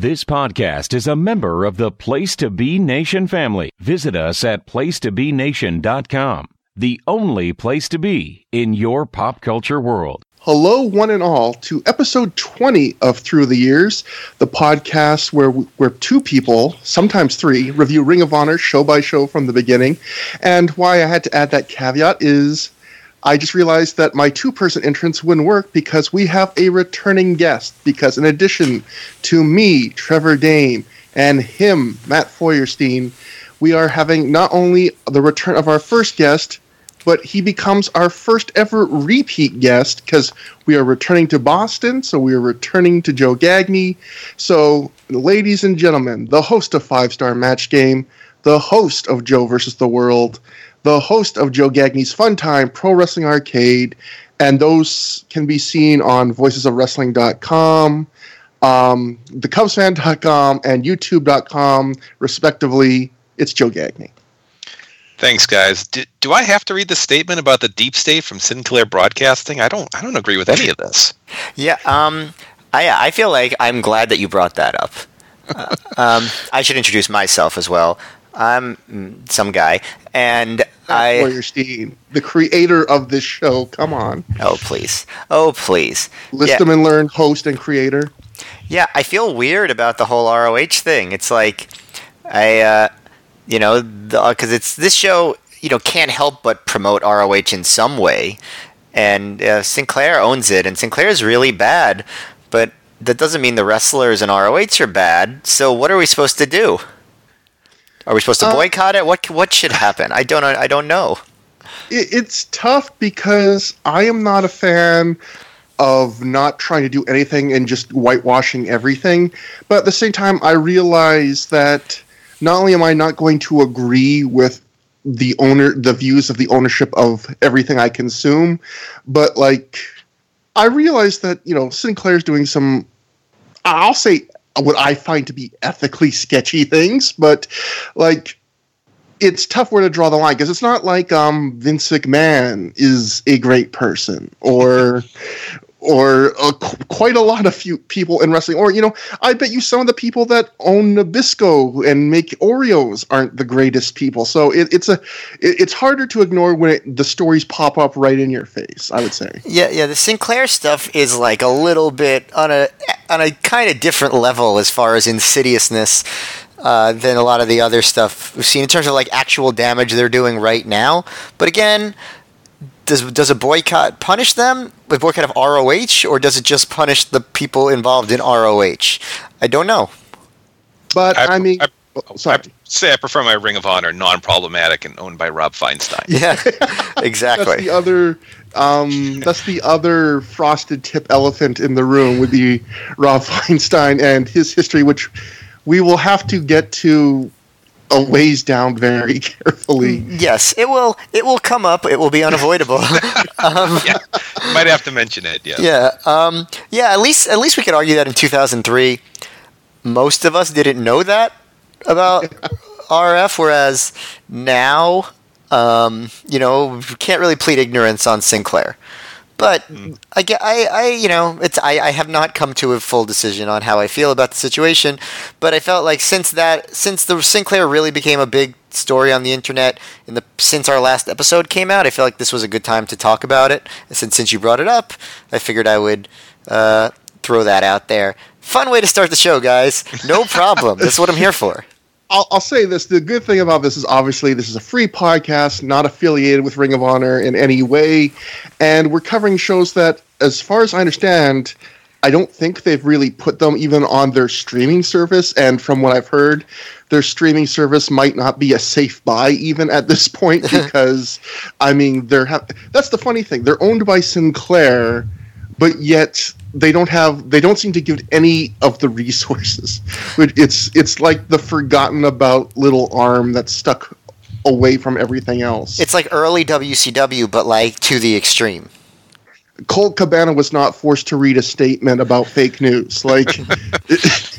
This podcast is a member of the Place to Be Nation family. Visit us at placetobenation.com, the only place to be in your pop culture world. Hello, one and all, to episode 20 of Through the Years, the podcast where, where two people, sometimes three, review Ring of Honor show by show from the beginning. And why I had to add that caveat is I just realized that my two person entrance wouldn't work because we have a returning guest. Because in addition to me, Trevor Dame, and him, Matt Feuerstein, we are having not only the return of our first guest, but he becomes our first ever repeat guest because we are returning to Boston. So we are returning to Joe Gagne. So, ladies and gentlemen, the host of Five Star Match Game, the host of Joe versus the World, the host of Joe Gagne's Fun Time Pro Wrestling Arcade, and those can be seen on voicesofwrestling.com, um, thecubsfan.com, and youtube.com, respectively. It's Joe Gagne. Thanks, guys. Do, do, I have to read the statement about the deep state from Sinclair Broadcasting? I don't. I don't agree with any of this. Yeah. Um. I I feel like I'm glad that you brought that up. Uh, um. I should introduce myself as well. I'm mm, some guy, and I. Feuerstein, the creator of this show. Come on. Oh please. Oh please. List yeah. them and learn, host and creator. Yeah, I feel weird about the whole ROH thing. It's like, I, uh, you know, because it's this show, you know, can't help but promote ROH in some way, and uh, Sinclair owns it, and Sinclair is really bad, but that doesn't mean the wrestlers in ROH are bad. So what are we supposed to do? Are we supposed to uh, boycott it? What what should happen? I don't I don't know. It, it's tough because I am not a fan of not trying to do anything and just whitewashing everything. But at the same time, I realize that not only am I not going to agree with the owner, the views of the ownership of everything I consume, but like I realize that you know Sinclair's doing some, I'll say what I find to be ethically sketchy things, but like it's tough where to draw the line because it's not like um, Vince McMahon is a great person or or uh, qu- quite a lot of few people in wrestling. Or you know, I bet you some of the people that own Nabisco and make Oreos aren't the greatest people. So it, it's a it, it's harder to ignore when it, the stories pop up right in your face. I would say. Yeah, yeah. The Sinclair stuff is like a little bit on a on a kind of different level as far as insidiousness. Uh, than a lot of the other stuff we've seen in terms of like actual damage they're doing right now. But again, does does a boycott punish them? A boycott of ROH, or does it just punish the people involved in ROH? I don't know. But I, I mean, I, oh, sorry. I say I prefer my Ring of Honor non-problematic and owned by Rob Feinstein. Yeah, exactly. that's the other. Um, that's the other frosted tip elephant in the room would be Rob Feinstein and his history, which we will have to get to a ways down very carefully. Yes, it will. It will come up. It will be unavoidable. um, yeah, might have to mention it. Yeah. Yeah. Um, yeah. At least, at least we could argue that in 2003, most of us didn't know that about RF, whereas now, um, you know, we can't really plead ignorance on Sinclair. But mm. I, I, I, you know, it's I, I have not come to a full decision on how I feel about the situation. But I felt like since that, since the Sinclair really became a big story on the internet in the since our last episode came out, I feel like this was a good time to talk about it. Since since you brought it up, I figured I would uh, throw that out there. Fun way to start the show, guys. No problem. That's what I'm here for. I'll, I'll, say this: the good thing about this is obviously this is a free podcast, not affiliated with Ring of Honor in any way, and we're covering shows that, as far as I understand, I don't think they've really put them even on their streaming service. And from what I've heard, their streaming service might not be a safe buy even at this point because, I mean, they're ha- that's the funny thing. They're owned by Sinclair, but yet they don't have they don't seem to give any of the resources. It's it's like the forgotten about little arm that's stuck away from everything else. It's like early WCW, but like to the extreme. Colt Cabana was not forced to read a statement about fake news. Like, it,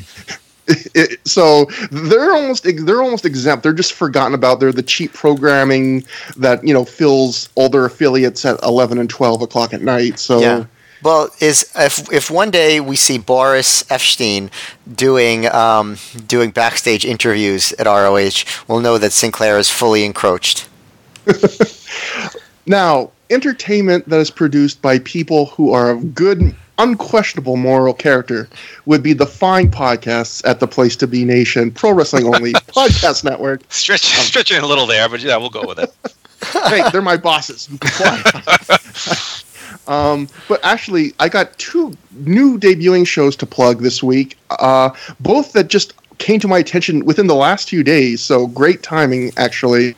it, so they're almost they're almost exempt. They're just forgotten about. They're the cheap programming that you know fills all their affiliates at eleven and twelve o'clock at night. So. Yeah Well, is if if one day we see Boris Epshteyn doing um, doing backstage interviews at ROH, we'll know that Sinclair is fully encroached. Now, entertainment that is produced by people who are of good, unquestionable moral character would be the fine podcasts at the Place to Be Nation Pro Wrestling Only Podcast Network. Stretch, stretching a little there, but yeah, we'll go with it. hey, they're my bosses. Um, but actually, I got two new debuting shows to plug this week. Uh, both that just came to my attention within the last few days. So great timing, actually.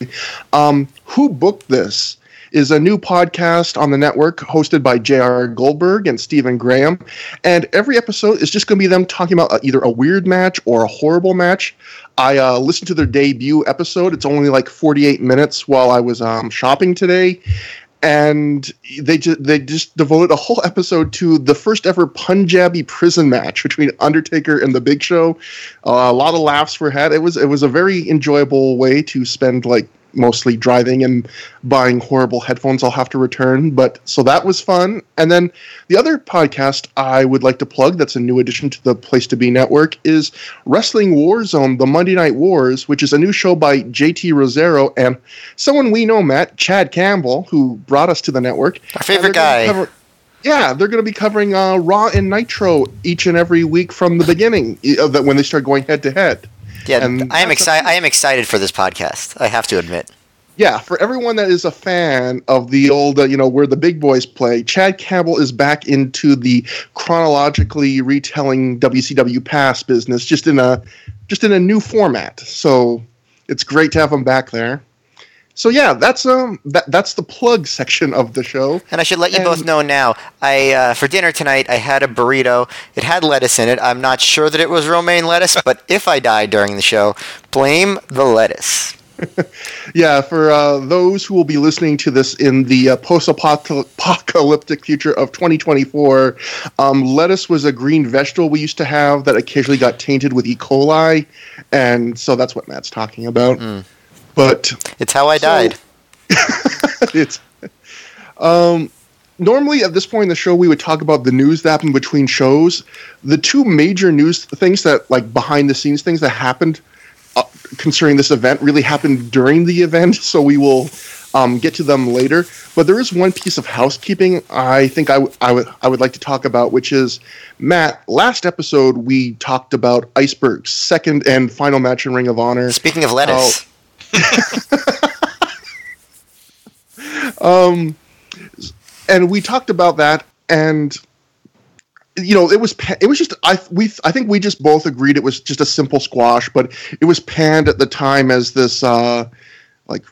Um, who booked this? Is a new podcast on the network hosted by J.R. Goldberg and Stephen Graham. And every episode is just going to be them talking about uh, either a weird match or a horrible match. I uh, listened to their debut episode. It's only like 48 minutes while I was um, shopping today. And they just they just devoted a whole episode to the first ever Punjabi prison match between Undertaker and the Big Show. Uh, a lot of laughs were had. It was it was a very enjoyable way to spend like mostly driving and buying horrible headphones I'll have to return. But so that was fun. And then the other podcast I would like to plug that's a new addition to the Place to Be network is Wrestling Warzone, the Monday Night Wars, which is a new show by JT Rosero and someone we know, Matt, Chad Campbell, who brought us to the network. Our favorite guy. Cover- yeah, they're going to be covering uh, Raw and Nitro each and every week from the beginning of that when they start going head to head. Yeah, And I am excited. I am excited for this podcast. I have to admit. yeah, for everyone that is a fan of the old, uh, you know, where the big boys play, Chad Campbell is back into the chronologically retelling WCW past business, just in a just in a new format. So it's great to have him back there. So yeah, that's um that that's the plug section of the show. And I should let you And- both know now. I uh, for dinner tonight I had a burrito. It had lettuce in it. I'm not sure that it was romaine lettuce, but if I die during the show, blame the lettuce. Yeah, for uh, those who will be listening to this in the uh, post-apocalyptic future of 2024, um, lettuce was a green vegetable we used to have that occasionally got tainted with E. coli, and so that's what Matt's talking about. But It's how I So- died. it's um, normally at this point in the show we would talk about the news that happened between shows. The two major news things that like behind the scenes things that happened uh, concerning this event really happened during the event, so we will um, get to them later. But there is one piece of housekeeping I think I, w- I would I would like to talk about, which is Matt. Last episode we talked about Iceberg's second and final match in Ring of Honor. Speaking of lettuce, um, and we talked about that, and you know, it was it was just I we I think we just both agreed it was just a simple squash, but it was panned at the time as this uh, like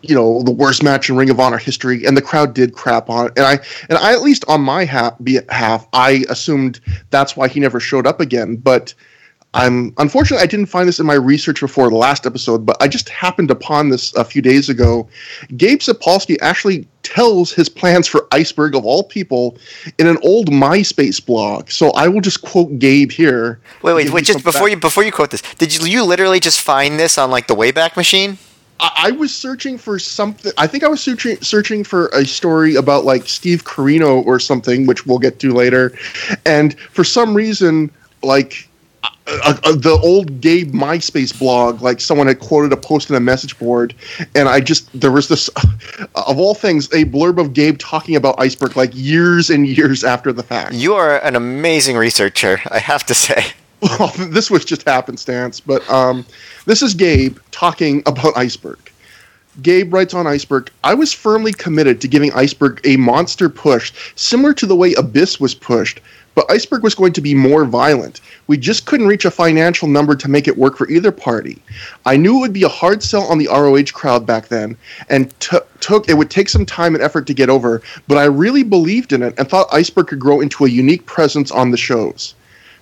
you know the worst match in Ring of Honor history, and the crowd did crap on it. And I and I at least on my half behalf, I assumed that's why he never showed up again, but. I'm unfortunately I didn't find this in my research before the last episode, but I just happened upon this a few days ago. Gabe Sapolsky actually tells his plans for Iceberg of all people in an old MySpace blog. So I will just quote Gabe here. wait, wait, wait. Just before back- you before you quote this, did you, you literally just find this on like the Wayback Machine? I, I was searching for something. I think I was searching searching for a story about like Steve Corino or something, which we'll get to later. And for some reason, like uh, uh, the old Gabe MySpace blog, like someone had quoted a post in a message board, and I just there was this, of all things, a blurb of Gabe talking about Iceberg like years and years after the fact. You are an amazing researcher, I have to say. well, this was just happenstance, but um, this is Gabe talking about Iceberg. Gabe writes on Iceberg, I was firmly committed to giving Iceberg a monster push, similar to the way Abyss was pushed, but Iceberg was going to be more violent. We just couldn't reach a financial number to make it work for either party. I knew it would be a hard sell on the ROH crowd back then, and t- took it would take some time and effort to get over, but I really believed in it and thought Iceberg could grow into a unique presence on the shows.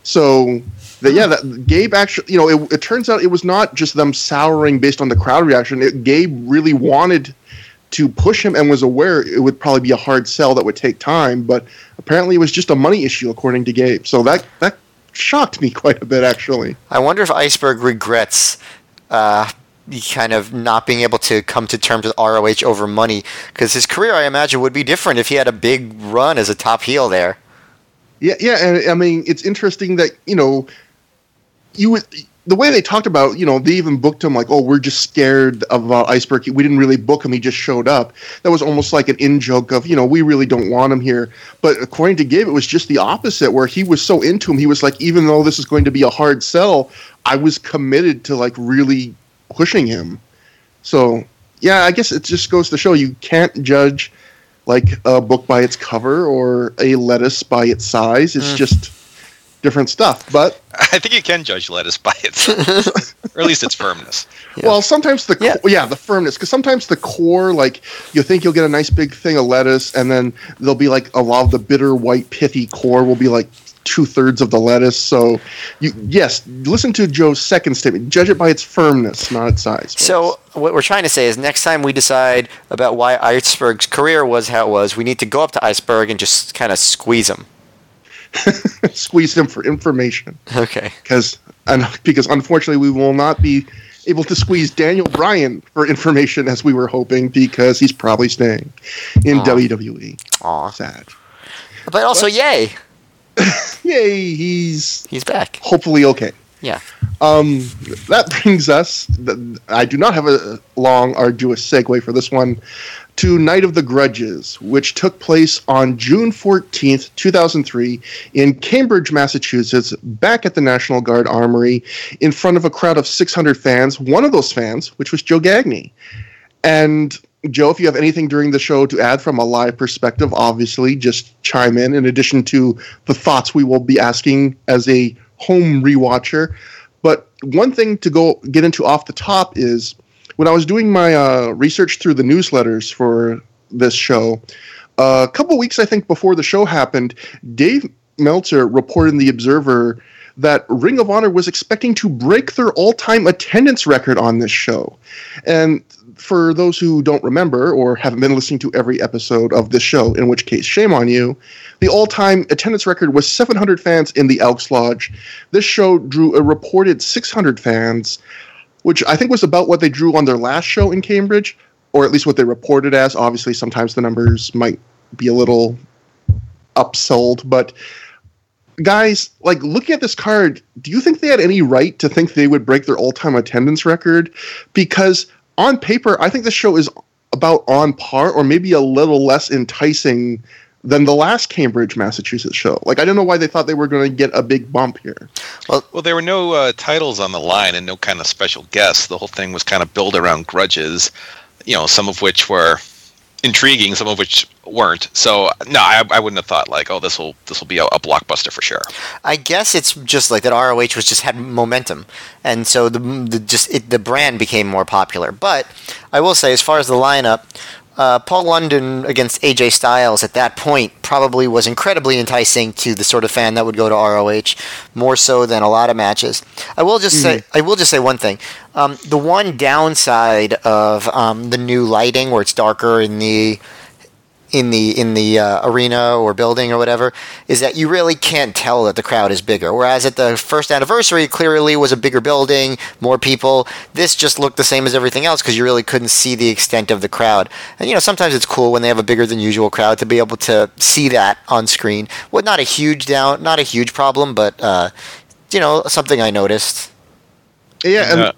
So, that, yeah, that Gabe actually, you know, it, it turns out it was not just them souring based on the crowd reaction. It, Gabe really wanted to push him and was aware it would probably be a hard sell that would take time, but apparently it was just a money issue, according to Gabe. So that that shocked me quite a bit, actually. I wonder if Iceberg regrets uh, kind of not being able to come to terms with ROH over money, because his career, I imagine, would be different if he had a big run as a top heel there. Yeah, yeah, and I mean it's interesting that you know you would the way they talked about, you know, they even booked him like, oh, we're just scared about Iceberg. We didn't really book him; he just showed up. That was almost like an in joke of, you know, we really don't want him here. But according to Gabe, it was just the opposite, where he was so into him. He was like, even though this is going to be a hard sell, I was committed to like really pushing him. So yeah, I guess it just goes to show you can't judge like a book by its cover or a lettuce by its size. It's mm. just different stuff. But I think you can judge lettuce by its, or at least its firmness. Yeah. Well, sometimes the yeah, yeah the firmness because sometimes the core like you think you'll get a nice big thing of lettuce, and then there'll be like a lot of the bitter white pithy core will be like two thirds of the lettuce. So, you yes, listen to Joe's second statement. Judge it by its firmness, not its size. Folks. So, what we're trying to say is, next time we decide about why Iceberg's career was how it was, we need to go up to Iceberg and just kind of squeeze him. squeeze him for information. Okay. Because because unfortunately we will not be able to squeeze Daniel Bryan for information as we were hoping because he's probably staying in Aww. WWE. Aw. Sad. But also, but, yay! yay, he's he's back. Hopefully, okay. Yeah. Um, that brings us. I do not have a long, arduous segue for this one to Night of the Grudges, which took place on June 14th, 2003, in Cambridge, Massachusetts, back at the National Guard Armory, in front of a crowd of 600 fans. One of those fans, which was Joe Gagne. And Joe, if you have anything during the show to add from a live perspective, obviously just chime in, in addition to the thoughts we will be asking as a home rewatcher. But one thing to go get into off the top is when I was doing my uh, research through the newsletters for this show, uh, a couple weeks I think before the show happened, Dave Meltzer reported in the Observer that Ring of Honor was expecting to break their all-time attendance record on this show. And for those who don't remember or haven't been listening to every episode of this show, in which case shame on you, the all-time attendance record was 700 fans in the Elks Lodge. This show drew a reported 600 fans which I think was about what they drew on their last show in Cambridge, or at least what they reported as. Obviously, sometimes the numbers might be a little upsold, but guys, like looking at this card, do you think they had any right to think they would break their all-time attendance record? Because on paper, I think the show is about on par, or maybe a little less enticing than the last Cambridge, Massachusetts show. Like I don't know why they thought they were going to get a big bump here. Well, well, there were no uh, titles on the line and no kind of special guests. The whole thing was kind of built around grudges, you know, some of which were intriguing, some of which weren't. So no, I, I wouldn't have thought like, oh, this will this will be a, a, blockbuster for sure. I guess it's just like that. ROH was just had momentum, and so the, the just it, the brand became more popular. But I will say, as far as the lineup, uh, Paul London against AJ Styles at that point probably was incredibly enticing to the sort of fan that would go to ROH, more so than a lot of matches. I will just mm-hmm. say I will just say one thing. Um, the one downside of um, the new lighting, where it's darker in the in the in the uh, arena or building or whatever is that you really can't tell that the crowd is bigger. Whereas at the first anniversary, clearly was a bigger building, more people. This just looked the same as everything else because you really couldn't see the extent of the crowd. And you know sometimes it's cool when they have a bigger than usual crowd to be able to see that on screen. Well, not a huge down, not a huge problem, but uh, you know something I noticed. Yeah. And,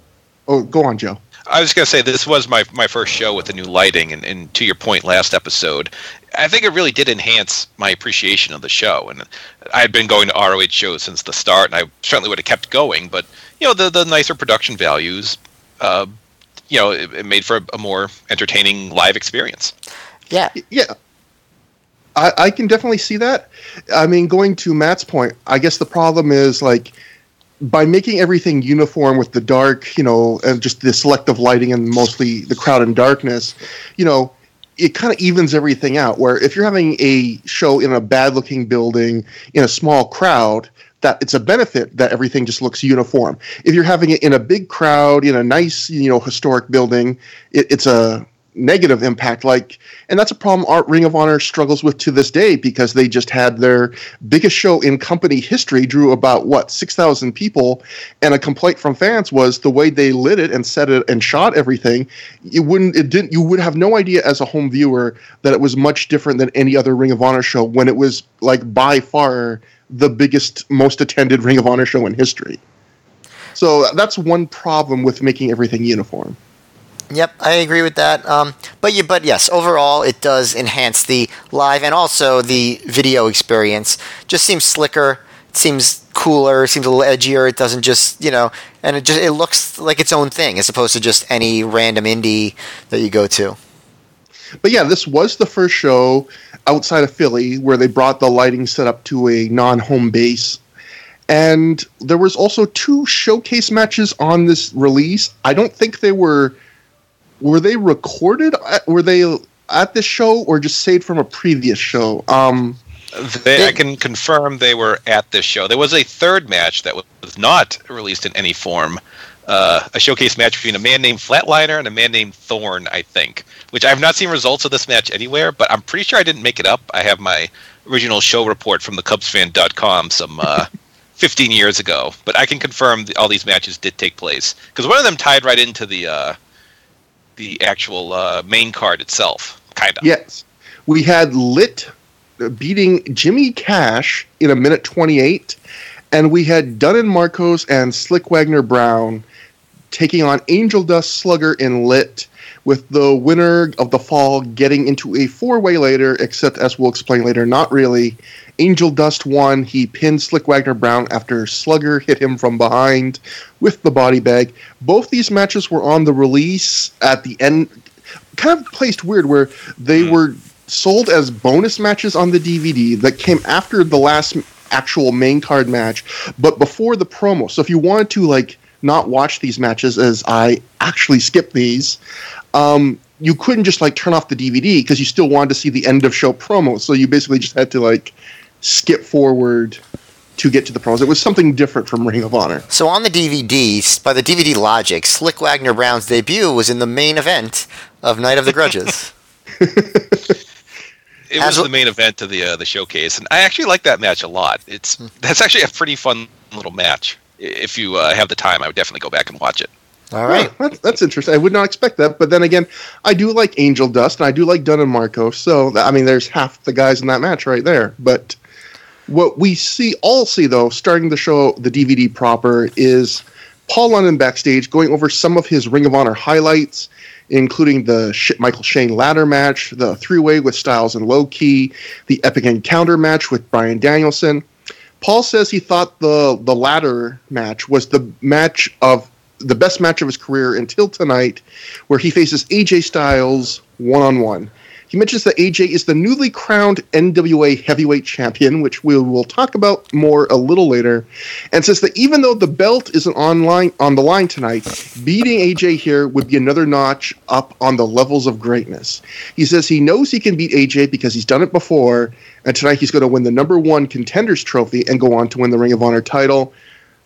oh, go on, Joe. I was going to say this was my my first show with the new lighting, and, and to your point last episode, I think it really did enhance my appreciation of the show. And I had been going to ROH shows since the start, and I certainly would have kept going. But you know, the the nicer production values, uh, you know, it, it made for a, a, more entertaining live experience. Yeah, yeah. I, I can definitely see that. I mean, going to Matt's point, I guess the problem is like by making everything uniform with the dark, you know, and just the selective lighting and mostly the crowd and darkness, you know, it kind of evens everything out. Where if you're having a show in a bad looking building in a small crowd, that it's a benefit that everything just looks uniform. If you're having it in a big crowd in a nice, you know, historic building, it, it's a negative impact like and that's a problem art ring of honor struggles with to this day because they just had their biggest show in company history drew about what 6000 people and a complaint from fans was the way they lit it and set it and shot everything you wouldn't it didn't you would have no idea as a home viewer that it was much different than any other ring of honor show when it was like by far the biggest most attended ring of honor show in history. So that's one problem with making everything uniform Yep, I agree with that. Um, but you, but yes, overall it does enhance the live and also the video experience. Just seems slicker. It seems cooler. Seems a little edgier. It doesn't just you know, and it just it looks like its own thing as opposed to just any random indie that you go to. But yeah, this was the first show outside of Philly where they brought the lighting setup to a non-home base. And there was also two showcase matches on this release. I don't think they were were they recorded? Were they at this show or just saved from a previous show? Um, they, I can confirm they were at this show. There was a third match that was not released in any form. Uh, a showcase match between a man named Flatliner and a man named Thorn, I think. Which I have not seen results of this match anywhere, but I'm pretty sure I didn't make it up. I have my original show report from the CubsFan.com some uh, 15 years ago, but I can confirm all these matches did take place because one of them tied right into the uh, the actual uh, main card itself, kind of. Yes, we had Lit beating Jimmy Cash in a minute 28, and we had Dunn and Marcos and Slick Wagner Brown taking on Angel Dust Slugger in Lit, with the winner of the fall getting into a four way later, except as we'll explain later, not really. Angel Dust won. He pinned Slick Wagner Brown after Slugger hit him from behind with the body bag. Both these matches were on the release at the end, kind of placed weird, where they hmm. were sold as bonus matches on the DVD that came after the last actual main card match, but before the promo. So if you wanted to like not watch these matches, as I actually skipped these, um, you couldn't just like turn off the DVD because you still wanted to see the end of show promo. So you basically just had to like skip forward to get to the pros. It was something different from Ring of Honor. So on the DVD, by the DVD logic, Slick Wagner Brown's debut was in the main event of Night of the Grudges. it was the main event of the uh, the showcase, and I actually like that match a lot. It's hmm. that's actually a pretty fun little match. If you uh, have the time, I would definitely go back and watch it. All right, yeah, that's, that's interesting. I would not expect that, but then again, I do like Angel Dust and I do like Dunn and Marco. So I mean, there's half the guys in that match right there. But what we see, all see though, starting the show, the DVD proper, is Paul London backstage going over some of his Ring of Honor highlights, including the Michael Shane ladder match, the three way with Styles and Low Ki, the epic encounter match with Bryan Danielson. Paul says he thought the the ladder match was the match of the best match of his career until tonight, where he faces AJ Styles one on one. He mentions that AJ is the newly crowned NWA heavyweight champion, which we will talk about more a little later, and says that even though the belt isn't online on the line tonight, beating AJ here would be another notch up on the levels of greatness. He says he knows he can beat AJ because he's done it before, and tonight he's going to win the number one contenders trophy and go on to win the Ring of Honor title.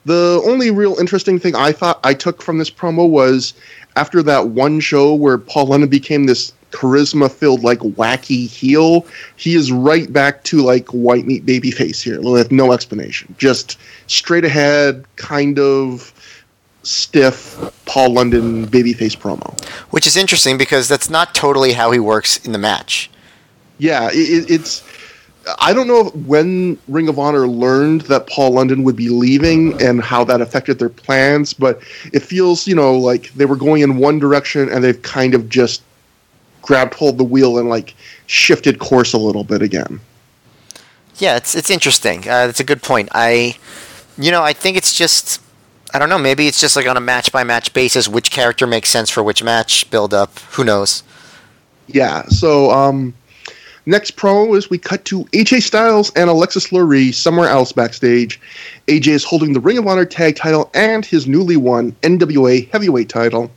The only real interesting thing I thought I took from this promo was after that one show where Paul London became this charisma filled like wacky heel he is right back to like white meat baby face here with no explanation. Just straight ahead kind of stiff paul london babyface promo. Which is interesting because that's not totally how he works in the match. Yeah it, it's I don't know when Ring of Honor learned that Paul London would be leaving and how that affected their plans, but it feels, you know, like they were going in one direction and they've kind of just grabbed hold of the wheel and like shifted course a little bit again. Yeah, it's it's interesting. Uh, that's a good point. I, you know, I think it's just I don't know. Maybe it's just like on a match by match basis, which character makes sense for which match build up. Who knows? Yeah. So um, next promo is we cut to AJ Styles and Alexis Laree somewhere else backstage. AJ is holding the Ring of Honor Tag Title and his newly won NWA Heavyweight Title.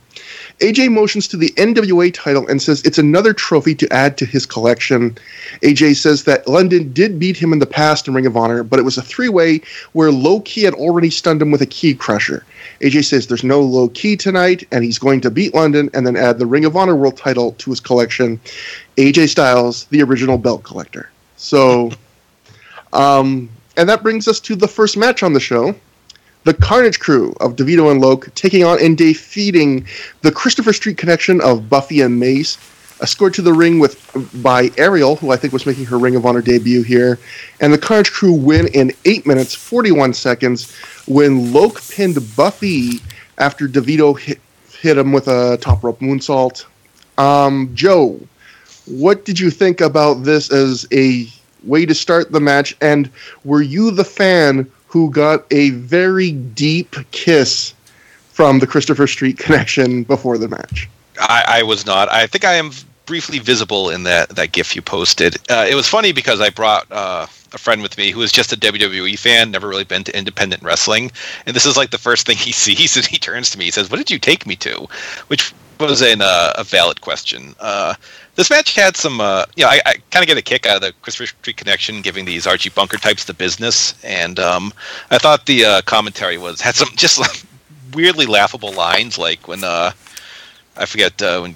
AJ motions to the NWA title and says it's another trophy to add to his collection. AJ says that London did beat him in the past in Ring of Honor, but it was a three way where Low Ki had already stunned him with a Ki Krusher. AJ says there's no Low Ki tonight, and he's going to beat London and then add the Ring of Honor World title to his collection. AJ Styles, the original belt collector. So, um, and that brings us to the first match on the show the Carnage crew of DeVito and Loc taking on and defeating the Christopher Street connection of Buffy and Mace, escorted to the ring with by Ariel, who I think was making her Ring of Honor debut here, and the Carnage crew win in eight minutes forty one seconds when Loc pinned Buffy after DeVito hit hit him with a top rope moonsault. Um, Joe, what did you think about this as a way to start the match? And were you the fan who got a very deep kiss from the Christopher Street connection before the match. I, I was not. I think I am briefly visible in that that GIF you posted. Uh, it was funny because I brought uh, a friend with me who was just a WWE fan, never really been to independent wrestling, and this is like the first thing he sees, and he turns to me, he says, "What did you take me to?" Which was uh, a valid question. Uh, this match had some, uh, you know, I, I kind of get a kick out of the Christopher Street connection, giving these Archie Bunker types the business, and um, I thought the uh, commentary was had some just like, weirdly laughable lines, like when uh, I forget uh, when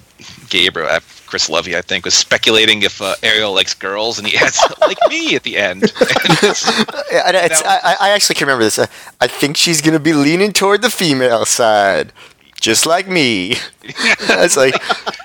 Gabriel, uh, Chris Lovey, I think, was speculating if uh, Ariel likes girls, and he adds like me at the end. yeah, was, I, I, actually can remember this. Uh, I think she's gonna be leaning toward the female side, just like me. it's like,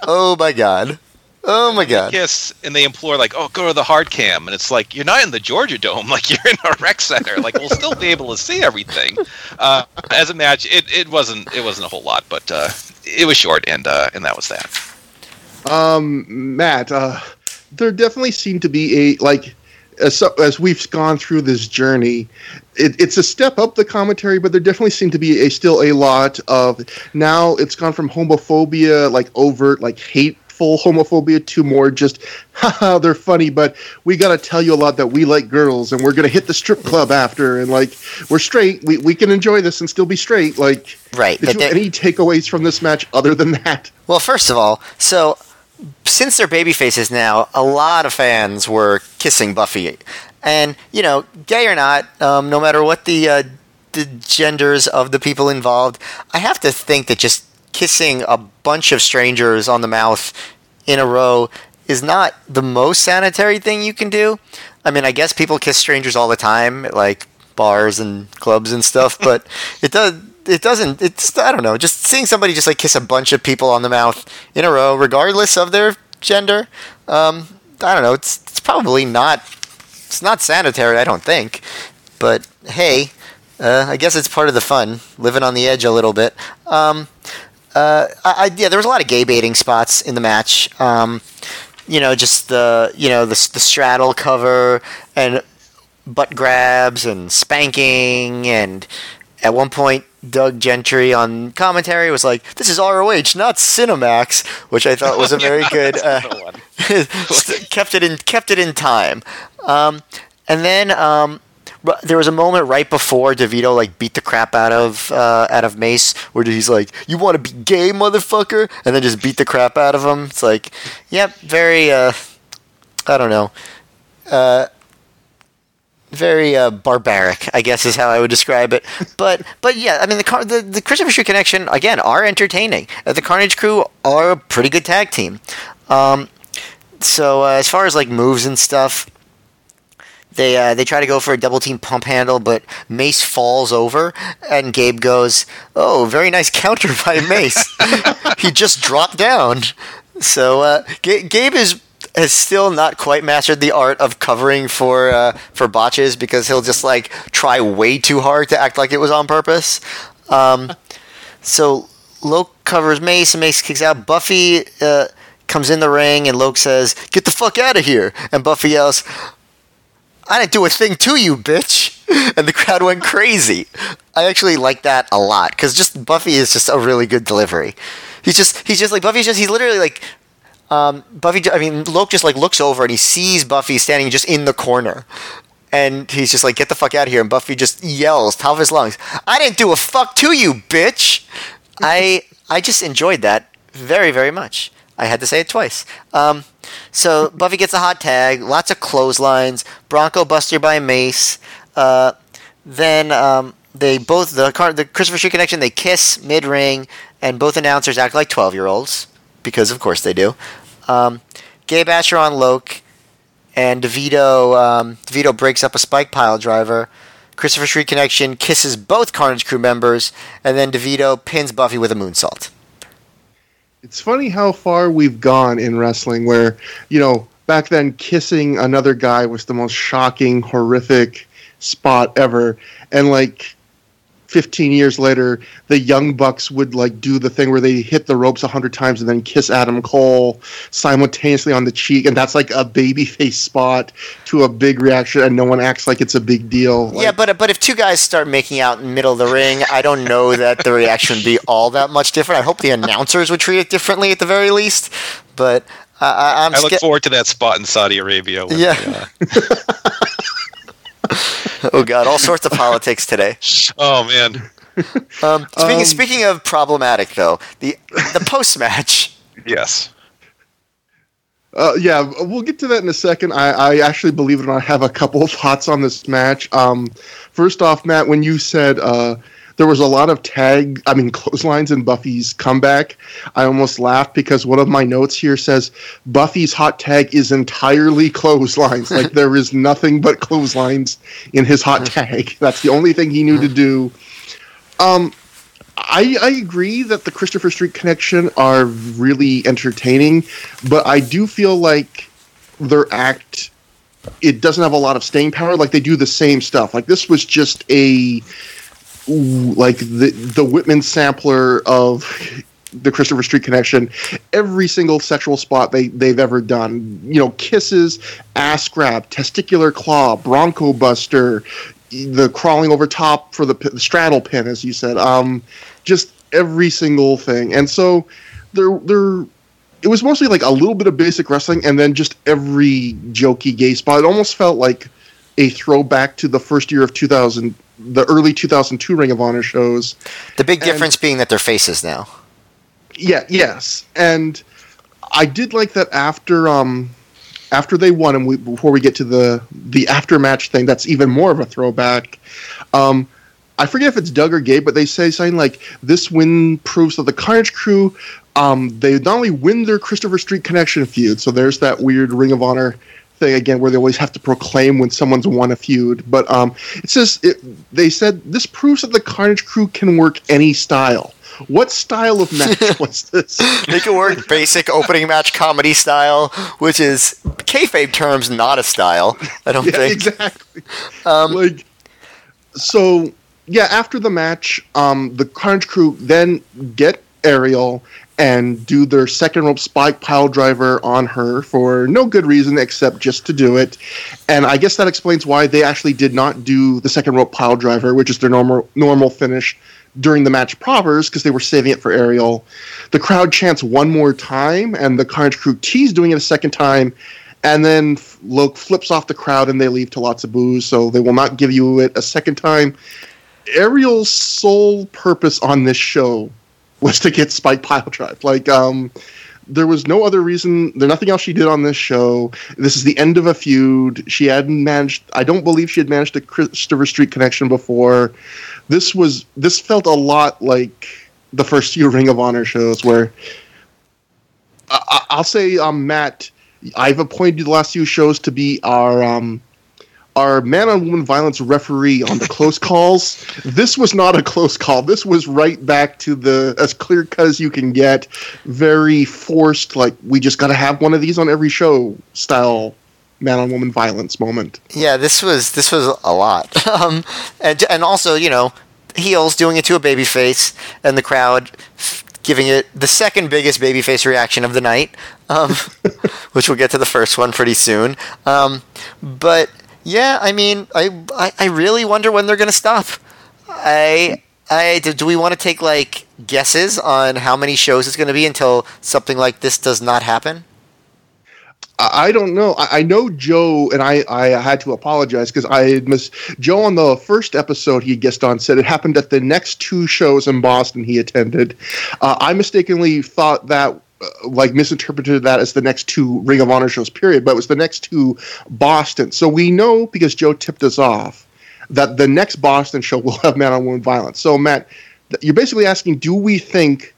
oh my god. Oh my god! Yes, and they implore like, "Oh, go to the hard cam," and it's like you're not in the Georgia Dome, like you're in a rec center. Like we'll still be able to see everything. Uh, as a match, it, it wasn't it wasn't a whole lot, but uh, it was short, and uh, and that was that. Um, Matt, uh, there definitely seemed to be a like as, as we've gone through this journey, it, it's a step up the commentary, but there definitely seemed to be a still a lot of now it's gone from homophobia, like overt, like hate full homophobia to more just, haha, they're funny, but we got to tell you a lot that we like girls and we're going to hit the strip club after and like we're straight. We, we can enjoy this and still be straight. Like, right. Did you have any takeaways from this match other than that? Well, first of all, so since they're baby faces now, a lot of fans were kissing Buffy. And, you know, gay or not, um, no matter what the, uh, the genders of the people involved, I have to think that just kissing a bunch of strangers on the mouth in a row is not the most sanitary thing you can do. I mean, I guess people kiss strangers all the time at like bars and clubs and stuff, but it does it doesn't it's I don't know, just seeing somebody just like kiss a bunch of people on the mouth in a row regardless of their gender, um, I don't know, it's it's probably not it's not sanitary, I don't think. But hey, uh, I guess it's part of the fun, living on the edge a little bit. Um, uh, I, yeah, there was a lot of gay baiting spots in the match. Um, you know, just the you know the the straddle cover and butt grabs and spanking and at one point Doug Gentry on commentary was like, "This is ROH, not Cinemax," which I thought was a very good. Uh, kept it in kept it in time, um, and then um, there was a moment right before DeVito like beat the crap out of uh, out of Mace, where he's like, "You want to be gay, motherfucker," and then just beat the crap out of him. It's like, yep, very. Uh, I don't know. Uh, very uh, barbaric, I guess is how I would describe it. But but yeah, I mean the the, the Christopher Street Connection again are entertaining. Uh, the Carnage Crew are a pretty good tag team. Um, so uh, as far as like moves and stuff, they uh, they try to go for a double team pump handle, but Mace falls over, and Gabe goes, "Oh, very nice counter by Mace. he just dropped down." So uh, G- Gabe is has still not quite mastered the art of covering for uh, for botches because he'll just like try way too hard to act like it was on purpose. Um, so Loc covers Mace, and Mace kicks out. Buffy uh, comes in the ring, and Loc says, "Get the fuck out of here!" And Buffy yells, I didn't do a thing to you, bitch. And the crowd went crazy. I actually like that a lot because just Buffy is just a really good delivery. He's just he's just like Buffy's just he's literally like um, Buffy. I mean, Loc just like looks over and he sees Buffy standing just in the corner, and he's just like, "Get the fuck out of here!" And Buffy just yells, top of his lungs, "I didn't do a fuck to you, bitch!" I I just enjoyed that very, very much. I had to say it twice. Um, so Buffy gets a hot tag, lots of clotheslines, Bronco Buster by Mace. Uh, then um, they both the the Christopher Street connection they kiss mid ring, and both announcers act like twelve year olds because of course they do. Um, Gabe Asher on Loc, and DeVito um, DeVito breaks up a spike pile driver. Christopher Street Connection kisses both Carnage crew members, and then DeVito pins Buffy with a moonsault. It's funny how far we've gone in wrestling, where you know back then kissing another guy was the most shocking, horrific spot ever, and like 15 years later, the Young Bucks would like do the thing where they hit the ropes a hundred times and then kiss Adam Cole simultaneously on the cheek, and that's like a babyface spot to a big reaction, and no one acts like it's a big deal. Like, yeah, but but if two guys start making out in the middle of the ring, I don't know that the reaction would be all that much different. I hope the announcers would treat it differently at the very least, but. Uh, I, am I look forward to that spot in Saudi Arabia. When, yeah. uh... oh God, all sorts of politics today. Oh man. Um, speaking um, speaking of problematic, though, the the post match. Yes. Uh, yeah, we'll get to that in a second. I, I actually, believe it or not, have a couple of thoughts on this match. Um, first off, Matt, when you said uh, there was a lot of tag, I mean, clotheslines in Buffy's comeback. I almost laughed because one of my notes here says Buffy's hot tag is entirely clotheslines. like there is nothing but clotheslines in his hot tag. That's the only thing he knew to do. Um, I, I agree that the Christopher Street connection are really entertaining, but I do feel like their act it doesn't have a lot of staying power. Like they do the same stuff. Like this was just a like the the Whitman sampler of the Christopher Street Connection, every single sexual spot they they've ever done. You know, kisses, ass grab, testicular claw, bronco buster, the crawling over top for the, the straddle pin, as you said. Um, just every single thing, and so they're they're. It was mostly like a little bit of basic wrestling, and then just every jokey gay spot. It almost felt like a throwback to the first year of 2000 the early 2002 Ring of Honor shows. The big difference and, being that they're faces now. Yeah, yes. And I did like that after um after they won and we, before we get to the the after match thing that's even more of a throwback. Um I forget if it's Doug or Gabe, but they say something like this win proves that the Carnage crew um, they not only win their Christopher Street connection feud, so there's that weird Ring of Honor thing again where they always have to proclaim when someone's won a feud. But um, it says it, they said this proves that the Carnage Crew can work any style. What style of match was this? they can work basic opening match comedy style, which is kayfabe terms, not a style. I don't yeah, think exactly. Um, like so. Yeah, after the match, um, the Carnage Crew then get Ariel and do their second rope spike pile driver on her for no good reason except just to do it. And I guess that explains why they actually did not do the second rope pile driver, which is their normal normal finish during the match propers because they were saving it for Ariel. The crowd chants one more time, and the Carnage crew tease doing it a second time. And then Loc flips off the crowd and they leave to lots of boos, so they will not give you it a second time. Ariel's sole purpose on this show was to get Spike Pile Drive. Like, um, there was no other reason. There's nothing else she did on this show. This is the end of a feud. She hadn't managed. I don't believe she had managed a Christopher Street connection before. This was. This felt a lot like the first few Ring of Honor shows, where I, will say, um, Matt, I've appointed the last few shows to be our um, our man on woman violence referee on the close calls. This was not a close call. This was right back to the as clear cut as you can get. Very forced, like we just got to have one of these on every show style man on woman violence moment. Yeah, this was this was a lot. Um, and and also you know heels doing it to a baby face and the crowd giving it the second biggest babyface reaction of the night, um, which we'll get to the first one pretty soon. Um, but yeah, I mean, I, I, I really wonder when they're going to stop. I, I, do, we want to take like guesses on how many shows it's going to be until something like this does not happen? I don't know. I, know Joe, and I, I had to apologize because I missed Joe on the first episode he guest on said it happened at the next two shows in Boston he attended. Uh, I mistakenly thought that, Uh, like, misinterpreted that as the next two Ring of Honor shows, period, but it was the next two Boston. So we know because Joe tipped us off that the next Boston show will have man on woman violence. So, Matt, you're basically asking do we think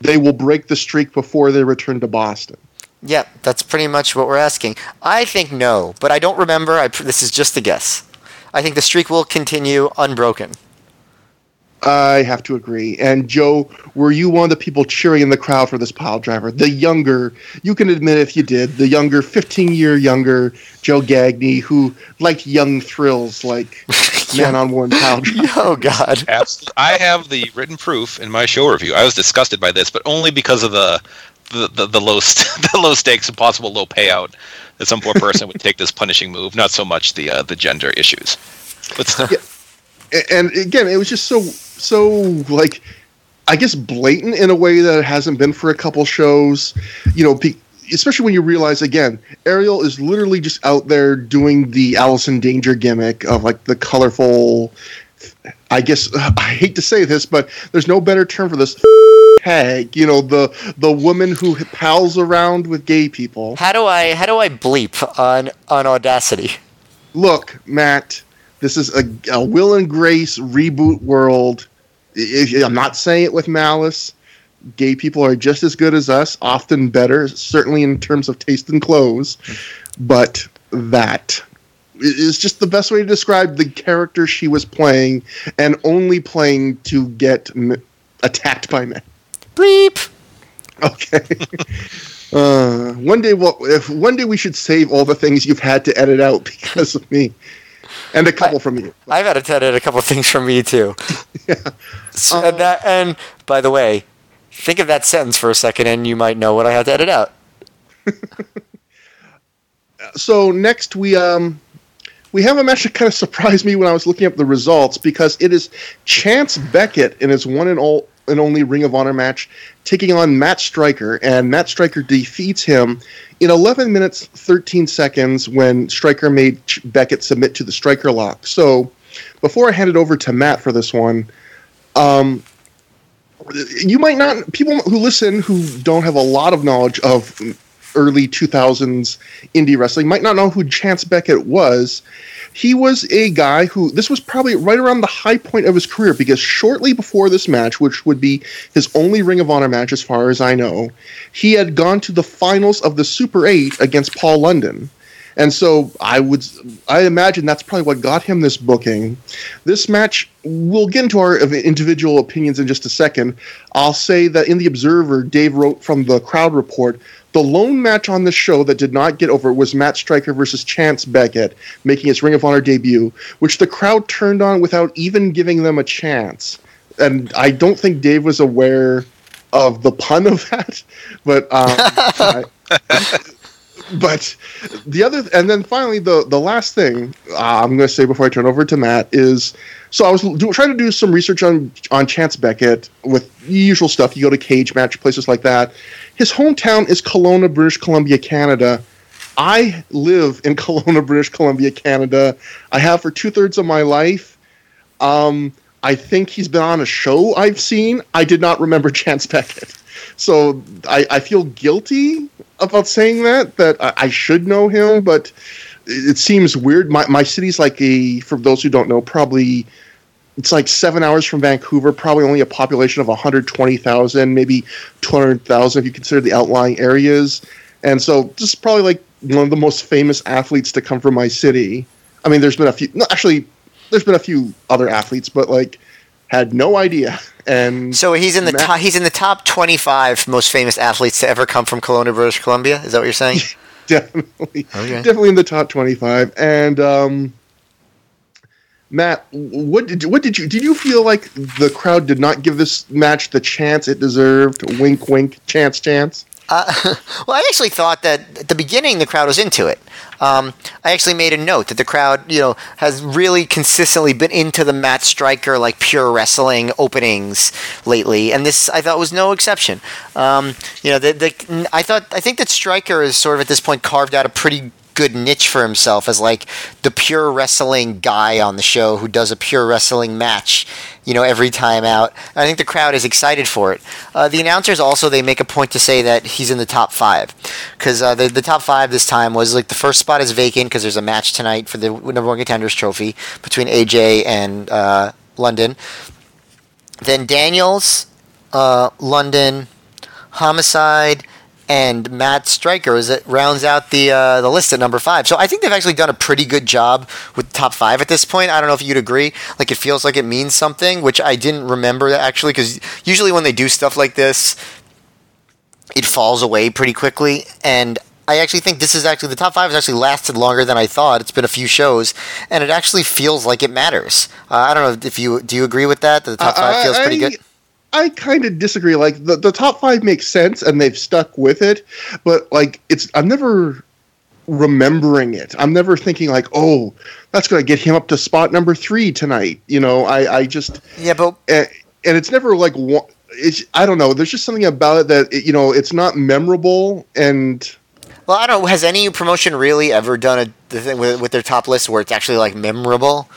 they will break the streak before they return to Boston? Yeah, that's pretty much what we're asking. I think no, but I don't remember. I, this is just a guess. I think the streak will continue unbroken. I have to agree. And Joe, were you one of the people cheering in the crowd for this pile driver? The younger, you can admit if you did, the younger, 15 year younger Joe Gagne who liked young thrills like Man on One Pile Driver. Oh God. Absolutely. I have the written proof in my show review. I was disgusted by this, but only because of the the, the, the low st- the low stakes and possible low payout that some poor person would take this punishing move. Not so much the uh, the gender issues. But still, A- And again, it was just so, so like, I guess blatant in a way that it hasn't been for a couple shows. You know, pe- especially when you realize again, Ariel is literally just out there doing the Allison Danger gimmick of like the colorful. I guess I hate to say this, but there's no better term for this. Hag, you know the the woman who pals around with gay people. How do I how do I bleep on on Audacity? Look, Matt, this is a, a Will and Grace reboot world. I'm not saying it with malice. Gay people are just as good as us, often better, certainly in terms of taste and clothes. But that is just the best way to describe the character she was playing, and only playing to get m- attacked by men. Bleep. Okay. uh, one day, we'll, if one day we should save all the things you've had to edit out because of me, and a couple from you. I've had to edit a couple things from me too. So- and, that, and by the way, think of that sentence for a second, and you might know what I had to edit out. So next we um we have a match that kind of surprised me when I was looking up the results because it is Chance Beckett in his one and all and only Ring of Honor match taking on Matt Striker, and Matt Striker defeats him in 11 minutes 13 seconds when Striker made Beckett submit to the Striker lock. So before I hand it over to Matt for this one, um, you might not people who listen who don't have a lot of knowledge of early 2000s indie wrestling might not know who Chance Beckett was. He was a guy who this was probably right around the high point of his career because shortly before this match, which would be his only Ring of Honor match as far as I know, he had gone to the finals of the Super 8 against Paul London. And so I would I imagine that's probably what got him this booking. This match we'll get into our individual opinions in just a second. I'll say that in the Observer, Dave wrote from the crowd report the lone match on the show that did not get over was Matt Striker versus Chance Beckett, making his Ring of Honor debut, which the crowd turned on without even giving them a chance. And I don't think Dave was aware of the pun of that, but um, I- but the other and then finally the the last thing uh, I'm going to say before I turn over to Matt is so I was do, trying to do some research on on Chance Beckett with usual stuff. You go to cage match places like that. His hometown is Kelowna, British Columbia, Canada. I live in Kelowna, British Columbia, Canada. I have for two thirds of my life. Um, I think he's been on a show I've seen. I did not remember Chance Beckett. So I, I feel guilty about saying that, that I, I should know him, but it seems weird. My, my city's like a, for those who don't know, probably it's like seven hours from Vancouver, probably only a population of 120,000, maybe 200,000 if you consider the outlying areas. And so is probably like one of the most famous athletes to come from my city. I mean, there's been a few, no, actually, there's been a few other athletes, but like, had no idea. And So he's in the Matt- top, he's in the top 25 most famous athletes to ever come from Kelowna, British Columbia. Is that what you're saying? definitely, Okay. definitely in the top twenty-five. And um, Matt, what did what did you did you feel like the crowd did not give this match the chance it deserved? Wink, wink, chance, chance. Uh, well, I actually thought that at the beginning the crowd was into it. Um, I actually made a note that the crowd, you know, has really consistently been into the Matt Striker like pure wrestling openings lately, and this I thought was no exception. Um, you know, the, the I thought I think that Striker is sort of at this point carved out a pretty good niche for himself as like the pure wrestling guy on the show who does a pure wrestling match, you know, every time out. I think the crowd is excited for it. Uh, the announcers also they make a point to say that he's in the top five because uh, the the top five this time was like the first spot is vacant because there's a match tonight for the number one contenders trophy between AJ and uh, London. Then Daniels, uh, London, Homicide and Matt Striker is it rounds out the uh, the list at number five. So I think they've actually done a pretty good job with top five at this point. I don't know if you'd agree. Like it feels like it means something, which I didn't remember actually because usually when they do stuff like this, it falls away pretty quickly. And I actually think this is actually the top five has actually lasted longer than I thought. It's been a few shows, and it actually feels like it matters. Uh, I don't know if you do you agree with that. That the top five feels pretty good. I kind of disagree. Like the, the top five makes sense and they've stuck with it, but like it's I'm never remembering it. I'm never thinking like, oh, that's going to get him up to spot number three tonight. You know, I I just yeah, but and, and it's never like one. it's I don't know. There's just something about it that it, you know it's not memorable and. Well, I don't. Has any promotion really ever done a the thing with, with their top list where it's actually like memorable?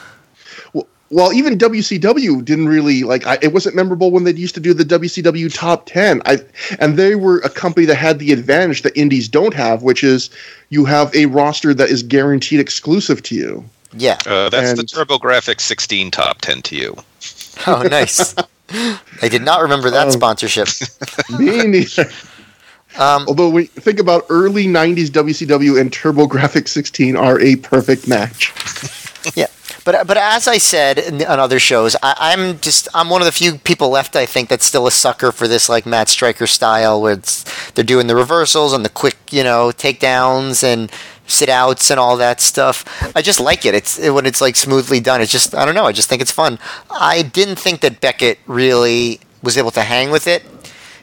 Well, even WCW didn't really like. I, it wasn't memorable when they used to do the WCW Top Ten. I and they were a company that had the advantage that indies don't have, which is you have a roster that is guaranteed exclusive to you. Yeah, uh, that's and, the TurboGrafx 16 Top 10 to you. Oh, nice. I did not remember that um, sponsorship. me neither. Um, Although we think about early '90s WCW and TurboGrafx 16 are a perfect match. yeah. But but as I said on other shows, I, am just I'm one of the few people left I think that's still a sucker for this like Matt Striker style where they're doing the reversals and the quick you know takedowns and sit outs and all that stuff. I just like it. It's it, when it's like smoothly done. It's just I don't know. I just think it's fun. I didn't think that Beckett really was able to hang with it.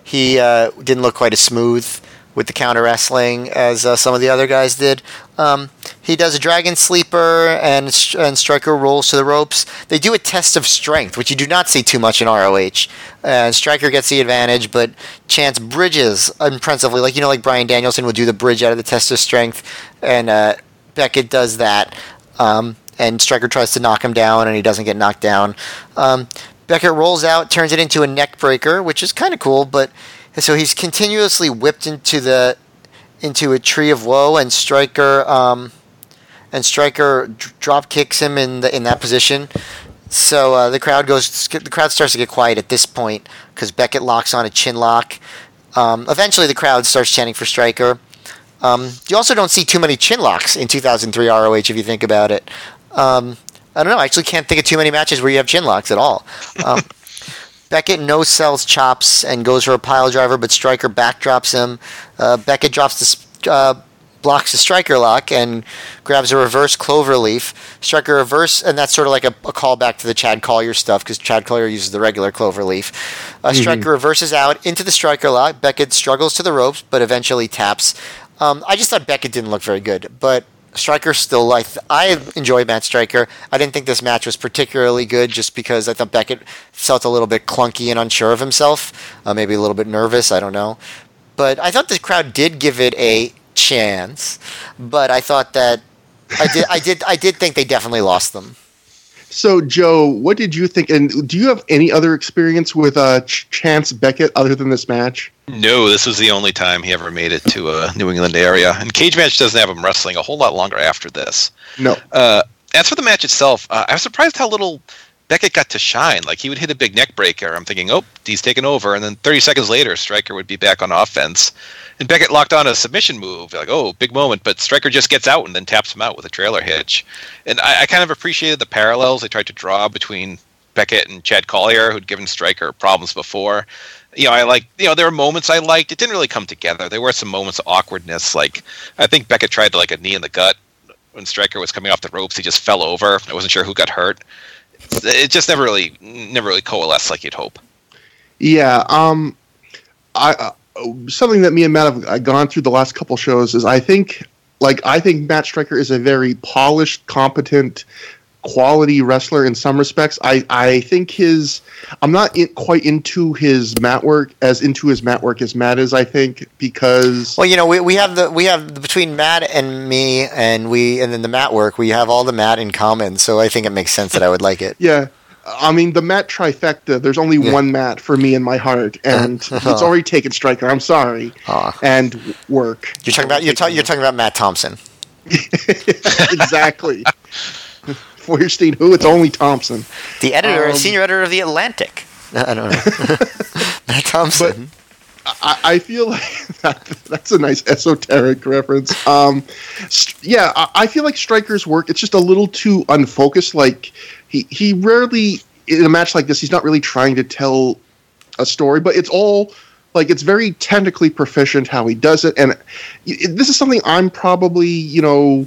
He uh, didn't look quite as smooth with the counter wrestling as uh, some of the other guys did. Um, he does a dragon sleeper and and striker rolls to the ropes. They do a test of strength, which you do not see too much in ROH. And striker gets the advantage, but Chance bridges impressively, like you know, like Bryan Danielson would do the bridge out of the test of strength, and uh, Beckett does that. Um, and Striker tries to knock him down, and he doesn't get knocked down. Um, Beckett rolls out, turns it into a neck breaker, which is kind of cool, but so he's continuously whipped into the into a tree of woe, and Striker um, and Striker d- drop kicks him in the in that position. So uh, the crowd goes. The crowd starts to get quiet at this point because Beckett locks on a chin lock. Um, eventually, the crowd starts chanting for Striker. Um, you also don't see too many chin locks in 2003 ROH if you think about it. Um, I don't know. I actually can't think of too many matches where you have chin locks at all. Um, Beckett no sells chops and goes for a pile driver, but Striker backdrops him. Uh, Beckett drops the uh, blocks the striker lock and grabs a reverse clover leaf. Striker reverse, and that's sort of like a, a callback to the Chad Collyer stuff because Chad Collyer uses the regular clover leaf. Uh, mm-hmm. Striker reverses out into the striker lock. Beckett struggles to the ropes, but eventually taps. Um, I just thought Beckett didn't look very good, but Striker still like I enjoy Matt Striker. I didn't think this match was particularly good just because I thought Beckett felt a little bit clunky and unsure of himself, uh, maybe a little bit nervous. I don't know, but I thought the crowd did give it a chance. But I thought that I did I did I did think they definitely lost them. So, Joe, what did you think? And do you have any other experience with uh, Chance Beckett other than this match? No, this was the only time he ever made it to a New England area. And Cage Match doesn't have him wrestling a whole lot longer after this. No. Uh, as for the match itself, uh, I was surprised how little Beckett got to shine. Like he would hit a big neck breaker. I'm thinking, oh, he's taking over, and then 30 seconds later, Striker would be back on offense, and Beckett locked on a submission move. Like, oh, big moment, but Striker just gets out and then taps him out with a trailer hitch. And I, I kind of appreciated the parallels they tried to draw between Beckett and Chad Collyer, who'd given Striker problems before you know, I like, you know, there were moments I liked. It didn't really come together. There were some moments of awkwardness. Like, I think Beckett tried to like a knee in the gut when Striker was coming off the ropes. He just fell over. I wasn't sure who got hurt. It just never really, never really coalesced like you'd hope. Yeah. Um, I, uh, something that me and Matt have uh, gone through the last couple shows is I think like I think Matt Striker is a very polished, competent, quality wrestler in some respects. I I think his I'm not in, quite into his mat work as into his mat work as Matt is. I think because well, you know, we, we have the we have between Matt and me and we and then the mat work, we have all the mat in common. So I think it makes sense that I would like it. yeah. I mean, the Matt trifecta. There's only Yeah. one Matt for me in my heart, and it's already taken Striker. I'm sorry, Aw. and work. You're talking about you're, ta- you're talking about Matt Thompson. exactly. Feuerstein, who? It's only Thompson. The editor, Um, senior editor of the Atlantic. I don't know. Matt Thompson. I, I feel like that, that's a nice esoteric reference. Um, st- yeah, I, I feel like Striker's work it's just a little too unfocused. Like he he rarely in a match like this he's not really trying to tell a story, but it's all like it's very technically proficient how he does it, and it, this is something I'm probably you know.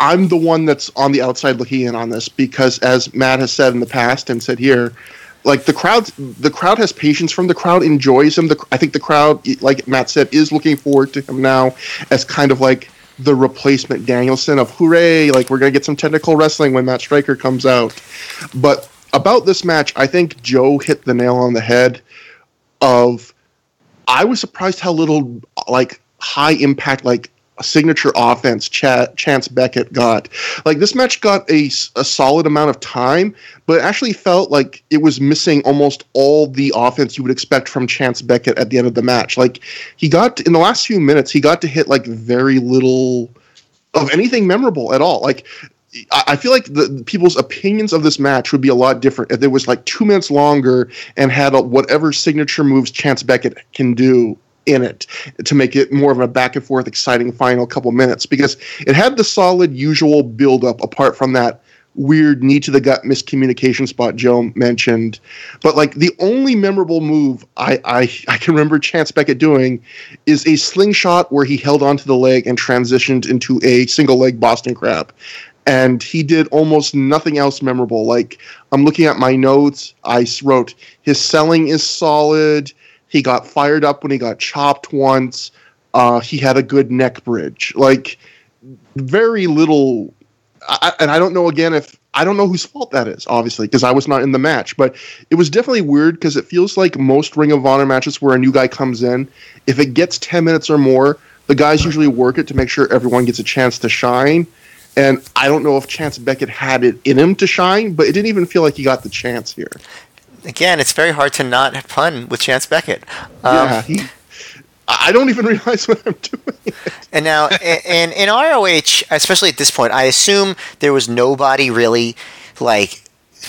I'm the one that's on the outside looking in on this because, as Matt has said in the past and said here, like the crowd, the crowd has patience from the crowd enjoys him. The, I think the crowd, like Matt said, is looking forward to him now as kind of like the replacement Danielson of hooray! Like we're gonna get some technical wrestling when Matt Striker comes out. But about this match, I think Joe hit the nail on the head. Of I was surprised how little like high impact like signature offense Ch- Chance Beckett got. Like this match got a, a solid amount of time, but actually felt like it was missing almost all the offense you would expect from Chance Beckett at the end of the match. Like he got in the last few minutes, he got to hit like very little of anything memorable at all. Like I I feel like the, the people's opinions of this match would be a lot different if it was like two minutes longer and had a, whatever signature moves Chance Beckett can do in it to make it more of a back and forth, exciting final couple minutes because it had the solid usual build up apart from that weird knee to the gut miscommunication spot Joe mentioned. But like the only memorable move I, I I can remember Chance Beckett doing is a slingshot where he held onto the leg and transitioned into a single leg Boston crab. And he did almost nothing else memorable. Like I'm looking at my notes, I wrote his selling is solid. He got fired up when he got chopped once. Uh, he had a good neck bridge. Like very little I, and I don't know again if I don't know whose fault that is, obviously, because I was not in the match. But it was definitely weird because it feels like most Ring of Honor matches where a new guy comes in, if it gets ten minutes or more, the guys usually work it to make sure everyone gets a chance to shine. And I don't know if Chance Beckett had it in him to shine, but it didn't even feel like he got the chance here. Again, it's very hard to not pun with Chance Beckett. Um, yeah, he. I don't even realize what I'm doing. And now, and in ROH, especially at this point, I assume there was nobody really like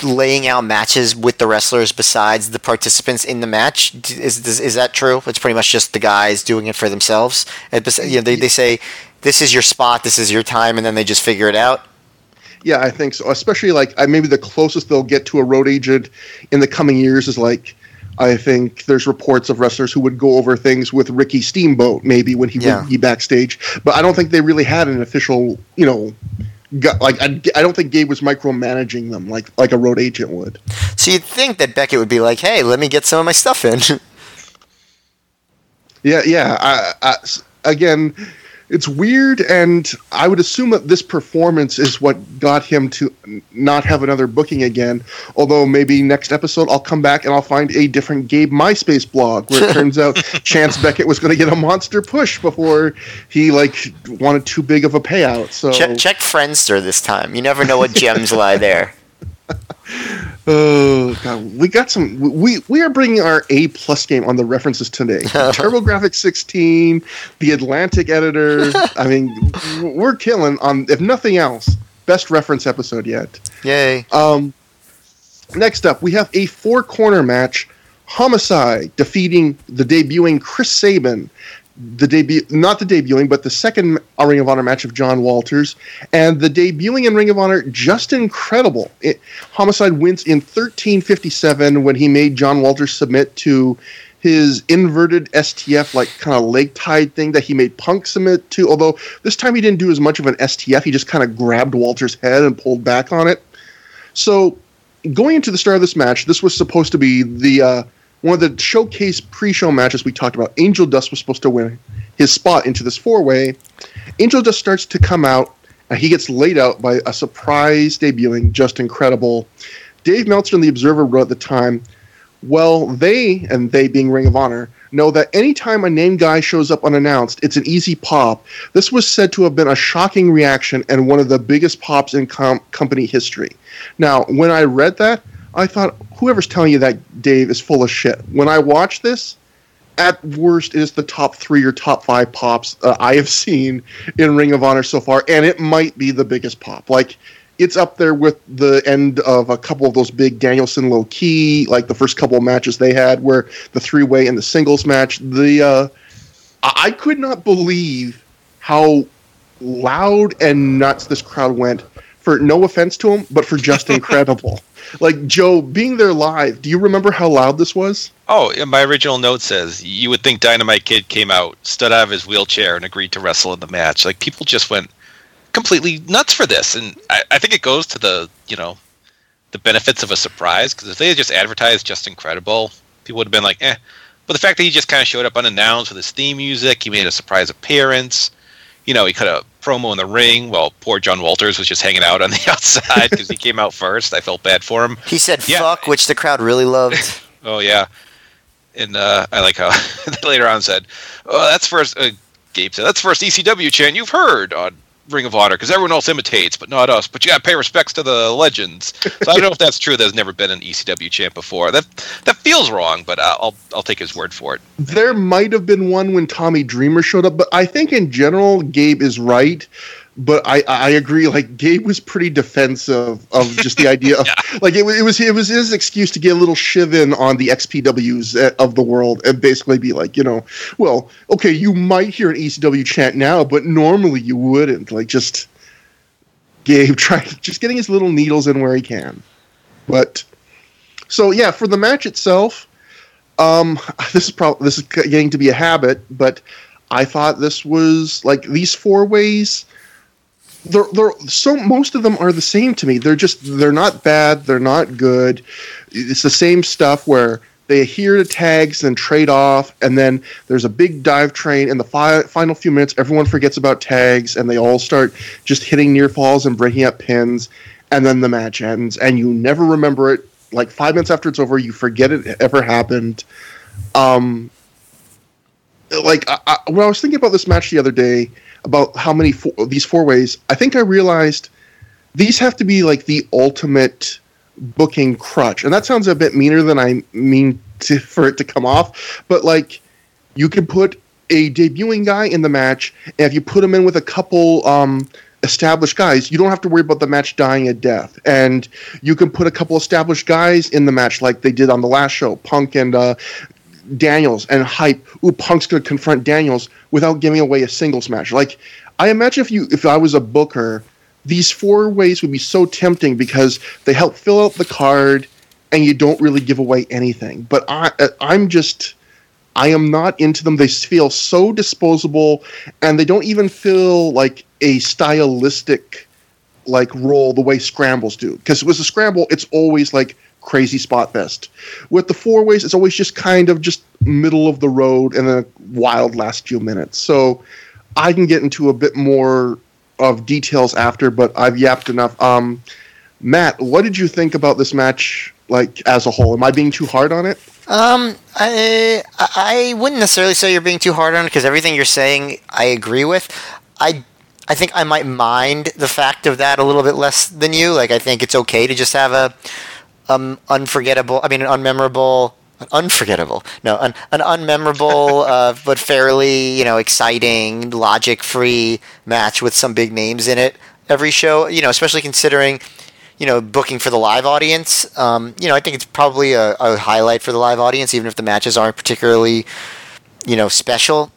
laying out matches with the wrestlers besides the participants in the match. Is is, is that true? It's pretty much just the guys doing it for themselves. And you know, they they say this is your spot, this is your time, and then they just figure it out. Yeah, I think so. Especially like uh, maybe the closest they'll get to a road agent in the coming years is like I think there's reports of wrestlers who would go over things with Ricky Steamboat maybe when he Yeah. would be backstage, but I don't think they really had an official, you know, gu- like I, I don't think Gabe was micromanaging them like like a road agent would. So you'd think that Beckett would be like, "Hey, let me get some of my stuff in." Yeah, yeah. I, I, again, it's weird, and I would assume that this performance is what got him to not have another booking again. Although maybe next episode I'll come back and I'll find a different Gabe MySpace blog where it turns out Chance Beckett was going to get a monster push before he like wanted too big of a payout. So check, check Friendster this time. You never know what gems lie there. Oh god, we got some. We we are bringing our A plus game on the references today. TurboGrafx 16, the Atlantic editor. I mean, we're killing on. If nothing else, best reference episode yet. Yay! Um, next up, we have a four corner match. Homicide defeating the debuting Chris Sabin. The debut, not the debuting, but the second Ring of Honor match of John Walters, and the debuting in Ring of Honor, Justin Credible. It, Homicide wins in 1357 when he made John Walters submit to his inverted STF, like kind of leg tied thing that he made Punk submit to. Although this time he didn't do as much of an STF, he just kind of grabbed Walters' head and pulled back on it. So going into the start of this match, this was supposed to be the uh, one of the showcase pre-show matches we talked about, Angel Dust was supposed to win his spot into this four-way. Angel Dust starts to come out, and he gets laid out by a surprise debuting Justin Credible. Dave Meltzer and the Observer wrote at the time, well, they, and they being Ring of Honor, know that anytime a named guy shows up unannounced, it's an easy pop. This was said to have been a shocking reaction and one of the biggest pops in com- company history. Now, when I read that, I thought, whoever's telling you that, Dave, is full of shit. When I watched this, at worst, it is the top three or top five pops uh, I have seen in Ring of Honor so far, and it might be the biggest pop. Like, it's up there with the end of a couple of those big Danielson Low Ki, like the first couple of matches they had, where the three way and the singles match. The uh, I could not believe how loud and nuts this crowd went. For no offense to him, but for just incredible. Like Joe, being there live, do you remember how loud this was? Oh, my original note says you would think Dynamite Kid came out, stood out of his wheelchair, and agreed to wrestle in the match. Like people just went completely nuts for this, and I, I think it goes to the you know the benefits of a surprise because if they had just advertised Justin Credible, people would have been like, eh. But the fact that he just kind of showed up unannounced with his theme music, he made a surprise appearance. You know, he cut a promo in the ring while poor John Walters was just hanging out on the outside because he came out first. I felt bad for him. He said Yeah. "fuck," which the crowd really loved. Oh yeah, and uh, I like how they later on said, "Oh, that's first." Uh, Gabe said, "That's the first ECW chant you've heard on Ring of Honor because everyone else imitates, but not us. But you got to pay respects to the legends." So I don't know if that's true. There's never been an ECW champ before. That that feels wrong, but uh, I'll I'll take his word for it. There might have been one when Tommy Dreamer showed up, but I think in general Gabe is right. But I, I agree. Like Gabe was pretty defensive of just the idea of like it, was- it was it was his excuse to get a little shiv in on the XPWs of the world and basically be like, you know, well, okay, you might hear an ECW chant now, but normally you wouldn't. Like just Gabe trying just getting his little needles in where he can. But so yeah, for the match itself, um, this is probably this is getting to be a habit, but I thought this was like these four ways. They're, they're so most of them are the same to me. They're just they're not bad. They're not good. It's the same stuff where they adhere to tags and trade off, and then there's a big dive train. In the fi- final few minutes, everyone forgets about tags, and they all start just hitting near falls and breaking up pins, and then the match ends, and you never remember it. Like five minutes after it's over, you forget it ever happened. Um, like I, I, when I was thinking about this match the other day, about how many four, these four ways, I think I realized these have to be like the ultimate booking crutch, and that sounds a bit meaner than I mean to, for it to come off. But like, you could put a debuting guy in the match, and if you put him in with a couple um, established guys, you don't have to worry about the match dying a death. And you can put a couple established guys in the match, like they did on the last show, Punk and uh, Daniels, and hype. Ooh, Punk's gonna confront Daniels without giving away a singles match. Like, I imagine if you, if I was a booker, these four ways would be so tempting because they help fill out the card, and you don't really give away anything. But I, uh, I'm just. I am not into them. They feel so disposable, and they don't even feel like a stylistic like role the way scrambles do. Because with a scramble, it's always like crazy spot fest. With the four ways, it's always just kind of just middle of the road and a wild last few minutes. So I can get into a bit more of details after, but I've yapped enough. Um, Matt, what did you think about this match, like as a whole? Am I being too hard on it? Um, I I wouldn't necessarily say you're being too hard on it because everything you're saying I agree with. I I think I might mind the fact of that a little bit less than you. Like I think it's okay to just have a um unforgettable. I mean, an unmemorable. An unforgettable, no, an, an unmemorable uh, but fairly, you know, exciting, logic-free match with some big names in it every show. You know, especially considering you know, booking for the live audience. Um, you know, I think it's probably a, a highlight for the live audience, even if the matches aren't particularly, you know, special.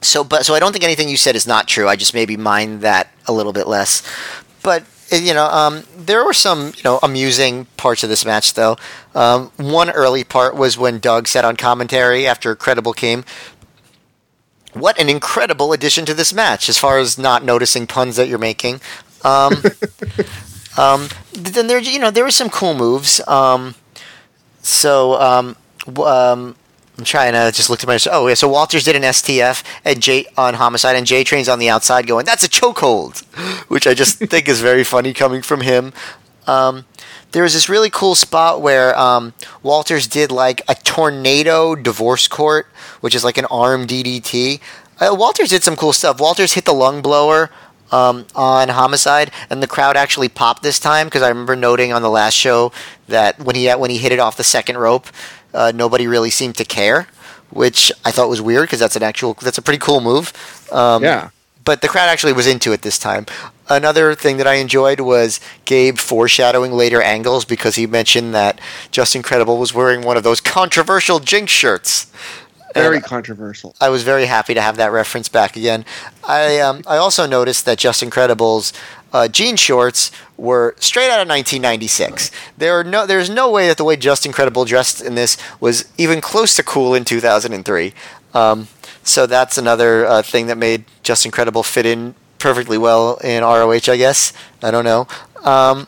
So, but so I don't think anything you said is not true. I just maybe mind that a little bit less. But you know, um, there were some you know amusing parts of this match, though. Um, one early part was when Doug said on commentary after Credible came, "What an incredible addition to this match!" As far as not noticing puns that you're making. Um, um, then there, you know, there were some cool moves. Um, so um, um, I'm trying to just look at my. Oh yeah, so Walters did an STF and J on homicide, and J Train's on the outside going, "That's a chokehold," which I just think is very funny coming from him. Um, there was this really cool spot where um, Walters did like a tornado divorce court, which is like an arm DDT. Uh, Walters did some cool stuff. Walters hit the lung blower um, on Homicide, and the crowd actually popped this time because I remember noting on the last show that when he when he hit it off the second rope, uh, nobody really seemed to care, which I thought was weird because that's an actual that's a pretty cool move. Um, Yeah. but the crowd actually was into it this time. Another thing that I enjoyed was Gabe foreshadowing later angles because he mentioned that Justin Credible was wearing one of those controversial Jinx shirts. Very And controversial. I was very happy to have that reference back again. I um, I also noticed that Justin Credible's uh, jean shorts were straight out of 1996. There are no, there's no way that the way Justin Credible dressed in this was even close to cool in 2003. Um, so that's another uh, thing that made Justin Credible fit in perfectly well in ROH. I guess I don't know. Um,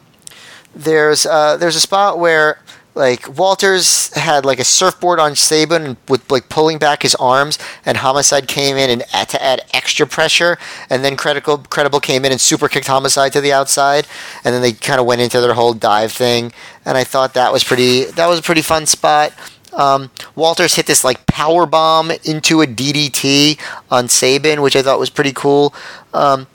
there's uh, there's a spot where like Walters had like a surfboard on Sabin with like pulling back his arms, and Homicide came in and to add extra pressure, and then Credible Credible came in and super kicked Homicide to the outside, and then they kind of went into their whole dive thing, and I thought that was pretty that was a pretty fun spot. Um, Walters hit this like power bomb into a DDT on Sabin, which I thought was pretty cool. Um,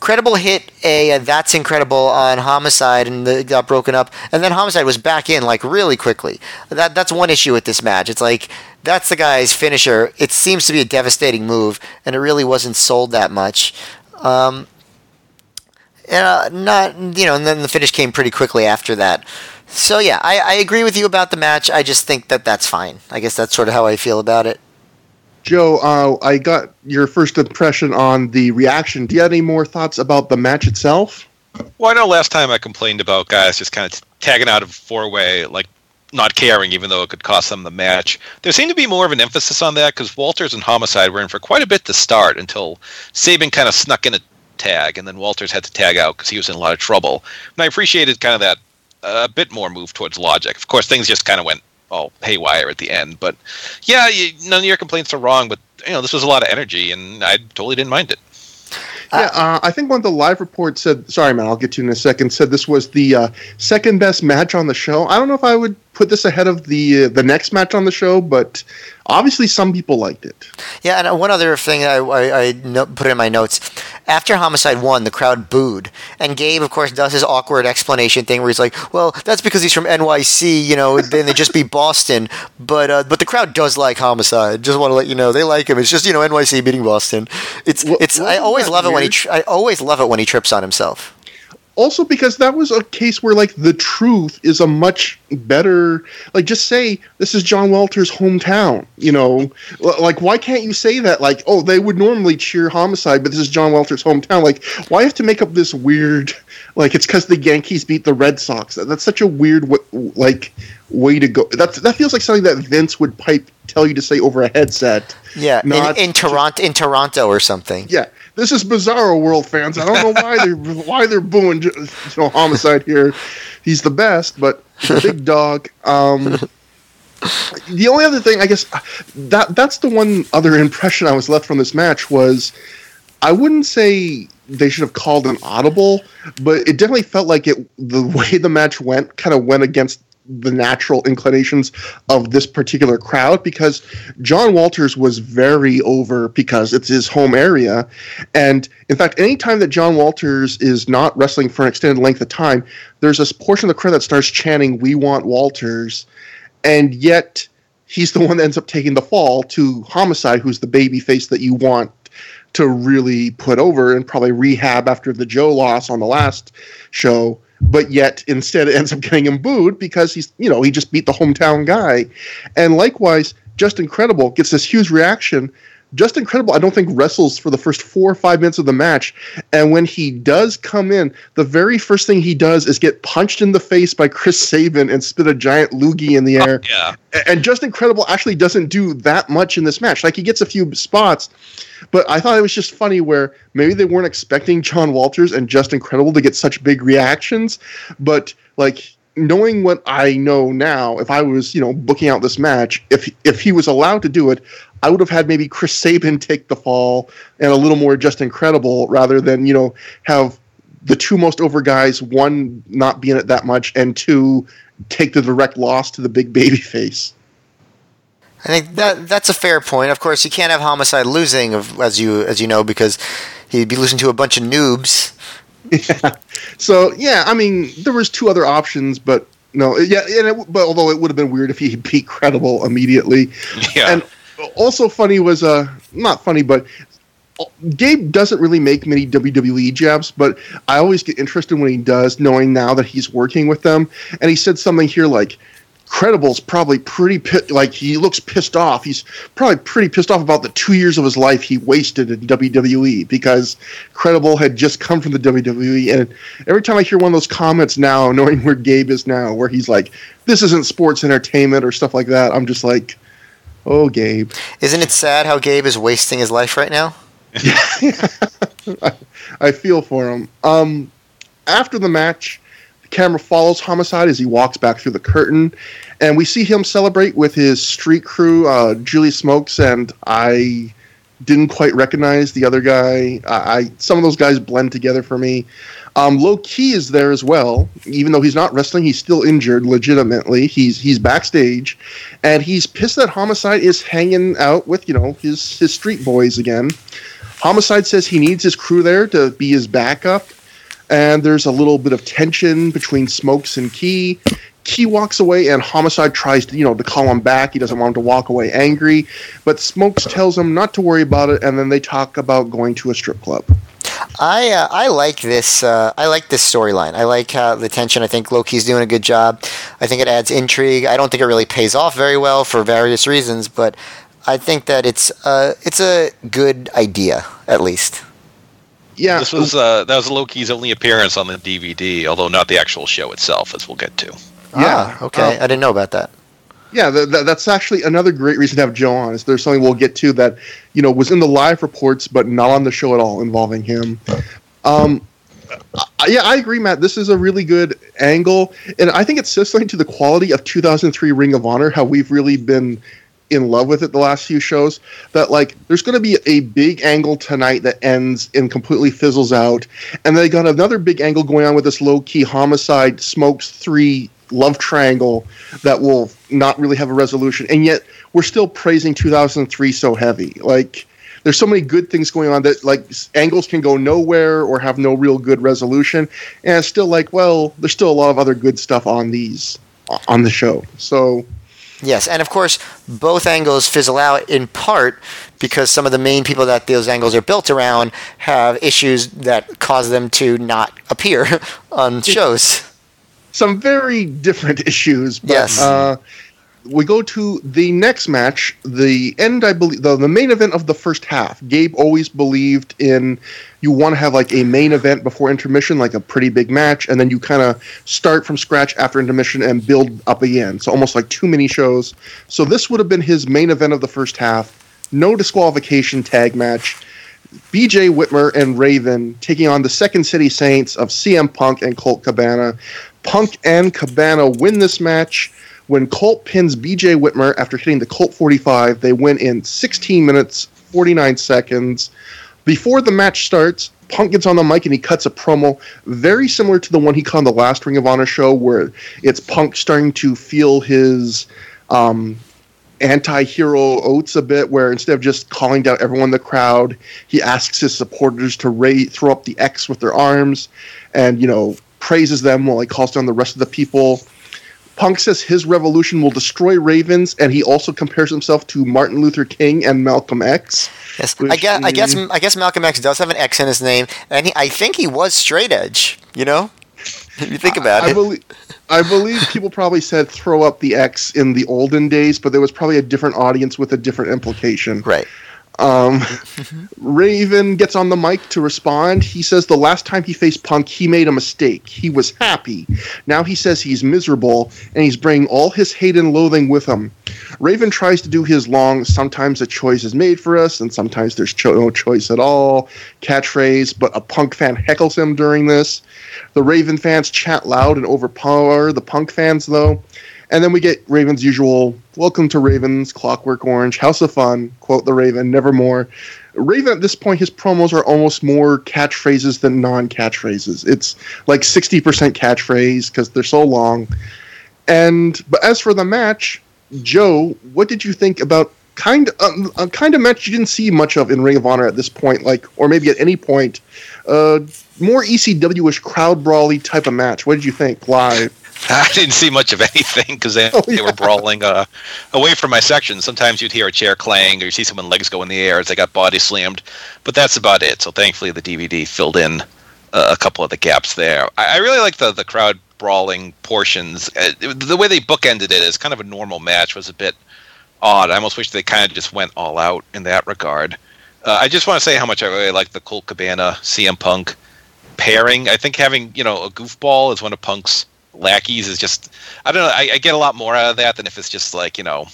Credible hit a uh, that's incredible on Homicide and the, got broken up, and then Homicide was back in like really quickly. That that's one issue with this match. It's like that's the guy's finisher. It seems to be a devastating move, and it really wasn't sold that much. Um, and, uh, not you know, and then the finish came pretty quickly after that. So yeah, I, I agree with you about the match. I just think that that's fine. I guess that's sort of how I feel about it. Joe, uh, I got your first impression on the reaction. Do you have any more thoughts about the match itself? Well, I know last time I complained about guys just kind of tagging out of four way, like not caring, even though it could cost them the match. There seemed to be more of an emphasis on that because Walters and Homicide were in for quite a bit to start until Sabin kind of snuck in a tag, and then Walters had to tag out because he was in a lot of trouble. And I appreciated kind of that a bit more move towards logic. Of course, things just kind of went all haywire at the end, but yeah, you, none of your complaints are wrong. But you know, this was a lot of energy, and I totally didn't mind it. Yeah, uh, I think one of the live reports said, sorry, man, I'll get to you in a second, said this was the uh, second best match on the show. I don't know if I would put this ahead of the uh, the next match on the show, but obviously some people liked it. Yeah, and uh, one other thing I, I, I no- put in my notes. After Homicide won, the crowd booed. And Gabe, of course, does his awkward explanation thing where he's like, well, that's because he's from NYC, you know, then they just beat Boston. But uh, but the crowd does like Homicide. Just want to let you know. They like him. It's just, you know, NYC beating Boston. It's, Well, it's, I always love it when he, weird? tri- I always love it when he trips on himself. Also, because that was a case where, like, the truth is a much better. Like, just say this is John Walter's hometown. You know, like, why can't you say that? Like, oh, they would normally cheer homicide, but this is John Walter's hometown. Like, why have to make up this weird? Like, it's because the Yankees beat the Red Sox. That- That's such a weird, w- like, way to go. That that feels like something that Vince would pipe tell you to say over a headset. Yeah, in, in Toronto, in Toronto or something. Yeah, this is Bizarro World fans. I don't know why they're why they're booing you know, Homicide here. He's the best, but big dog. Um, the only other thing, I guess, that that's the one other impression I was left from this match was, I wouldn't say they should have called an audible, but it definitely felt like it. The way the match went kind of went against the natural inclinations of this particular crowd because John Walters was very over because it's his home area. And in fact, anytime that John Walters is not wrestling for an extended length of time, there's this portion of the crowd that starts chanting, We want Walters. And yet he's the one that ends up taking the fall to Homicide, who's the baby face that you want to really put over and probably rehab after the Joe loss on the last show. But yet, instead, it ends up getting him booed because he's, you know, he just beat the hometown guy. And likewise, Justin Credible gets this huge reaction. Justin Credible. I don't think wrestles for the first four or five minutes of the match. And when he does come in, the very first thing he does is get punched in the face by Chris Sabin and spit a giant loogie in the air. Yeah. And Justin Credible actually doesn't do that much in this match. Like he gets a few spots, but I thought it was just funny where maybe they weren't expecting John Walters and Justin Credible to get such big reactions, but like knowing what I know now, if I was, you know, booking out this match, if if he was allowed to do it, I would have had maybe Chris Sabin take the fall and a little more Justin Credible rather than, you know, have the two most over guys, one not be in it that much, and two take the direct loss to the big baby face. I think that that's a fair point. Of course, you can't have homicide losing, as you as you know, because he'd be losing to a bunch of noobs. Yeah. So yeah, I mean, there was two other options, but no, yeah, it, but although it would have been weird if he beat Credible immediately. Yeah. And also funny was uh not funny, but Gabe doesn't really make many WWE jabs, but I always get interested when he does, knowing now that he's working with them. And he said something here like, Credible's probably pretty pi- like he looks pissed off. He's probably pretty pissed off about the two years of his life he wasted in WWE because Credible had just come from the WWE. And every time I hear one of those comments now, knowing where Gabe is now, where he's like, "This isn't sports entertainment" or stuff like that, I'm just like, "Oh, Gabe." Isn't it sad how Gabe is wasting his life right now? I, I feel for him. Um, after the match, the camera follows Homicide as he walks back through the curtain, and we see him celebrate with his street crew, uh, Julius Smokes, and I didn't quite recognize the other guy. I, I some of those guys blend together for me. Um, Low Ki is there as well, even though he's not wrestling. He's still injured, legitimately. He's he's backstage, and he's pissed that Homicide is hanging out with you know his his street boys again. Homicide says he needs his crew there to be his backup, and there's a little bit of tension between Smokes and Ki. Ki walks away, and Homicide tries to, you know, to call him back. He doesn't want him to walk away angry, but Smokes tells him not to worry about it, and then they talk about going to a strip club. I uh, I like this. Uh, I like this storyline. I like uh, the tension. I think Low Ki's doing a good job. I think it adds intrigue. I don't think it really pays off very well for various reasons, but I think that it's uh, it's a good idea at least. Yeah, This was uh, that was Low Ki's only appearance on the DVD, although not the actual show itself, as we'll get to. Yeah. Ah, okay. Oh. I didn't know about that. Yeah, th- th- that's actually another great reason to have Joe on. Is there's something we'll get to that you know was in the live reports but not on the show at all involving him. Um, I- yeah, I agree, Matt. This is a really good angle, and I think it's sizzling to the quality of 2003 Ring of Honor. How we've really been in love with it the last few shows. That like, there's going to be a big angle tonight that ends and completely fizzles out, and they got another big angle going on with this Low Ki homicide smokes three love triangle that will not really have a resolution, and yet we're still praising 2003 so heavy. Like, there's so many good things going on that like angles can go nowhere or have no real good resolution, and it's still like, well, there's still a lot of other good stuff on these on the show. So Yes, and of course, both angles fizzle out in part because some of the main people that those angles are built around have issues that cause them to not appear on shows. Some very different issues. But, Yes. Uh, we go to the next match, the end. I believe the, the main event of the first half. Gabe always believed in you want to have like a main event before intermission, like a pretty big match, and then you kind of start from scratch after intermission and build up again. So almost like two mini shows. So this would have been his main event of the first half. No disqualification tag match. BJ Whitmer and Raven taking on the Second City Saints of CM Punk and Colt Cabana. Punk and Cabana win this match. When Colt pins BJ Whitmer after hitting the Colt 45, they win in 16 minutes, 49 seconds. Before the match starts, Punk gets on the mic and he cuts a promo very similar to the one he cut on the last Ring of Honor show, where it's Punk starting to feel his um, anti-hero oats a bit where instead of just calling down everyone in the crowd he asks his supporters to ra- throw up the x with their arms and you know praises them while he calls down the rest of the people punk says his revolution will destroy ravens and he also compares himself to martin luther king and malcolm x Yes, I guess, I guess I guess Malcolm X does have an X in his name, and he, I think he was straight edge. You know, if you think about I it. believe, I believe people probably said throw up the X in the olden days, but there was probably a different audience with a different implication. right. Um, Raven gets on the mic to respond. He says the last time he faced Punk, he made a mistake. He was happy. Now he says he's miserable, and he's bringing all his hate and loathing with him. Raven tries to do his long, sometimes a choice is made for us, and sometimes there's cho- no choice at all catchphrase, but a Punk fan heckles him during this. The Raven fans chat loud and overpower the Punk fans, though. And then we get Raven's usual Welcome to Ravens, Clockwork Orange, House of Fun, quote the Raven, nevermore. Raven at this point, his promos are almost more catchphrases than non catchphrases. It's like 60% catchphrase because they're so long. And but as for the match, Joe, what did you think about kind um, a kind of match you didn't see much of in Ring of Honor at this point, like or maybe at any point? Uh, more ECW-ish crowd brawly type of match. What did you think live? I didn't see much of anything because they, Oh, they were brawling uh, away from my section. Sometimes you'd hear a chair clang or you see someone legs go in the air as they got body slammed, but that's about it. So thankfully the DVD filled in uh, a couple of the gaps there. I, I really like the the crowd brawling portions. Uh, the way they bookended it as kind of a normal match was a bit odd. I almost wish they kind of just went all out in that regard. Uh, I just want to say how much I really like the Colt Cabana CM Punk pairing. I think having you know a goofball is one of Punk's lackeys is just I don't know. I, I get a lot more out of that than if it's just like you know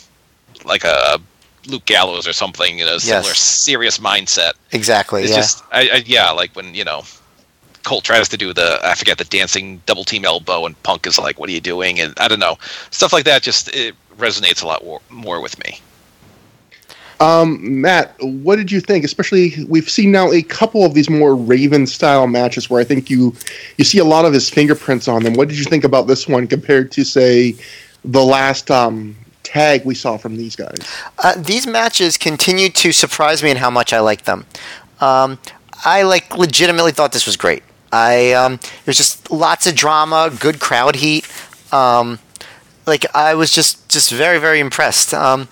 like a Luke Gallows or something. You know, similar serious mindset. Exactly. It's yeah. just I, I yeah like when you know. Colt tries to do the I forget the dancing double team elbow and Punk is like, "What are you doing?" And I don't know stuff like that. Just it resonates a lot more, more with me. Um, Matt, what did you think? Especially, we've seen now a couple of these more Raven style matches where I think you you see a lot of his fingerprints on them. What did you think about this one compared to, say, the last um, tag we saw from these guys? Uh, these matches continue to surprise me in how much I like them. Um, I like legitimately thought this was great. I um, there's just lots of drama, good crowd heat. Um, like I was just just very very impressed. Um,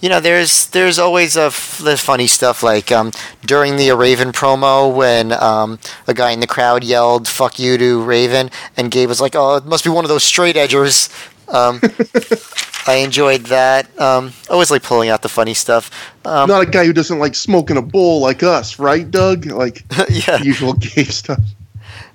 you know, there's there's always a f- the funny stuff like um, during the Raven promo when um, a guy in the crowd yelled "fuck you" to Raven, and Gabe was like, "Oh, it must be one of those straight edgers." Um, I enjoyed that. Um, I always like pulling out the funny stuff. Um, Not a guy who doesn't like smoking a bowl like us, right, Doug? Like yeah. usual gay stuff.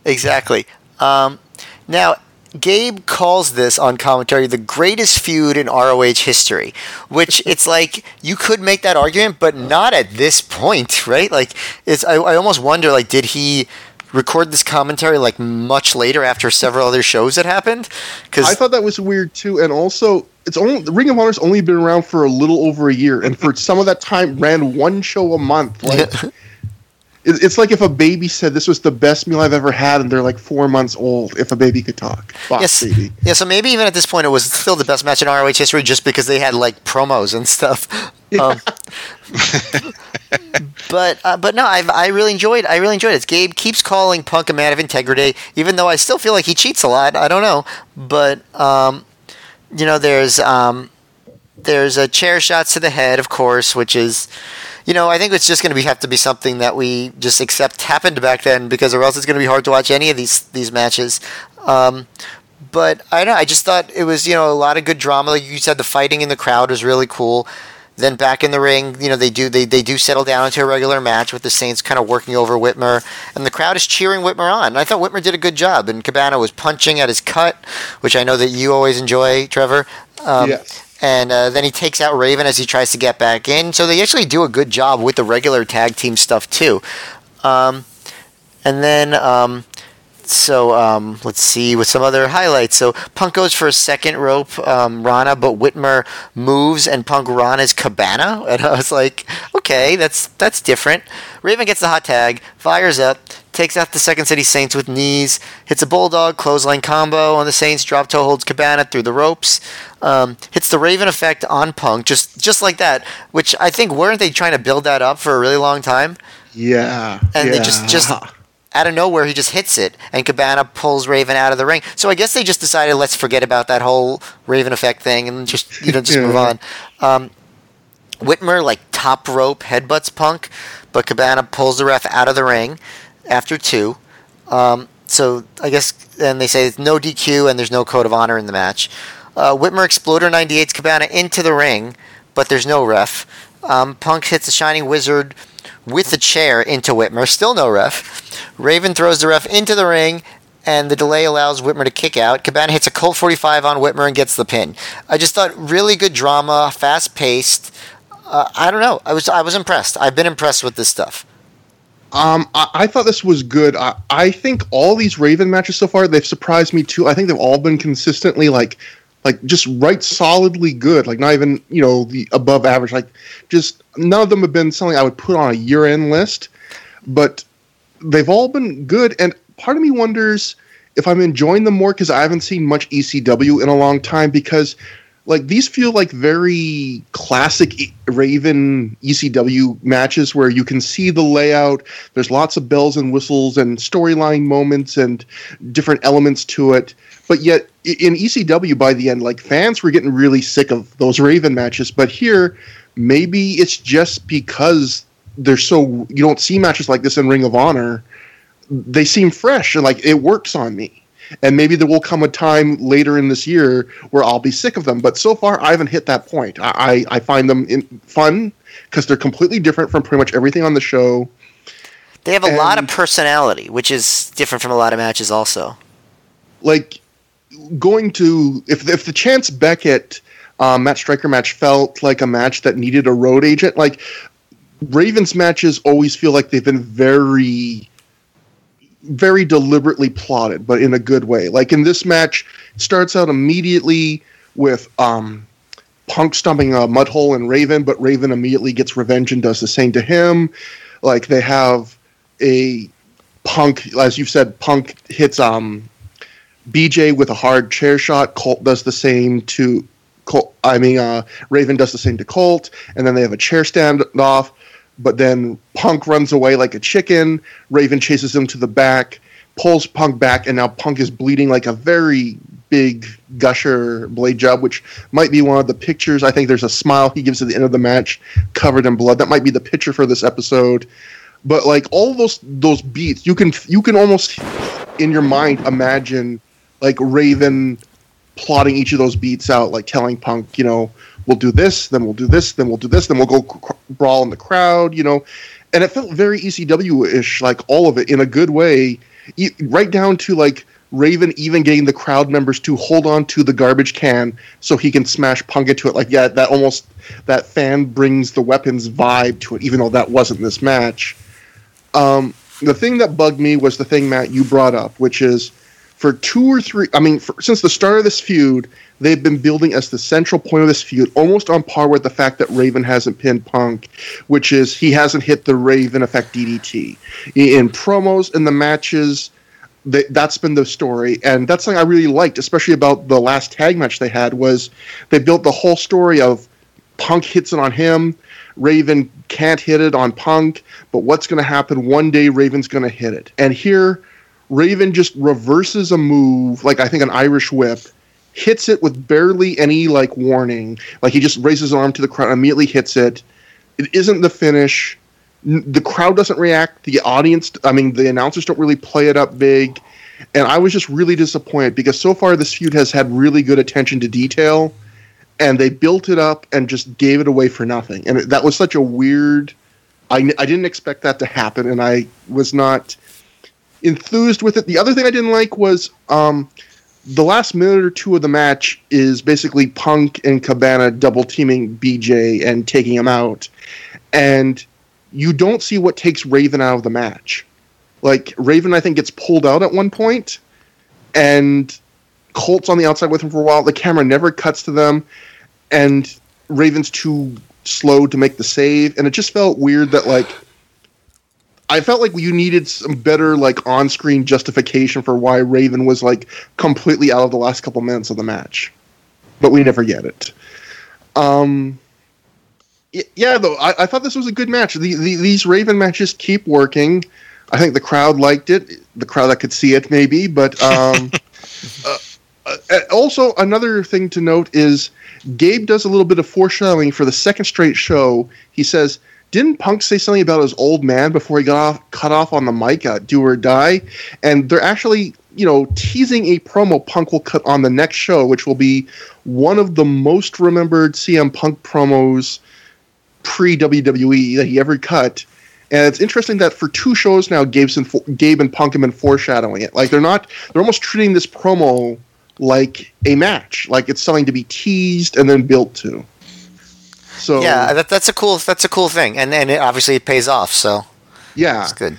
Exactly. Um, now, Gabe calls this on commentary the greatest feud in ROH history, which it's like you could make that argument, but not at this point, right? Like, it's I, I almost wonder, like, did he record this commentary like much later after several other shows that happened? Because I thought that was weird too, and also it's only Ring of Honor's only been around for a little over a year, and for some of that time ran one show a month. Like it's like if a baby said this was the best meal I've ever had, and they're like four months old. If a baby could talk, Fox yes, baby. yeah. So maybe even at this point, it was still the best match in ROH history, just because they had like promos and stuff. Um, but uh, but no, I I really enjoyed I really enjoyed it. Gabe keeps calling Punk a man of integrity, even though I still feel like he cheats a lot. I don't know, but um, you know, there's um, there's a chair shots to the head, of course, which is. You know, I think it's just going to be have to be something that we just accept happened back then, because or else it's going to be hard to watch any of these these matches. Um, but I don't know. I just thought it was you know a lot of good drama. Like you said, the fighting in the crowd was really cool. Then back in the ring, you know they do they, they do settle down into a regular match with the Saints kind of working over Whitmer, and the crowd is cheering Whitmer on. And I thought Whitmer did a good job, and Cabana was punching at his cut, which I know that you always enjoy, Trevor. Um, Yes. And uh, then he takes out Raven as he tries to get back in. So they actually do a good job with the regular tag team stuff too. Um, and then um, so um, let's see with some other highlights. So Punk goes for a second rope um, Rana, but Whitmer moves and Punk Rana's Cabana, and I was like, okay, that's that's different. Raven gets the hot tag, fires up, takes out the Second City Saints with knees, hits a bulldog clothesline combo on the Saints, drop toe holds Cabana through the ropes, um, hits the Raven effect on Punk, just just like that. Which I think weren't they trying to build that up for a really long time? Yeah, and yeah. they just just out of nowhere he just hits it and cabana pulls raven out of the ring so i guess they just decided let's forget about that whole raven effect thing and just you know just Yeah. move on um, whitmer like top rope headbutts punk but cabana pulls the ref out of the ring after two um, so i guess and they say no dq and there's no code of honor in the match uh, whitmer exploder 98's cabana into the ring but there's no ref Um, Punk hits a Shining Wizard with the chair into Whitmer. Still no ref. Raven throws the ref into the ring, and the delay allows Whitmer to kick out. Cabana hits a Colt 45 on Whitmer and gets the pin. I just thought really good drama, fast paced. Uh, I don't know. I was I was impressed. I've been impressed with this stuff. Um, I, I, thought this was good. I, I think all these Raven matches so far they've surprised me too. I think they've all been consistently like, like just right solidly good. Like not even you know the above average. Like just none of them have been something I would put on a year end list, but they've all been good. And part of me wonders if I'm enjoying them more because I haven't seen much ECW in a long time because like these feel like very classic Raven ECW matches where you can see the layout. There's lots of bells and whistles and storyline moments and different elements to it. But yet in ECW by the end, like fans were getting really sick of those Raven matches. But here, maybe it's just because they're so you don't see matches like this in Ring of Honor. They seem fresh and like it works on me and maybe there will come a time later in this year where I'll be sick of them. But so far, I haven't hit that point. I, I find them in, fun because they're completely different from pretty much everything on the show. They have a and, lot of personality, which is different from a lot of matches, also. Like going to if if the Chance Beckett um, Matt Striker match felt like a match that needed a road agent, like Ravens matches always feel like they've been very very deliberately plotted, but in a good way. Like in this match, it starts out immediately with um, Punk stomping a mud hole in Raven, but Raven immediately gets revenge and does the same to him. Like they have a Punk, as you've said, Punk hits um, BJ with a hard chair shot. Colt does the same to Colt. I mean, uh, Raven does the same to Colt, and then they have a chair standoff but then Punk runs away like a chicken. Raven chases him to the back, pulls Punk back, and now Punk is bleeding like a very big gusher blade job, which might be one of the pictures. I think there's a smile he gives at the end of the match, covered in blood. That might be the picture for this episode. But like all those those beats, you can you can almost in your mind imagine like Raven plotting each of those beats out, like telling Punk, you know, we'll do this, then we'll do this, then we'll do this, then we'll go cr- brawl in the crowd, you know. And it felt very ECW ish, like all of it in a good way, e- right down to like Raven even getting the crowd members to hold on to the garbage can so he can smash Punk into it. Like, yeah, that almost that fan brings the weapons vibe to it, even though that wasn't this match. Um, the thing that bugged me was the thing Matt you brought up, which is for two or three. I mean, for, since the start of this feud, they've been building as the central point of this feud, almost on par with the fact that Raven hasn't pinned Punk, which is he hasn't hit the Raven effect DDT. In promos and the matches, they, that's been the story, and that's something I really liked, especially about the last tag match they had. Was they built the whole story of Punk hits it on him, Raven can't hit it on Punk, but what's going to happen? One day Raven's going to hit it, and here. Raven just reverses a move, like I think an Irish whip, hits it with barely any like warning. Like he just raises his arm to the crowd, immediately hits it. It isn't the finish. The crowd doesn't react. The audience, I mean, the announcers don't really play it up big. And I was just really disappointed because so far this feud has had really good attention to detail, and they built it up and just gave it away for nothing. And that was such a weird. I, I didn't expect that to happen, and I was not enthused with it. The other thing I didn't like was um, the last minute or two of the match is basically Punk and Cabana double teaming BJ and taking him out. And you don't see what takes Raven out of the match. Like, Raven, I think, gets pulled out at one point, and Colt's on the outside with him for a while. The camera never cuts to them, and Raven's too slow to make the save. And it just felt weird that, like, I felt like you needed some better like on-screen justification for why Raven was like completely out of the last couple minutes of the match, but we never get it. Um, yeah, though I, I thought this was a good match. The, the, these Raven matches keep working. I think the crowd liked it. The crowd that could see it, maybe, but um, uh, uh, also another thing to note is Gabe does a little bit of foreshadowing for the second straight show. He says didn't Punk say something about his old man before he got off, cut off on the mic at Do or Die? And they're actually, you know, teasing a promo Punk will cut on the next show, which will be one of the most remembered CM Punk promos pre WWE that he ever cut. And it's interesting that for two shows now, Gabe's and, Gabe and Punk have been foreshadowing it. Like they're not, they're almost treating this promo like a match, like it's something to be teased and then built to. So yeah, that, that's a cool that's a cool thing, and and it, obviously it pays off. So yeah, it's good.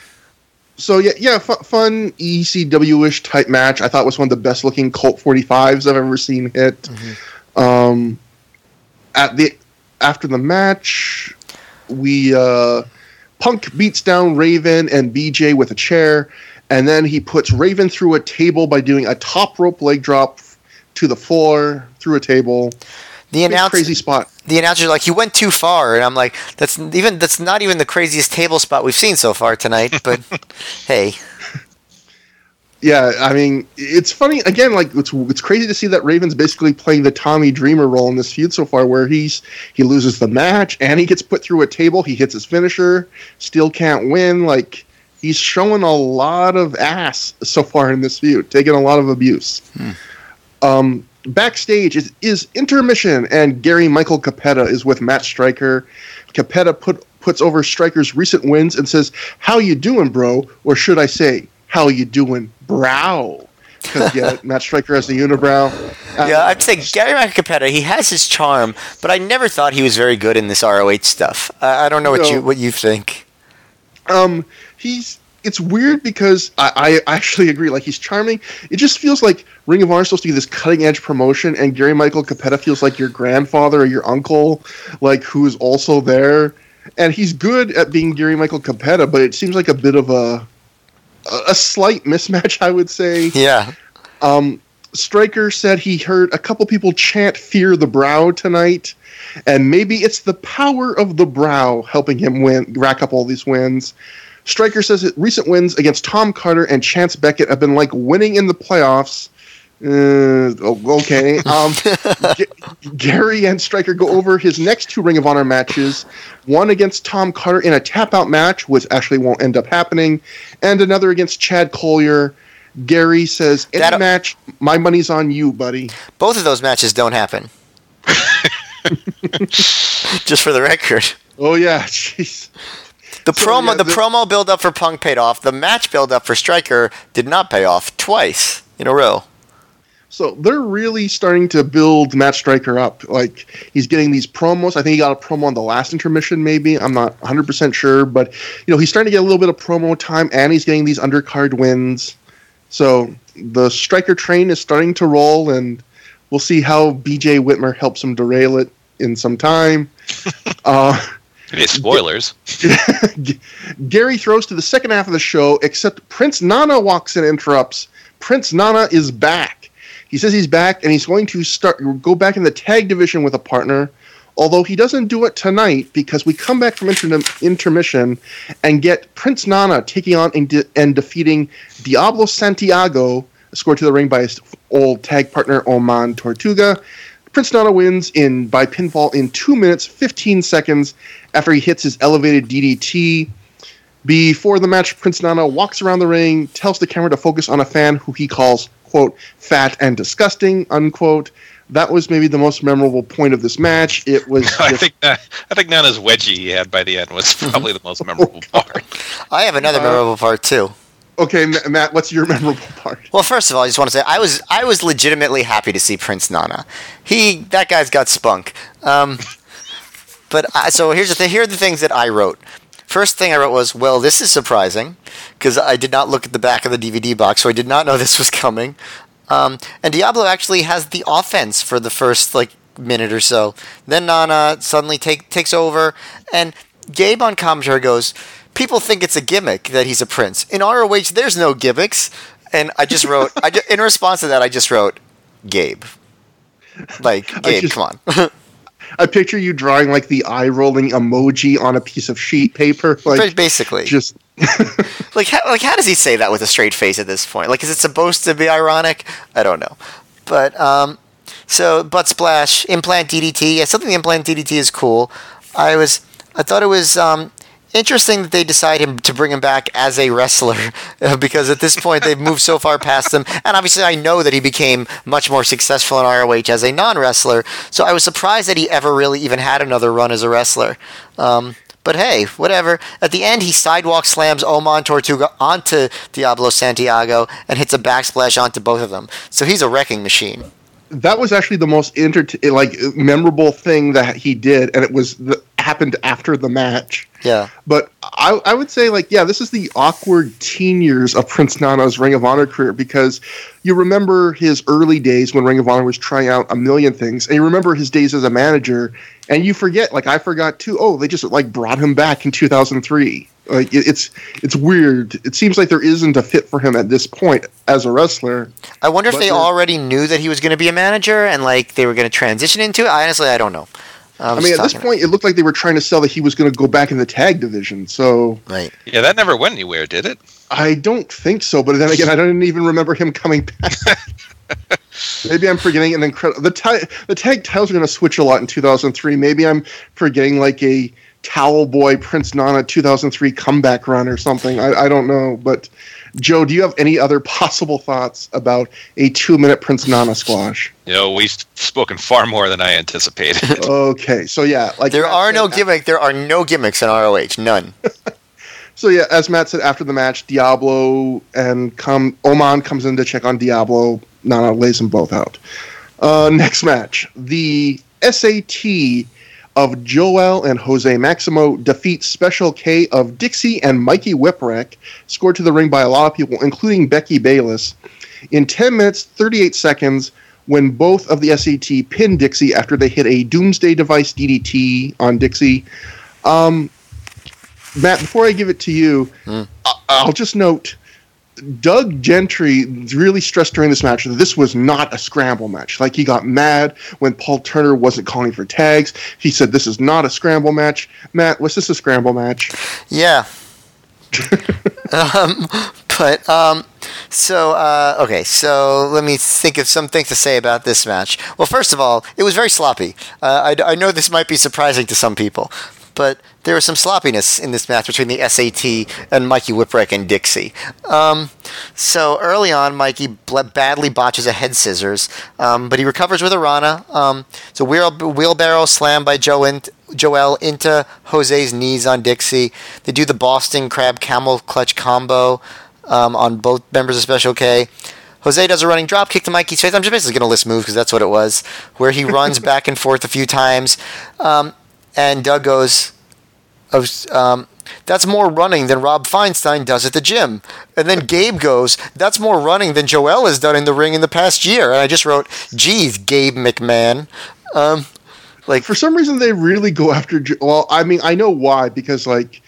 So yeah, yeah, f- fun ECW-ish type match. I thought it was one of the best looking Colt 45s I've ever seen hit. Mm-hmm. Um, at the after the match, we uh, Punk beats down Raven and BJ with a chair, and then he puts Raven through a table by doing a top rope leg drop to the floor through a table. The announcer, crazy spot. The announcer's like, "You went too far," and I'm like, "That's even that's not even the craziest table spot we've seen so far tonight." But hey, yeah, I mean, it's funny again. Like it's it's crazy to see that Raven's basically playing the Tommy Dreamer role in this feud so far, where he's he loses the match and he gets put through a table. He hits his finisher, still can't win. Like he's showing a lot of ass so far in this feud, taking a lot of abuse. Hmm. Um, backstage is, is intermission, and Gary Michael Cappetta is with Matt Striker. Cappetta put puts over Striker's recent wins and says, "How you doing, bro?" Or should I say, "How you doing, brow?" Because yeah, Matt Striker has the unibrow. Uh, yeah, I'd say Gary Michael Cappetta. He has his charm, but I never thought he was very good in this ROH stuff. I, I don't know what you what you think. Um, he's it's weird because I, I, actually agree. Like he's charming. It just feels like Ring of Honor is supposed to be this cutting edge promotion, and Gary Michael Cappetta feels like your grandfather or your uncle, like who is also there. And he's good at being Gary Michael Cappetta, but it seems like a bit of a a slight mismatch, I would say. Yeah. Um, Striker said he heard a couple people chant "Fear the Brow" tonight, and maybe it's the power of the brow helping him win, rack up all these wins. Striker says that recent wins against Tom Carter and Chance Beckett have been like winning in the playoffs. Uh, okay. Um, G- Gary and Striker go over his next two Ring of Honor matches. One against Tom Carter in a tap out match, which actually won't end up happening, and another against Chad Collyer. Gary says, "Any that, match, my money's on you, buddy." Both of those matches don't happen. Just for the record. Oh yeah, jeez. The so, promo, yeah, the, the promo build up for Punk paid off. The match build up for Striker did not pay off twice in a row. So they're really starting to build Matt Striker up. Like he's getting these promos. I think he got a promo on the last intermission, maybe. I'm not 100 percent sure, but you know he's starting to get a little bit of promo time, and he's getting these undercard wins. So the Striker train is starting to roll, and we'll see how B.J. Whitmer helps him derail it in some time. uh, any spoilers? Gary throws to the second half of the show, except Prince Nana walks in and interrupts. Prince Nana is back. He says he's back and he's going to start go back in the tag division with a partner. Although he doesn't do it tonight because we come back from inter- intermission and get Prince Nana taking on and, de- and defeating Diablo Santiago, scored to the ring by his old tag partner Oman Tortuga. Prince Nana wins in by pinfall in two minutes, 15 seconds after he hits his elevated DDT. Before the match, Prince Nana walks around the ring, tells the camera to focus on a fan who he calls, quote, fat and disgusting, unquote. That was maybe the most memorable point of this match. It was. Just, I think that I think Nana's wedgie he had by the end was probably the most memorable part. I have another uh, memorable part too. Okay, Matt, what's your memorable part? Well, first of all, I just want to say I was I was legitimately happy to see Prince Nana. He that guy's got spunk. Um, but I, so here's the thing. Here are the things that I wrote. First thing I wrote was, "Well, this is surprising," because I did not look at the back of the DVD box, so I did not know this was coming. Um, and Diablo actually has the offense for the first like minute or so. Then Nana suddenly take, takes over, and Gabe on commentary goes, people think it's a gimmick that he's a prince. In ROH, there's no gimmicks. And I just wrote, I just, in response to that, I just wrote, Gabe. Like, Gabe, just, come on. I picture you drawing like the eye rolling emoji on a piece of sheet paper. Like, Basically. Just. like, how, like, how does he say that with a straight face at this point? Like, is it supposed to be ironic? I don't know. But, um, so, butt splash, implant DDT. Yeah, something implant DDT is cool. I was, I thought it was, um, interesting that they decide him to bring him back as a wrestler because at this point they've moved so far past him. And obviously, I know that he became much more successful in ROH as a non-wrestler. So I was surprised that he ever really even had another run as a wrestler. Um, but hey, whatever. At the end, he sidewalk slams Oman Tortuga onto Diablo Santiago and hits a backsplash onto both of them. So he's a wrecking machine that was actually the most inter- like memorable thing that he did, and it was the, happened after the match. Yeah. But I, I would say like yeah, this is the awkward teen years of Prince Nana's Ring of Honor career because you remember his early days when Ring of Honor was trying out a million things, and you remember his days as a manager, and you forget like I forgot too. Oh, they just like brought him back in 2003. Like it, it's it's weird. It seems like there isn't a fit for him at this point as a wrestler. I wonder if they already knew that he was going to be a manager and like they were going to transition into it. Honestly, I don't know. I, I mean, at this point, it looked like they were trying to sell that he was going to go back in the tag division. So, right? Yeah, that never went anywhere, did it? I don't think so. But then again, I don't even remember him coming back. Maybe I'm forgetting an incredible. The tag the tag titles are going to switch a lot in 2003. Maybe I'm forgetting like a Towel Boy Prince Nana 2003 comeback run or something. I, I don't know, but Joe, do you have any other possible thoughts about a two minute Prince Nana squash? You know, we've spoken far more than I anticipated. okay, so yeah, like there Matt are no gimmicks. There are no gimmicks in ROH. None. so yeah, as Matt said after the match, Diablo and come Oman comes in to check on Diablo. Nana lays them both out. Uh, next match, the SAT of Joel and Jose Maximo defeats Special K of Dixie and Mikey Whipwreck, scored to the ring by a lot of people, including Becky Bayless, in 10 minutes, 38 seconds, when both of the SAT pinned Dixie after they hit a Doomsday Device DDT on Dixie. Um, Matt, before I give it to you, mm. I'll just note Doug Gentry really stressed during this match that this was not a scramble match. Like he got mad when Paul Turner wasn't calling for tags. He said this is not a scramble match. Matt, was this a scramble match? Yeah. um, but um, so uh, okay, so let me think of some things to say about this match. Well, first of all, it was very sloppy. Uh, I, I know this might be surprising to some people, but there was some sloppiness in this match between the SAT and Mikey Whipwreck and Dixie. Um, so early on, Mikey badly botches a head scissors, um, but he recovers with a Rana. Um, so wheel- wheelbarrow slam by Joe Joel into Jose's knees on Dixie. They do the Boston Crab Camel Clutch combo um, on both members of Special K. Jose does a running drop kick to Mikey's face. I'm just basically going to list moves because that's what it was, where he runs back and forth a few times. Um, and Doug goes, um, that's more running than Rob Feinstein does at the gym. And then Gabe goes, that's more running than Joel has done in the ring in the past year. And I just wrote, geez, Gabe McMahon. Um, like for some reason they really go after. Well, I mean, I know why because like.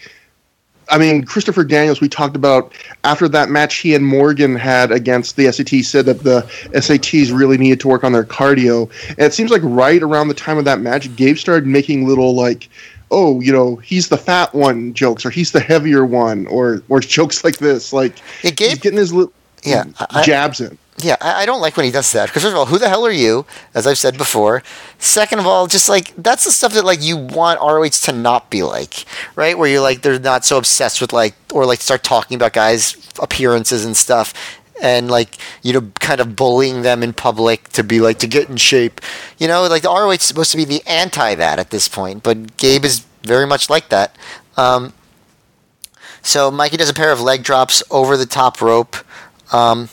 I mean, Christopher Daniels, we talked about after that match he and Morgan had against the SAT, said that the SATs really needed to work on their cardio. And it seems like right around the time of that match, Gabe started making little like oh, you know, he's the fat one jokes, or he's the heavier one, or or jokes like this. Like yeah, Gabe, he's getting his little yeah, mm, jabs in. Yeah, I, I don't like when he does that because first of all, who the hell are you? As I've said before. Second of all, just like that's the stuff that like you want ROH to not be like, right? Where you're like they're not so obsessed with like or like start talking about guys' appearances and stuff and like you know kind of bullying them in public to be like to get in shape you know like the ROH is supposed to be the anti that at this point but Gabe is very much like that um, so Mikey does a pair of leg drops over the top rope um,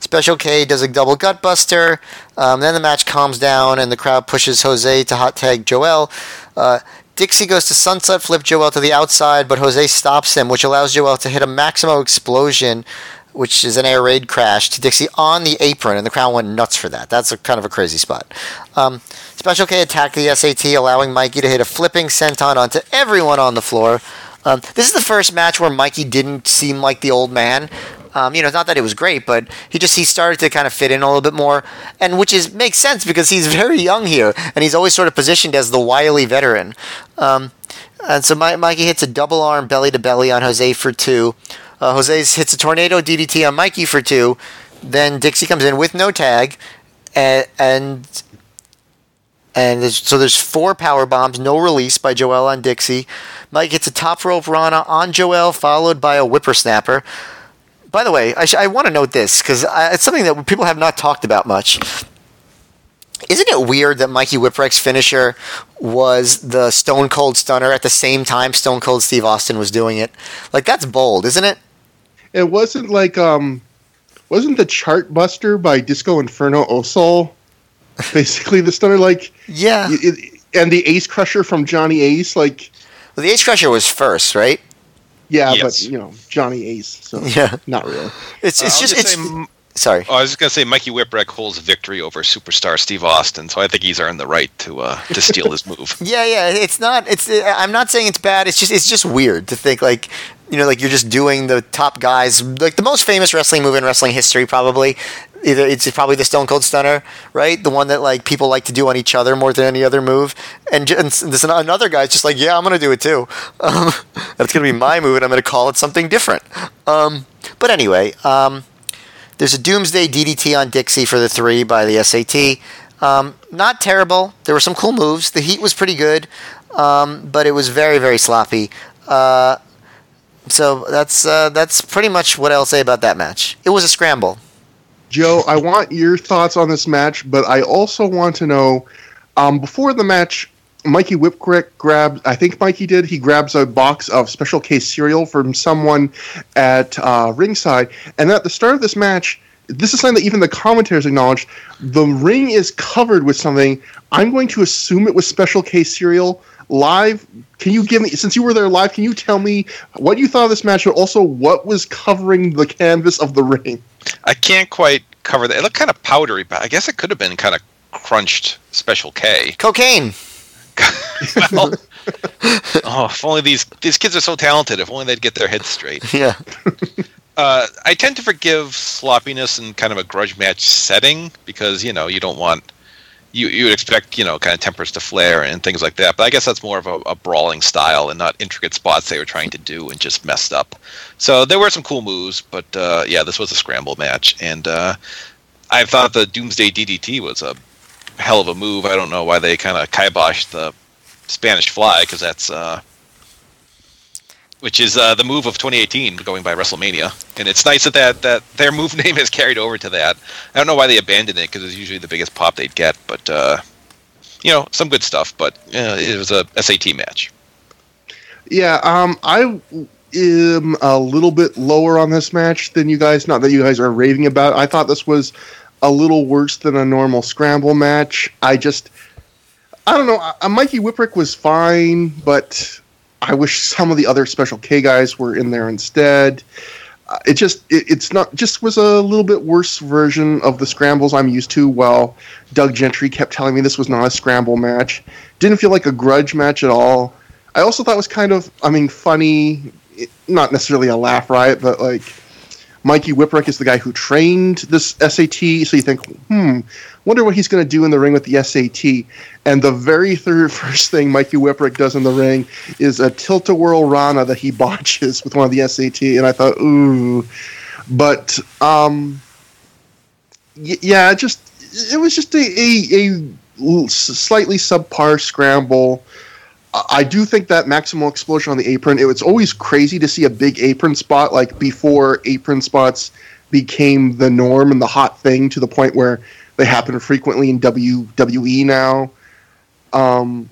Special K does a double gutbuster. Um, then the match calms down and the crowd pushes Jose to hot tag Joel. Uh, Dixie goes to sunset flip Joel to the outside, but Jose stops him, which allows Joel to hit a Maximo explosion which is an air raid crash to Dixie on the apron, and the crowd went nuts for that. That's a kind of a crazy spot. Um, Special K attacked the SAT, allowing Mikey to hit a flipping senton onto everyone on the floor. Um, this is the first match where Mikey didn't seem like the old man. Um, you know, not that it was great, but he just he started to kind of fit in a little bit more, and which is makes sense because he's very young here, and he's always sort of positioned as the wily veteran. Um, and so Mikey hits a double arm belly to belly on Jose for two. Uh, Jose hits a tornado DDT on Mikey for two. Then Dixie comes in with no tag, and and, And there's, so there's four power bombs, no release by Joel on Dixie. Mike hits a top rope Rana on Joel, followed by a whippersnapper. By the way, I, sh- I want to note this because it's something that people have not talked about much. Isn't it weird that Mikey Whipwreck's finisher was the Stone Cold Stunner at the same time Stone Cold Steve Austin was doing it? Like that's bold, isn't it? It wasn't like um, wasn't the Chart Buster by Disco Inferno Osol basically the stunner? Like yeah, it, and the Ace Crusher from Johnny Ace, like well, the Ace Crusher was first, right? Yeah, yes. but you know Johnny Ace, so yeah, not really. It's it's uh, just, just it's. Sorry. Oh, I was just gonna say Mikey Whipwreck holds victory over superstar Steve Austin, so I think he's earned the right to uh, to steal his move. yeah, yeah. It's not. It's. I'm not saying it's bad. It's just. It's just weird to think like you know, like you're just doing the top guys, like the most famous wrestling move in wrestling history, probably. Either it's probably the Stone Cold Stunner, right? The one that like people like to do on each other more than any other move. And, and this another guy's just like, yeah, I'm gonna do it too. Um, that's gonna be my move, and I'm gonna call it something different. Um, but anyway, um, there's a Doomsday DDT on Dixie for the three by the SAT. Um, not terrible. There were some cool moves. The heat was pretty good, um, but it was very, very sloppy. Uh, so that's uh, that's pretty much what I'll say about that match. It was a scramble. Joe, I want your thoughts on this match, but I also want to know um, before the match, Mikey Whipwreck grabs, I think Mikey did, he grabs a box of Special K cereal from someone at uh, ringside. And at the start of this match, this is something that even the commentators acknowledged. The ring is covered with something. I'm going to assume it was Special K cereal. Live, can you give me, since you were there live, can you tell me what you thought of this match, but also what was covering the canvas of the ring? I can't quite cover that. It looked kind of powdery, but I guess it could have been kind of crunched Special K. Cocaine. well, oh, if only these these kids are so talented. If only they'd get their heads straight. Yeah. uh, I tend to forgive sloppiness in kind of a grudge match setting because you know you don't want you you would expect you know kind of tempers to flare and things like that. But I guess that's more of a, a, brawling style and not intricate spots they were trying to do and just messed up. So there were some cool moves, but uh, yeah, this was a scramble match, and uh, I thought the Doomsday DDT was a hell of a move. I don't know why they kind of kiboshed the Spanish Fly because that's uh, which is uh, the move of 2018 going by WrestleMania. And it's nice that, that that their move name has carried over to that. I don't know why they abandoned it because it's usually the biggest pop they'd get, but uh, you know, some good stuff. But uh, it was a SAT match. Yeah, um, I am a little bit lower on this match than you guys. Not that you guys are raving about. I thought this was a little worse than a normal scramble match. I just, I don't know. Uh, Mikey Whipwreck was fine, but I wish some of the other Special K guys were in there instead. Uh, it just it, it's not just was a little bit worse version of the scrambles I'm used to. While Doug Gentry kept telling me this was not a scramble match, didn't feel like a grudge match at all. I also thought it was kind of I mean funny, not necessarily a laugh riot, but like Mikey Whipwreck is the guy who trained this SAT. So you think, hmm, wonder what he's going to do in the ring with the SAT. And the very third first thing Mikey Whipwreck does in the ring is a tilt a whirl Rana that he botches with one of the SAT. And I thought, ooh. But um, y- yeah, just it was just a, a, a slightly subpar scramble. I do think that Maximo explosion on the apron, it was always crazy to see a big apron spot like before apron spots became the norm and the hot thing to the point where they happen frequently in WWE now. Um,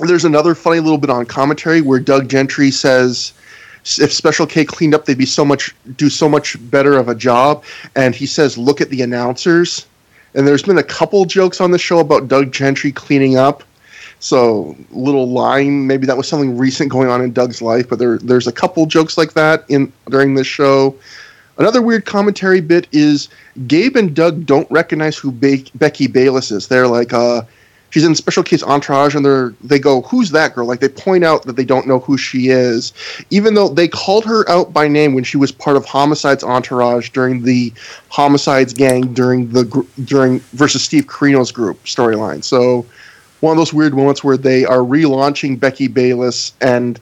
there's another funny little bit on commentary where Doug Gentry says if Special K cleaned up, they'd be so much do so much better of a job. And he says, look at the announcers. And there's been a couple jokes on the show about Doug Gentry cleaning up. So little line, maybe that was something recent going on in Doug's life, but there there's a couple jokes like that in during this show. Another weird commentary bit is Gabe and Doug don't recognize who Be- Becky Bayless is. They're like, uh, she's in Special K's Entourage, and they're they go, "Who's that girl?" Like they point out that they don't know who she is, even though they called her out by name when she was part of Homicide's entourage during the Homicide's gang during the during versus Steve Corino's group storyline. So one of those weird moments where they are relaunching Becky Bayless and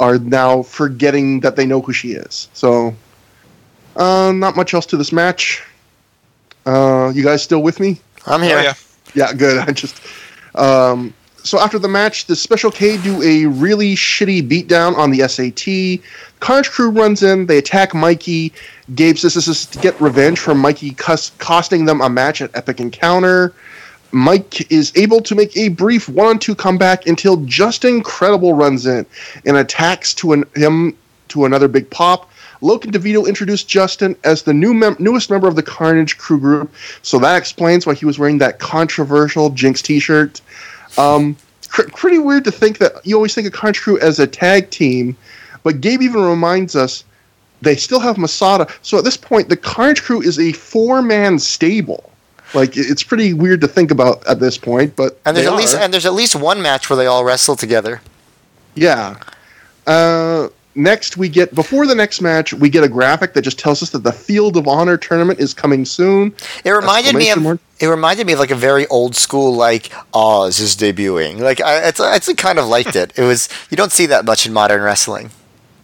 are now forgetting that they know who she is. So, uh, not much else to this match. Uh, you guys still with me? I'm here. Oh, yeah. Yeah, good. I just Um, so after the match, the Special K do a really shitty beatdown on the SAT. Carnage Crew runs in, they attack Mikey. Gabe says this is to get revenge for Mikey cus- costing them a match at Epic Encounter. Mike is able to make a brief one-on-two comeback until Justin Credible runs in and attacks to an, him to another big pop. Logan DeVito introduced Justin as the new mem- newest member of the Carnage Crew group, so that explains why he was wearing that controversial Jinx T-shirt. Um, cr- pretty weird to think that you always think of Carnage Crew as a tag team, but Gabe even reminds us they still have Masada. So at this point, the Carnage Crew is a four-man stable. Like it's pretty weird to think about at this point, but And there's at least and there's at least one match where they all wrestle together. Yeah. Uh, next, we get before the next match, we get a graphic that just tells us that the Field of Honor tournament is coming soon. It reminded me of mark. it reminded me of like a very old school like Oz is debuting. Like I it's it's kind of liked it. It was you don't see that much in modern wrestling.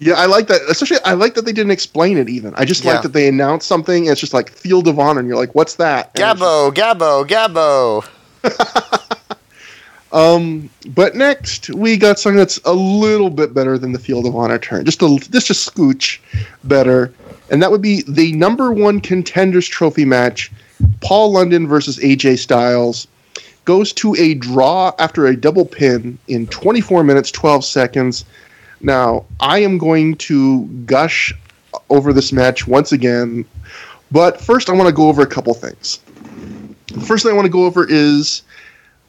Yeah, I like that. Especially, I like that they didn't explain it even. I just Yeah. like that they announced something. And it's just like Field of Honor, and you're like, "What's that?" And Gabbo, Gabbo, Gabbo. Um, but next we got something that's a little bit better than the Field of Honor turn, just a just a scooch better, and that would be the number one contenders trophy match: Paul London versus AJ Styles. Goes to a draw after a double pin in 24 minutes 12 seconds. Now I am going to gush over this match once again, but first I want to go over a couple things. The first thing I want to go over is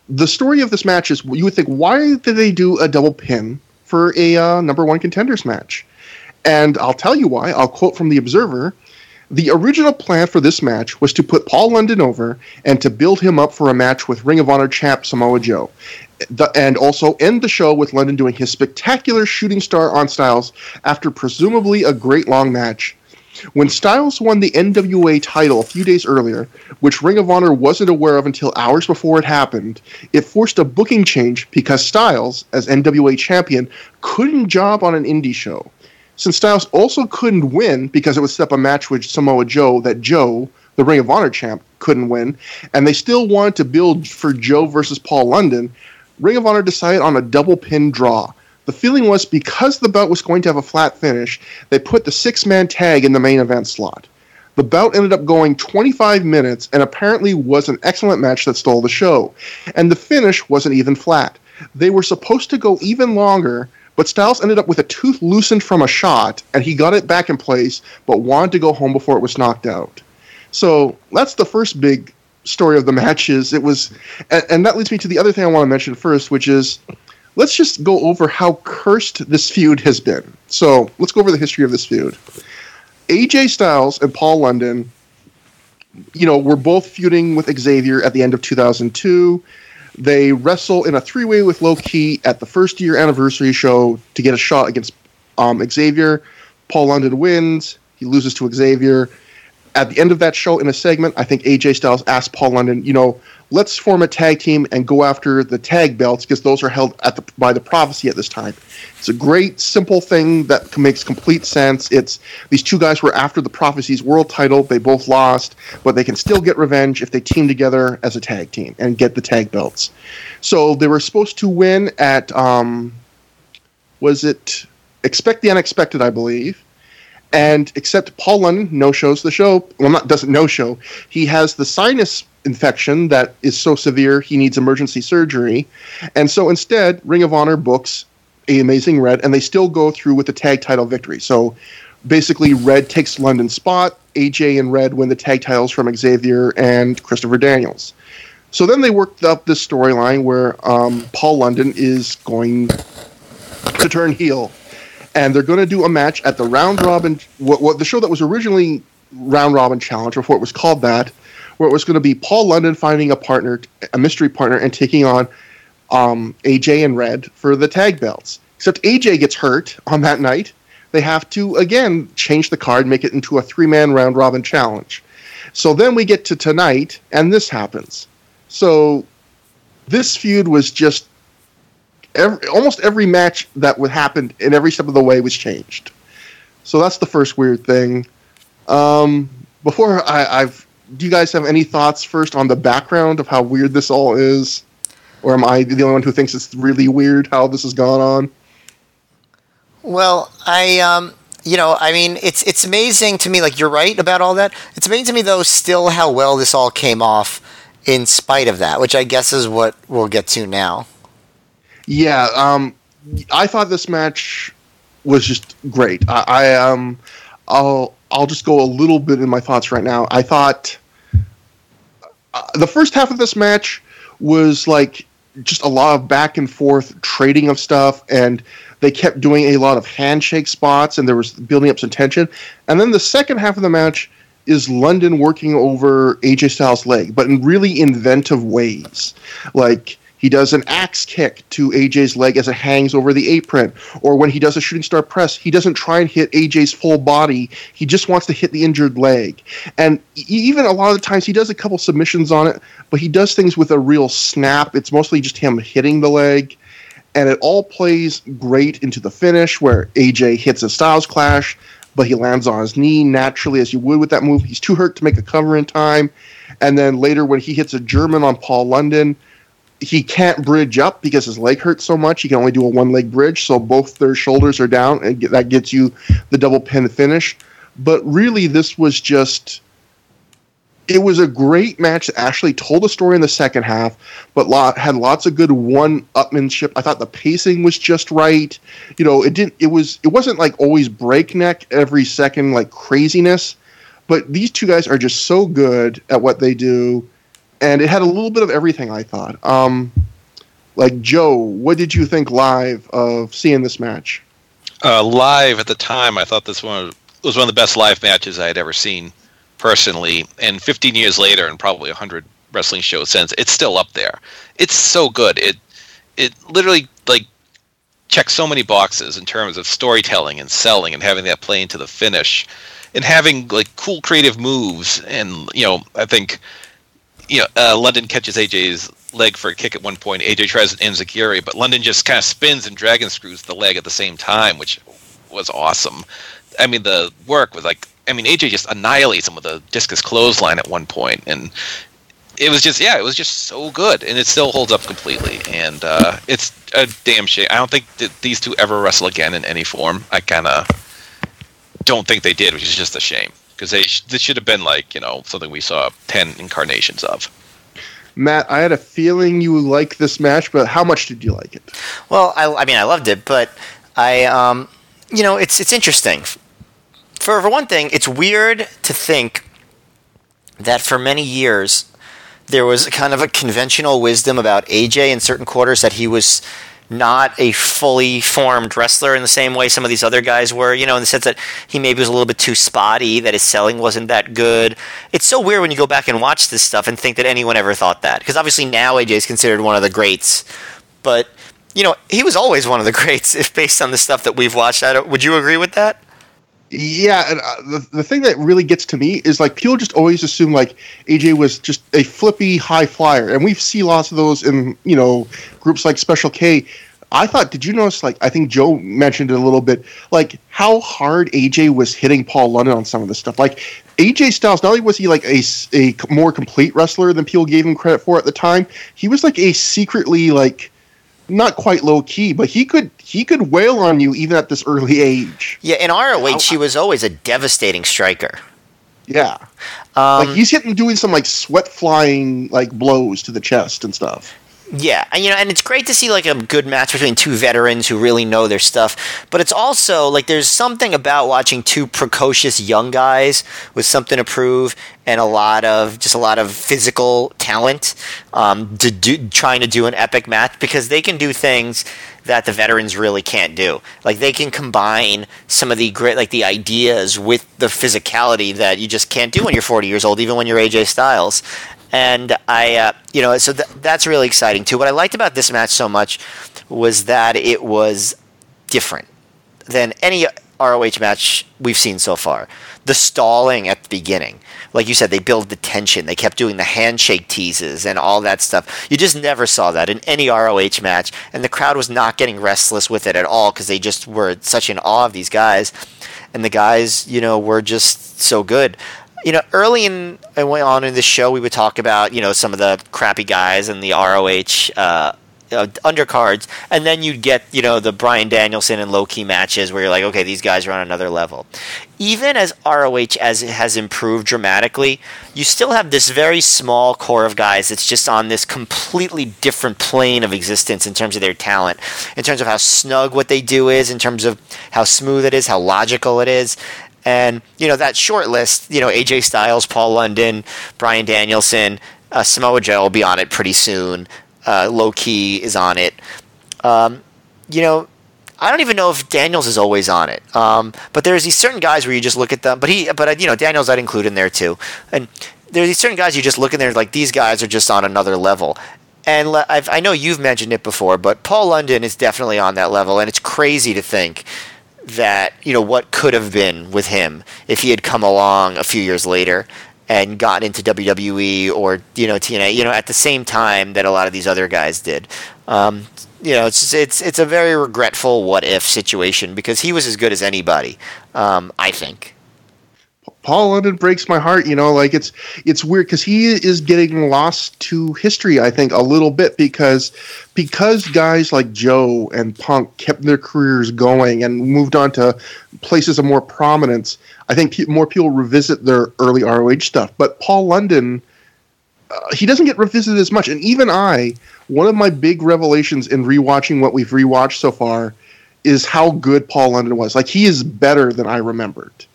the story of this match is you would think why did they do a double pin for a uh, number one contenders match? And i'll tell you why. I'll quote from the observer. The original plan for this match was to put paul london over and to build him up for a match with ring of honor champ samoa joe. The- and also end the show with london doing his spectacular shooting star on styles after presumably a great long match when Styles won the NWA title a few days earlier, which Ring of Honor wasn't aware of until hours before it happened, it forced a booking change because Styles, as NWA champion, couldn't job on an indie show. Since Styles also couldn't win because it would set up a match with Samoa Joe that Joe, the Ring of Honor champ, couldn't win, and they still wanted to build for Joe versus Paul London, Ring of Honor decided on a double pin draw. The feeling was because the bout was going to have a flat finish, they put the six man tag in the main event slot. The bout ended up going 25 minutes and apparently was an excellent match that stole the show. And the finish wasn't even flat. They were supposed to go even longer, but Styles ended up with a tooth loosened from a shot, and he got it back in place, but wanted to go home before it was knocked out. So that's the first big story of the matches. It was, and, and that leads me to the other thing I want to mention first, which is let's just go over how cursed this feud has been. So let's go over the history of this feud. AJ Styles and Paul London, you know, were both feuding with Xavier at the end of 2002. They wrestle in a three way with Low Ki at the first year anniversary show to get a shot against um, Xavier. Paul London wins. He loses to Xavier. At the end of that show, in a segment, I think AJ Styles asked Paul London, you know, let's form a tag team and go after the tag belts because those are held at the, by the prophecy at this time. It's a great, simple thing that makes complete sense. It's these two guys were after the prophecy's world title. They both lost, but they can still get revenge if they team together as a tag team and get the tag belts. So they were supposed to win at, um, was it Expect the Unexpected, I believe and except Paul London no shows the show. Well, not doesn't no show. He has the sinus infection that is so severe he needs emergency surgery, and so instead, Ring of Honor books a Amazing Red, and they still go through with the tag title victory. So basically, Red takes London's spot. AJ and Red win the tag titles from Xavier and Christopher Daniels. So then they worked up this storyline where um, Paul London is going to turn heel and they're going to do a match at the round robin what, what the show that was originally round robin challenge before it was called that where it was going to be paul london finding a partner a mystery partner and taking on um, aj and red for the tag belts. Except aj gets hurt on that night. They have to again change the card make it into a three-man round robin challenge. So then we get to tonight and this happens. So this feud was just every, almost every match that would happen in every step of the way was changed. So that's the first weird thing. Um, before I, I've, do you guys have any thoughts first on the background of how weird this all is? Or am I the only one who thinks it's really weird how this has gone on? Well, I um, you know, I mean, it's it's amazing to me. Like you're right about all that. It's amazing to me though, still how well this all came off, in spite of that, which I guess is what we'll get to now. Yeah, um, I thought this match was just great. I, I um, I'll I'll just go a little bit in my thoughts right now. I thought uh, the first half of this match was like just a lot of back and forth trading of stuff, and they kept doing a lot of handshake spots, and there was building up some tension. And then the second half of the match is London working over AJ Styles' leg, but in really inventive ways, like he does an axe kick to AJ's leg as it hangs over the apron. Or when he does a shooting star press, he doesn't try and hit AJ's full body. He just wants to hit the injured leg. And even a lot of the times, he does a couple submissions on it, but he does things with a real snap. It's mostly just him hitting the leg. And it all plays great into the finish where AJ hits a Styles clash, but he lands on his knee naturally as you would with that move. He's too hurt to make a cover in time. And then later, when he hits a German on Paul London, he can't bridge up because his leg hurts so much. He can only do a one leg bridge, so both their shoulders are down, and that gets you the double pin finish. But really, this was just. It was a great match that actually told a story in the second half, but lot, had lots of good one-upmanship. I thought the pacing was just right. You know, it didn't. It was. It wasn't like always breakneck every second, like craziness. But these two guys are just so good at what they do and it had a little bit of everything. I thought. Um, like Joe, what did you think live of seeing this match? Uh, live at the time, I thought this one was one of the best live matches I had ever seen personally. And 15 years later, and probably 100 wrestling shows since, it's still up there. It's so good. It it literally like checks so many boxes in terms of storytelling and selling and having that play into the finish and having like cool creative moves and you know I think you know, uh, London catches AJ's leg for a kick at one point. AJ tries an enziguri, but London just kind of spins and dragon screws the leg at the same time, which was awesome. I mean, the work was like, I mean, AJ just annihilates him with a discus clothesline at one point, and it was just, yeah, it was just so good, and it still holds up completely. And uh, it's a damn shame. I don't think these two ever wrestle again in any form. I kind of don't think they did, which is just a shame because they sh- this should have been like you know something we saw ten incarnations of. Matt, I had a feeling you liked this match, but how much did you like it? Well, I, I mean, I loved it, but I, um, you know, it's it's interesting. For for one thing, it's weird to think that for many years there was kind of a conventional wisdom about AJ in certain quarters that he was not a fully formed wrestler in the same way some of these other guys were, you know, in the sense that he maybe was a little bit too spotty, that his selling wasn't that good. It's so weird when you go back and watch this stuff and think that anyone ever thought that. Because obviously now AJ is considered one of the greats, but, you know, he was always one of the greats if based on the stuff that we've watched. would you agree with that? Yeah, and uh, the, the thing that really gets to me is like people just always assume like AJ was just a flippy high flyer, and we see lots of those in you know groups like Special K. I thought, did you notice? Like, I think Joe mentioned it a little bit. Like how hard AJ was hitting Paul London on some of this stuff. Like AJ Styles, not only was he like a, a more complete wrestler than people gave him credit for at the time, he was like a secretly like not quite low key, but he could he could wail on you even at this early age. Yeah, in ROH, he was always a devastating striker. Yeah, um, like he's hitting doing some like sweat flying like blows to the chest and stuff. Yeah, and you know, and it's great to see like a good match between two veterans who really know their stuff. But it's also like there's something about watching two precocious young guys with something to prove and a lot of just a lot of physical talent um, to do trying to do an epic match because they can do things that the veterans really can't do. Like they can combine some of the great like the ideas with the physicality that you just can't do when you're 40 years old, even when you're AJ Styles and I, uh, you know, so th- that's really exciting too. What I liked about this match so much was that it was different than any ROH match we've seen so far. The stalling at the beginning, like you said, they build the tension. They kept doing the handshake teases and all that stuff. You just never saw that in any ROH match, and the crowd was not getting restless with it at all because they just were such in awe of these guys, and the guys, you know, were just so good. You know, early in on in the show, we would talk about you know some of the crappy guys and the ROH uh, uh, undercards, and then you'd get you know the Bryan Danielson and Low Ki matches where you're like, okay, these guys are on another level. Even as ROH as it has improved dramatically, you still have this very small core of guys that's just on this completely different plane of existence in terms of their talent, in terms of how snug what they do is, in terms of how smooth it is, how logical it is. And you know that short list, you know AJ Styles, Paul London, Bryan Danielson, uh, Samoa Joe will be on it pretty soon. Uh, Low Ki is on it. Um, you know, I don't even know if Daniels is always on it. Um, but there's these certain guys where you just look at them. But he, but uh, you know, Daniels I'd include in there too. And there's these certain guys you just look in there like these guys are just on another level. And I've, I know you've mentioned it before, but Paul London is definitely on that level, and it's crazy to think that you know what could have been with him if he had come along a few years later and gotten into WWE or you know TNA, you know, at the same time that a lot of these other guys did. Um, you know, it's it's it's a very regretful what if situation because he was as good as anybody. Um, I think. Paul London breaks my heart. You know, like it's it's weird because he is getting lost to history. I think a little bit because because guys like Joe and Punk kept their careers going and moved on to places of more prominence. I think pe- more people revisit their early ROH stuff. But Paul London, uh, he doesn't get revisited as much. And even I, one of my big revelations in rewatching what we've rewatched so far is how good Paul London was. Like he is better than I remembered.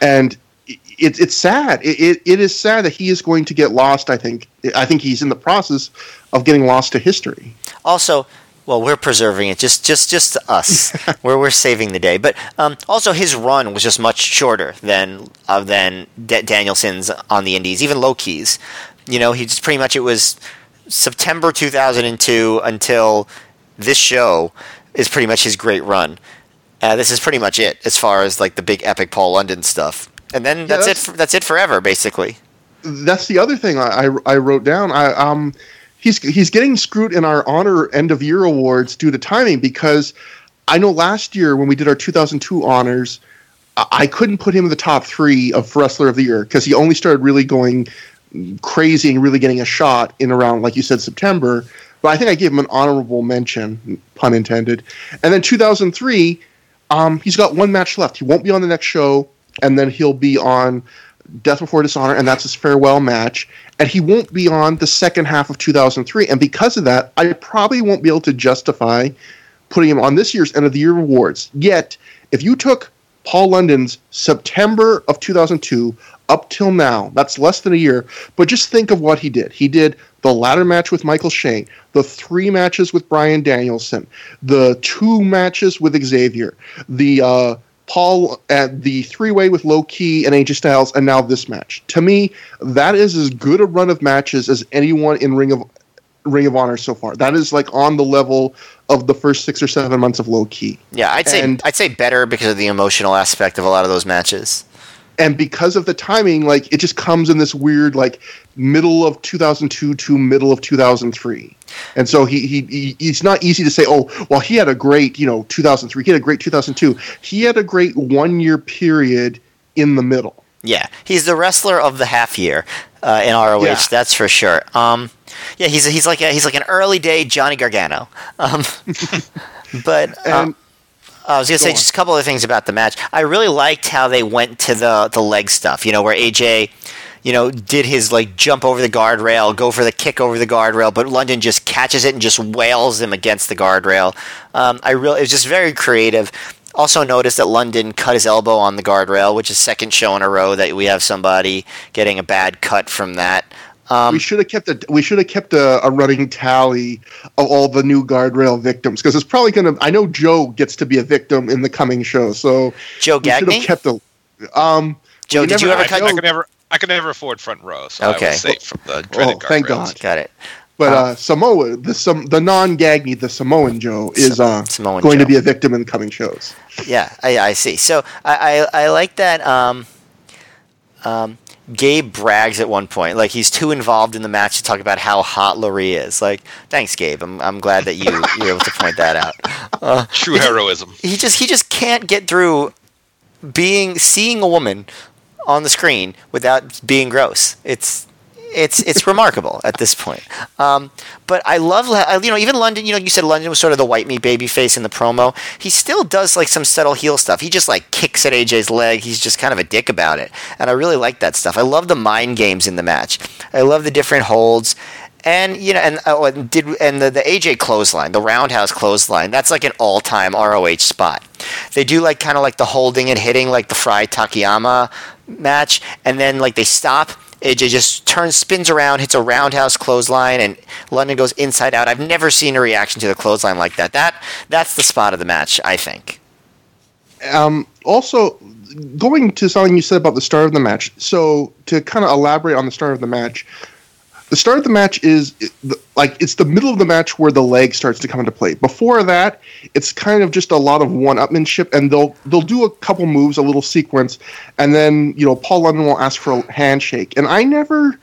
And it, it's sad. It, it, it is sad that he is going to get lost. I think. I think he's in the process of getting lost to history. Also, well, we're preserving it, just just just us. where we're saving the day. But um, also, his run was just much shorter than uh, than D- Danielson's on the Indies, even Low Ki's. You know, he just pretty much it was September 2002 until this show is pretty much his great run. Uh, this is pretty much it as far as like the big epic Paul London stuff and then that's, yeah, that's, it. For, that's it forever, basically. That's the other thing I, I, I wrote down. I um, he's he's getting screwed in our honor end of year awards due to timing because I know last year when we did our 2002 honors, I couldn't put him in the top three of wrestler of the year because he only started really going crazy and really getting a shot in around like you said September. But I think I gave him an honorable mention, pun intended. And then 2003, um, he's got one match left. He won't be on the next show and then he'll be on Death Before Dishonor, and that's his farewell match. And he won't be on the second half of 2003. And because of that, I probably won't be able to justify putting him on this year's end of the year awards. Yet, if you took Paul London's September of 2002 up till now, that's less than a year, but just think of what he did. He did the ladder match with Michael Shane, the three matches with Bryan Danielson, the two matches with Xavier, the uh, Paul at the three way with Low Ki and AJ Styles, and now this match. To me, that is as good a run of matches as anyone in Ring of Ring of Honor so far. That is like on the level of the first six or seven months of Low Ki. Yeah, I'd say and, I'd say better because of the emotional aspect of a lot of those matches and because of the timing like it just comes in this weird like middle of 2002 to middle of 2003 and so he, he, he it's not easy to say oh well he had a great you know 2003 he had a great 2002 he had a great one year period in the middle. Yeah. He's the wrestler of the half year uh, in ROH yeah. that's for sure. Um, yeah he's he's like a, he's like an early day Johnny Gargano. Um, but uh, and, I was gonna Go say on. just a couple of things about the match. I really liked how they went to the the leg stuff. You know, where AJ, you know, did his like jump over the guardrail, go for the kick over the guardrail, but London just catches it and just wails him against the guardrail. Um, I really, it was just very creative. Also noticed that London cut his elbow on the guardrail, which is second show in a row that we have somebody getting a bad cut from that. Um, we should have kept a we should have kept a, a, running tally of all the new guardrail victims because it's probably going to. I know Joe gets to be a victim in the coming show, so Joe Gagne should have kept a. Um, Joe, did never, you ever? I, cut, I, could never. I could never afford front row, so okay. I was safe from the dreaded oh, Thank God. Got it. But um, uh, Samoa, the some the non Gagne, the Samoan Joe is uh, Samoan going Joe. to be a victim in the coming shows. Yeah, I, I see. So I, I, I like that. Um, um, Gabe brags at one point, like he's too involved in the match to talk about how hot Laree is. Like, thanks, Gabe. I'm, I'm glad that you you're able to point that out. Uh, True heroism. He just he just can't get through being seeing a woman on the screen without being gross. It's it's it's remarkable at this point. Um, but I love you know even London. You know you said London was sort of the white meat baby face in the promo. He still does like some subtle heel stuff. He just like kicks at AJ's leg. He's just kind of a dick about it, and I really like that stuff. I love the mind games in the match. I love the different holds. And you know, and, oh, and did and the, the AJ clothesline, the roundhouse clothesline, that's like an all-time ROH spot. They do like kind of like the holding and hitting, like the Frye Takayama match, and then like they stop AJ just turns, spins around, hits a roundhouse clothesline, and London goes inside out. I've never seen a reaction to the clothesline like that. That that's the spot of the match, I think. Um, also, going to something you said about the start of the match. So to kind of elaborate on the start of the match, the start of the match is like it's the middle of the match where the leg starts to come into play. Before that, it's kind of just a lot of one-upmanship, and they'll they'll do a couple moves, a little sequence, and then you know Paul London will ask for a handshake. And I never,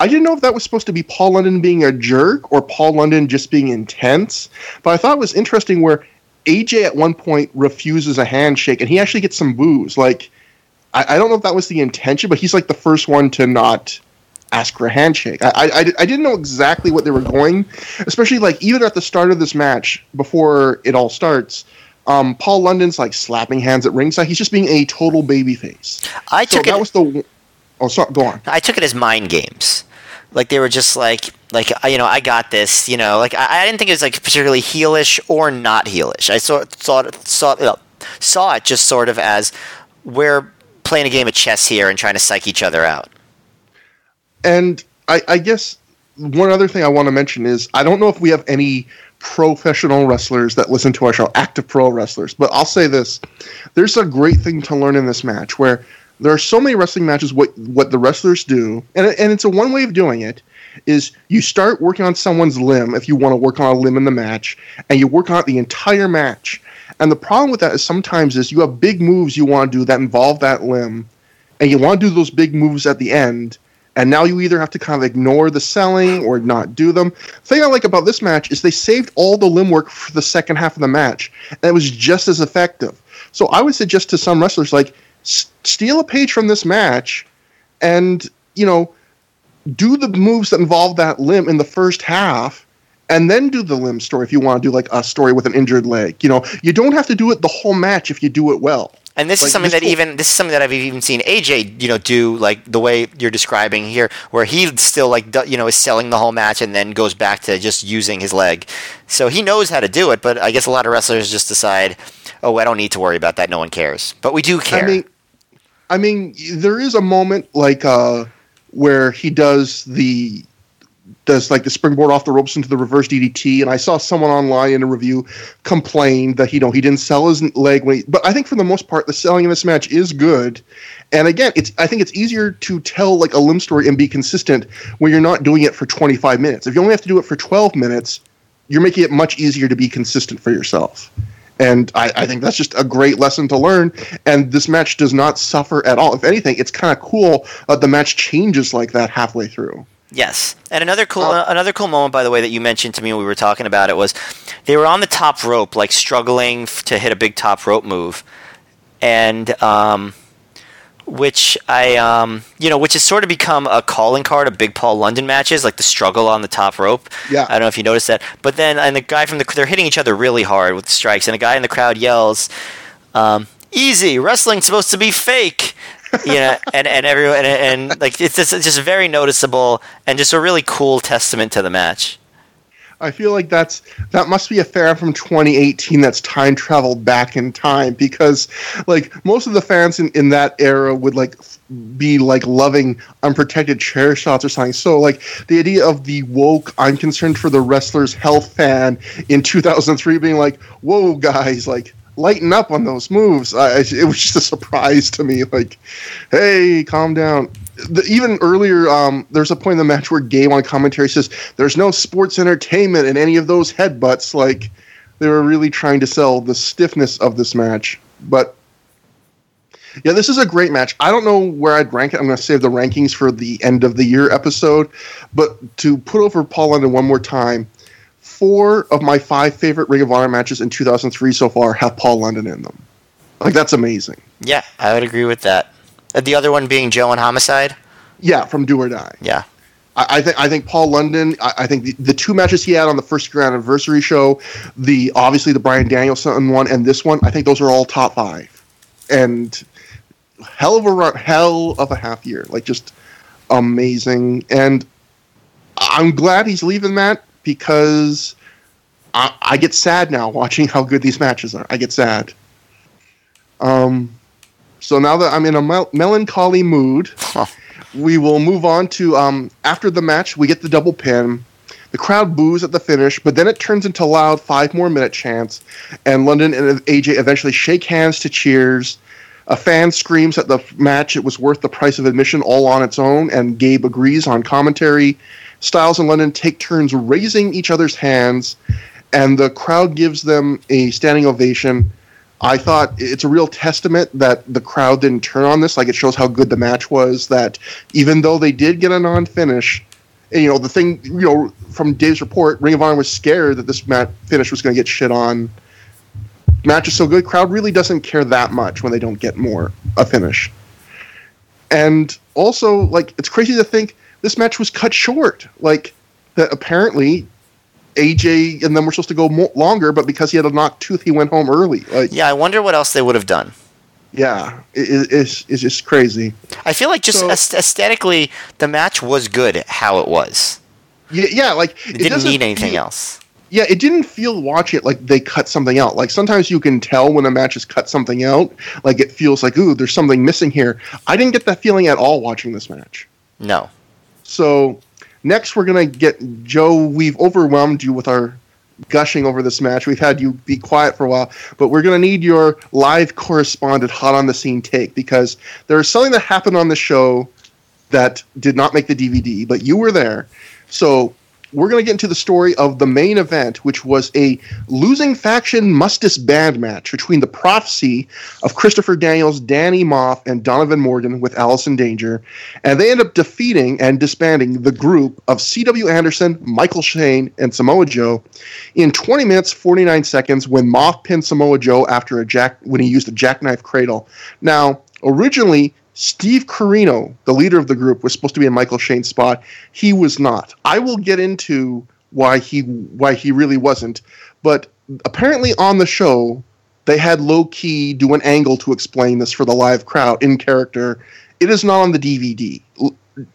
I didn't know if that was supposed to be Paul London being a jerk or Paul London just being intense. But I thought it was interesting where AJ at one point refuses a handshake, and he actually gets some boos. Like I, I don't know if that was the intention, but he's like the first one to not ask for a handshake. I, I, I, didn't know exactly what they were going, especially like even at the start of this match before it all starts. Um, Paul London's like slapping hands at ringside. He's just being a total baby face. I so took that it, was the. Oh, sorry. Go on. I took it as mind games. Like they were just like like you know I got this. You know, like I, I didn't think it was like particularly heelish or not heelish. I saw saw saw uh, saw it just sort of as we're playing a game of chess here and trying to psych each other out. And I, I guess one other thing I want to mention is I don't know if we have any professional wrestlers that listen to our show, active pro wrestlers, but I'll say this: there's a great thing to learn in this match where there are so many wrestling matches. What what the wrestlers do, and and it's a one way of doing it is you start working on someone's limb if you want to work on a limb in the match, and you work on the entire match. And the problem with that is sometimes is you have big moves you want to do that involve that limb, and you want to do those big moves at the end and now you either have to kind of ignore the selling or not do them. Thing I like about this match is they saved all the limb work for the second half of the match, and it was just as effective. So I would suggest to some wrestlers like steal a page from this match, and you know, do the moves that involve that limb in the first half. And then do the limb story if you want to do like a story with an injured leg. You know, you don't have to do it the whole match if you do it well. And this like, is something that even this is something that I've even seen AJ, you know, do like the way you're describing here, where he still like you know is selling the whole match and then goes back to just using his leg. So he knows how to do it, but I guess a lot of wrestlers just decide, oh, I don't need to worry about that. No one cares, but we do care. I mean, I mean, there is a moment like uh, where he does the does like the springboard off the ropes into the reverse DDT. And I saw someone online in a review complain that you know he didn't sell his leg when he, but I think for the most part the selling in this match is good. And again, it's I think it's easier to tell like a limb story and be consistent when you're not doing it for 25 minutes. If you only have to do it for 12 minutes, you're making it much easier to be consistent for yourself. And I, I, think that's just a great lesson to learn. And this match does not suffer at all. If anything, it's kind of cool that the match changes like that halfway through. Yes, and another cool oh. another cool moment, by the way, that you mentioned to me when we were talking about it was they were on the top rope, like struggling f- to hit a big top rope move, and um, which I um, you know, which has sort of become a calling card of Big Paul London matches, like the struggle on the top rope. Yeah, I don't know if you noticed that, but then and the guy from the they're hitting each other really hard with strikes, and a guy in the crowd yells. Um, Easy, wrestling's supposed to be fake you know, and and everyone and, and like it's just, it's just very noticeable and just a really cool testament to the match. I feel like that's that must be a fan from 2018 that's time traveled back in time because like most of the fans in, in that era would like be like loving unprotected chair shots or something. So like the idea of the woke I'm concerned for the wrestler's health fan in 2003 being like, "Whoa guys, like lighten up on those moves. I, it was just a surprise to me. Like, hey, calm down. The, even earlier, um, there's a point in the match where Gabe on commentary says there's no sports entertainment in any of those headbutts. Like, they were really trying to sell the stiffness of this match. But yeah, this is a great match. I don't know where I'd rank it. I'm going to save the rankings for the end of the year episode. But to put over Paul London one more time, four of my five favorite Ring of Honor matches in 2003 so far have Paul London in them. Like that's amazing. Yeah, I would agree with that. Uh, the other one being Joe and Homicide. Yeah, from Do or Die. Yeah. I, I think I think Paul London. I, I think the, the two matches he had on the first year anniversary show, the obviously the Bryan Danielson one and this one, I think those are all top five, and hell of a run, hell of a half year, like just amazing. And I'm glad he's leaving that because I, I get sad now watching how good these matches are. I get sad. Um, so now that I'm in a mel- melancholy mood, we will move on to um, after the match. We get the double pin. The crowd boos at the finish, but then it turns into loud five more minute chants, and London and AJ eventually shake hands to cheers. A fan screams at the match it was worth the price of admission all on its own, and Gabe agrees on commentary. Styles and London take turns raising each other's hands, and the crowd gives them a standing ovation. I thought it's a real testament that the crowd didn't turn on this. Like it shows how good the match was. That even though they did get a non-finish, and, you know the thing, you know, from Dave's report, Ring of Honor was scared that this match finish was going to get shit on. Match is so good, crowd really doesn't care that much when they don't get more a finish. And also, like it's crazy to think this match was cut short. Like that apparently AJ and them were supposed to go mo- longer, but because he had a knocked tooth, he went home early. Like, Yeah, I wonder what else they would have done. yeah, it, it- it's it's just crazy. I feel like just So- aesthetically, the match was good how it was. Yeah, yeah like It, didn't need anything feel- else. Yeah, it didn't feel watch it like they cut something out. Like sometimes you can tell when a match has cut something out. Like it feels like, ooh, there's something missing here. I didn't get that feeling at all watching this match. No. So next we're gonna get Joe. We've overwhelmed you with our gushing over this match. We've had you be quiet for a while, but we're gonna need your live correspondent, hot on the scene take because there is something that happened on the show that did not make the DVD, but you were there. So we're going to get into the story of the main event, which was a losing faction must disband match between the prophecy of Christopher Daniels, Danny Maff, and Donovan Morgan with Allison Danger. And they end up defeating and disbanding the group of C.W. Anderson, Michael Shane, and Samoa Joe in 20 minutes, 49 seconds when Moth pinned Samoa Joe after a jack when he used a jackknife cradle. Now, originally, Steve Corino, the leader of the group, was supposed to be in Michael Shane's spot. He was not. I will get into why he why he really wasn't, but apparently on the show they had Low Ki do an angle to explain this for the live crowd in character. It is not on the DVD.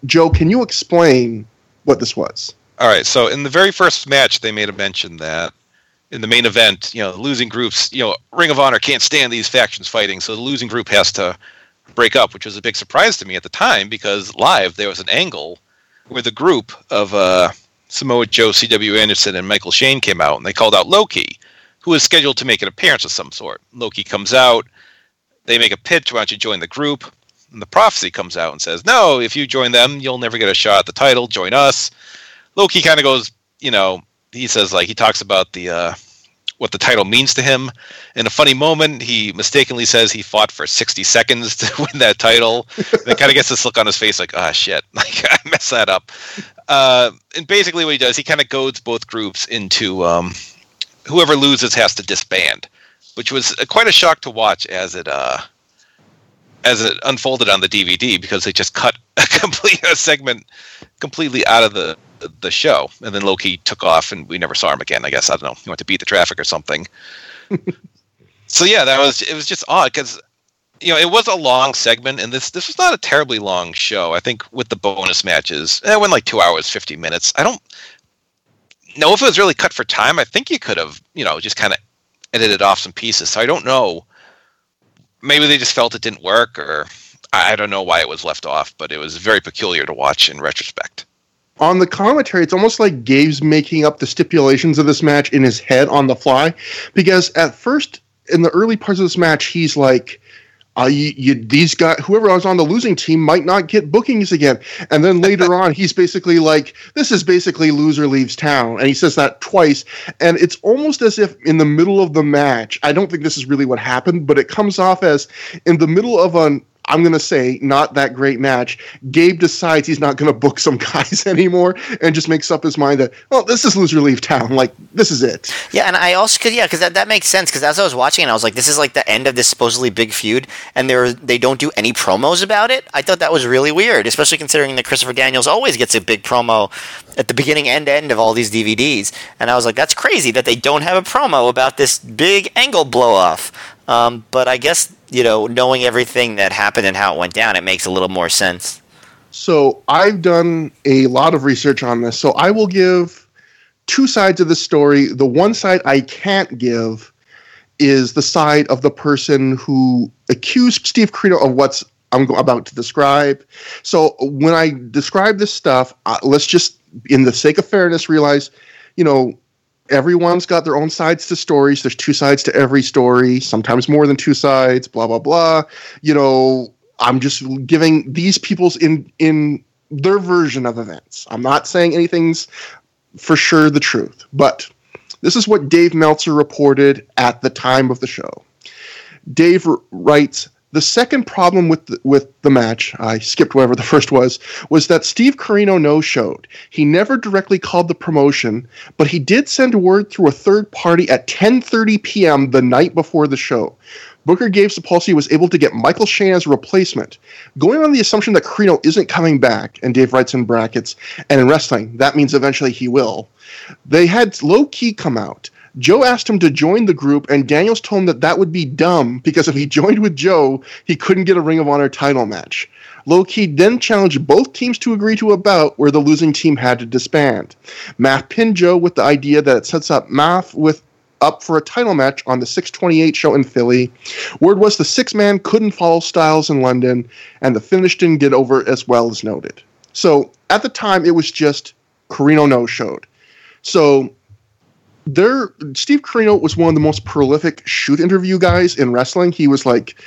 Joe, can you explain what this was? All right. So in the very first match, they made a mention that in the main event, you know, losing groups, you know, Ring of Honor can't stand these factions fighting, so the losing group has to break up, which was a big surprise to me at the time because live there was an angle where the group of uh, Samoa Joe, C.W. Anderson, and Michael Shane came out, and they called out Low Ki, who was scheduled to make an appearance of some sort. Low Ki comes out, they make a pitch, why don't you join the group? And the prophecy comes out and says, No, if you join them, you'll never get a shot at the title. Join us. Low Ki kind of goes, you know, he says like he talks about the uh, what the title means to him. In a funny moment, he mistakenly says he fought for 60 seconds to win that title. then kind of gets this look on his face like, ah, shit, like I messed that up. Uh, and basically, what he does, he kind of goads both groups into um, whoever loses has to disband, which was quite a shock to watch as it uh, as it unfolded on the DVD because they just cut a complete a segment completely out of the the show, and then Low Ki took off, and we never saw him again. I guess I don't know. He went to beat the traffic or something. so yeah, that was it. Was just odd because you know it was a long segment, and this this was not a terribly long show. I think with the bonus matches, it went like two hours fifty minutes. I don't know if it was really cut for time. I think you could have you know just kind of edited off some pieces. So I don't know. Maybe they just felt it didn't work, or I I don't know why it was left off. But it was very peculiar to watch in retrospect. On the commentary, it's almost like Gabe's making up the stipulations of this match in his head on the fly. Because at first, in the early parts of this match, he's like, uh, you, you, these guys, whoever was on the losing team might not get bookings again. And then later on, he's basically like, this is basically loser leaves town. And he says that twice. And it's almost as if in the middle of the match, I don't think this is really what happened, but it comes off as in the middle of an I'm going to say not that great match. Gabe decides he's not going to book some guys anymore and just makes up his mind that, well, this is loser leave town. Like, this is it. Yeah, and I also, cause, yeah, because that, that makes sense. Because as I was watching it, I was like, this is like the end of this supposedly big feud, and they they don't do any promos about it. I thought that was really weird, especially considering that Christopher Daniels always gets a big promo at the beginning and end of all these DVDs. And I was like, that's crazy that they don't have a promo about this big angle blow off. Um, but I guess you know, knowing everything that happened and how it went down, it makes a little more sense. So I've done a lot of research on this. So I will give two sides of the story. The one side I can't give is the side of the person who accused Steve Corino of what's I'm about to describe. So when I describe this stuff, uh, let's just, in the sake of fairness, realize, you know, everyone's got their own sides to stories. There's two sides to every story, sometimes more than two sides, blah blah blah. You know, I'm just giving these people's in in their version of events. I'm not saying anything's for sure the truth, but this is what Dave Meltzer reported at the time of the show. Dave writes the second problem with the, with the match, I skipped whatever the first was, was that Steve Corino no showed. He never directly called the promotion, but he did send word through a third party at 10:30 p.m. the night before the show. Booker Gabe Sapolsky was able to get Michael Shane as a replacement, going on the assumption that Corino isn't coming back, and Dave writes in brackets, and in wrestling, that means eventually he will. They had Low Ki come out. Joe asked him to join the group, and Daniels told him that that would be dumb because if he joined with Joe, he couldn't get a Ring of Honor title match. Low Ki then challenged both teams to agree to a bout where the losing team had to disband. Maff pinned Joe with the idea that it sets up Maff with up for a title match on the 628 show in Philly. Word was the six man couldn't follow Styles in London, and the finish didn't get over as well as noted. So at the time, it was just Corino no showed. So there Steve Corino was one of the most prolific shoot interview guys in wrestling. He was like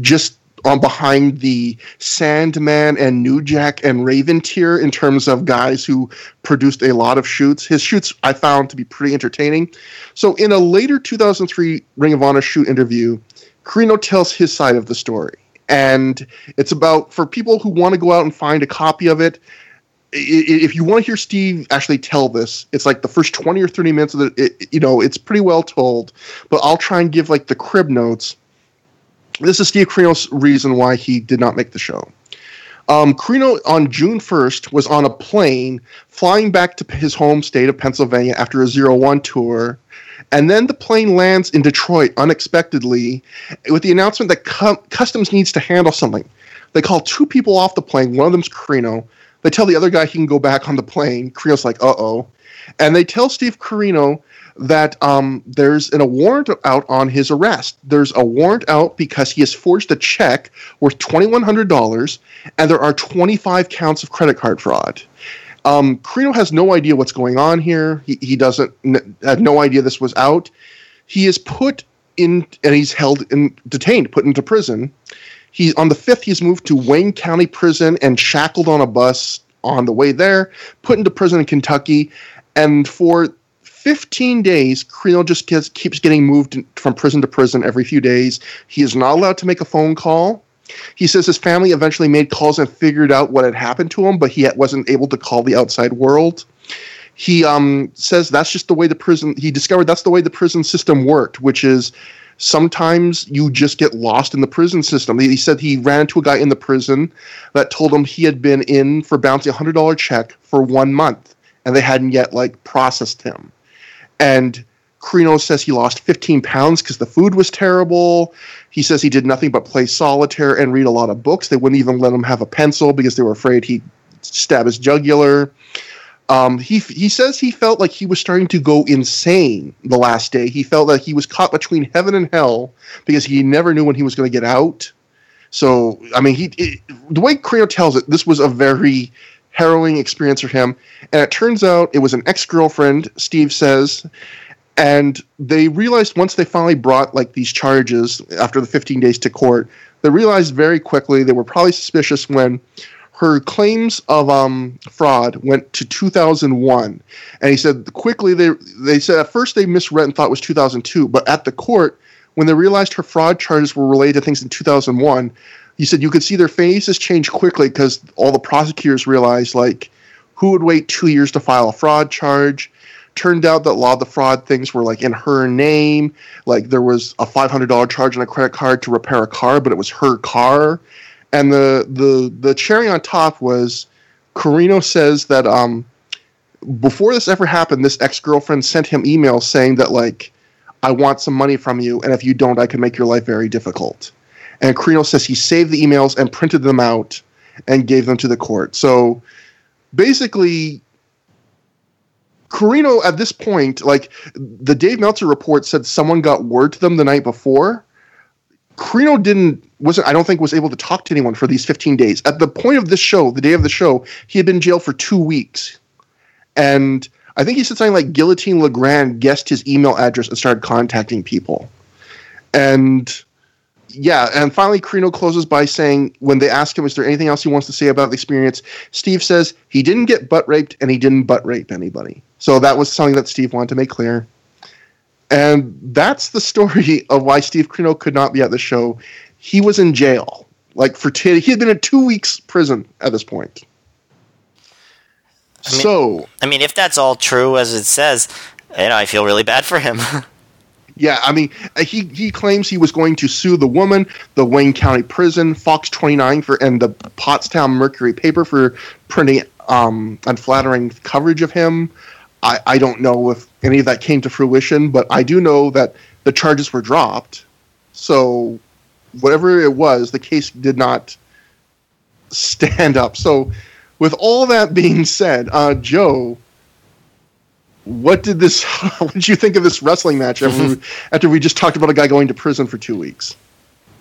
just on behind the Sandman and New Jack and Raven tier in terms of guys who produced a lot of shoots. His shoots I found to be pretty entertaining. So in a later 2003 Ring of Honor shoot interview, Corino tells his side of the story. And it's about for people who want to go out and find a copy of it if you want to hear Steve actually tell this, it's like the first 20 or 30 minutes of the, it, you know, it's pretty well told, but I'll try and give like the crib notes. This is Steve Corino's reason why he did not make the show. Um, Corino on June 1st was on a plane flying back to his home state of Pennsylvania after a Zero One tour. And then the plane lands in Detroit unexpectedly with the announcement that cu- Customs needs to handle something. They call two people off the plane. One of them's Corino. They tell the other guy he can go back on the plane. Corino's like, uh oh. And they tell Steve Corino that um, there's an, a warrant out on his arrest. There's a warrant out because he has forged a check worth $2,100 and there are 25 counts of credit card fraud. Um, Corino has no idea what's going on here. He, he doesn't n- had no idea this was out. He is put in and he's held in detained, put into prison. He on the fifth, he's moved to Wayne County Prison and shackled on a bus on the way there, put into prison in Kentucky, and for 15 days, Corino just gets, keeps getting moved from prison to prison every few days. He is not allowed to make a phone call. He says his family eventually made calls and figured out what had happened to him, but he wasn't able to call the outside world. He um, says that's just the way the prison. He discovered that's the way the prison system worked, which is sometimes you just get lost in the prison system. He said he ran into a guy in the prison that told him he had been in for bouncing a hundred dollar check for one month, and they hadn't yet like processed him. And Corino says he lost 15 pounds because the food was terrible. He says he did nothing but play solitaire and read a lot of books. They wouldn't even let him have a pencil because they were afraid he'd stab his jugular. Um, he he says he felt like he was starting to go insane the last day. He felt that he was caught between heaven and hell because he never knew when he was going to get out. So I mean, he it, the way Corino tells it, this was a very harrowing experience for him. And it turns out it was an ex girlfriend. Steve says, and they realized once they finally brought like these charges after the 15 days to court, they realized very quickly they were probably suspicious when her claims of um, fraud went to 2001 and he said quickly they they said at first they misread and thought it was 2002 but at the court when they realized her fraud charges were related to things in 2001, he said you could see their faces change quickly because all the prosecutors realized like who would wait two years to file a fraud charge. Turned out that a lot of the fraud things were like in her name. Like there was a $500 charge on a credit card to repair a car, but it was her car. And the the the cherry on top was Corino says that um, before this ever happened, this ex girlfriend sent him emails saying that like I want some money from you, and if you don't, I can make your life very difficult. And Corino says he saved the emails and printed them out and gave them to the court. So basically, Corino at this point, like the Dave Meltzer report said, someone got word to them the night before. Corino didn't wasn't I don't think was able to talk to anyone for these 15 days. At the point of this show, the day of the show, he had been in jail for two weeks, and I think he said something like Guillotine LeGrande guessed his email address and started contacting people, and yeah, and finally Corino closes by saying when they ask him, "Is there anything else he wants to say about the experience?" Steve says he didn't get butt raped and he didn't butt rape anybody. So that was something that Steve wanted to make clear. And that's the story of why Steve Corino could not be at the show. He was in jail, like for t- he had been in two weeks prison at this point. I mean, so I mean, if that's all true as it says, you know, I feel really bad for him. yeah, I mean, uh, he he claims he was going to sue the woman, the Wayne County Prison, Fox 29 for, and the Pottstown Mercury paper for printing um, unflattering coverage of him. I, I don't know if any of that came to fruition, but I do know that the charges were dropped. So whatever it was, the case did not stand up. So with all that being said, uh, Joe, what did this? What did you think of this wrestling match after, after we just talked about a guy going to prison for two weeks?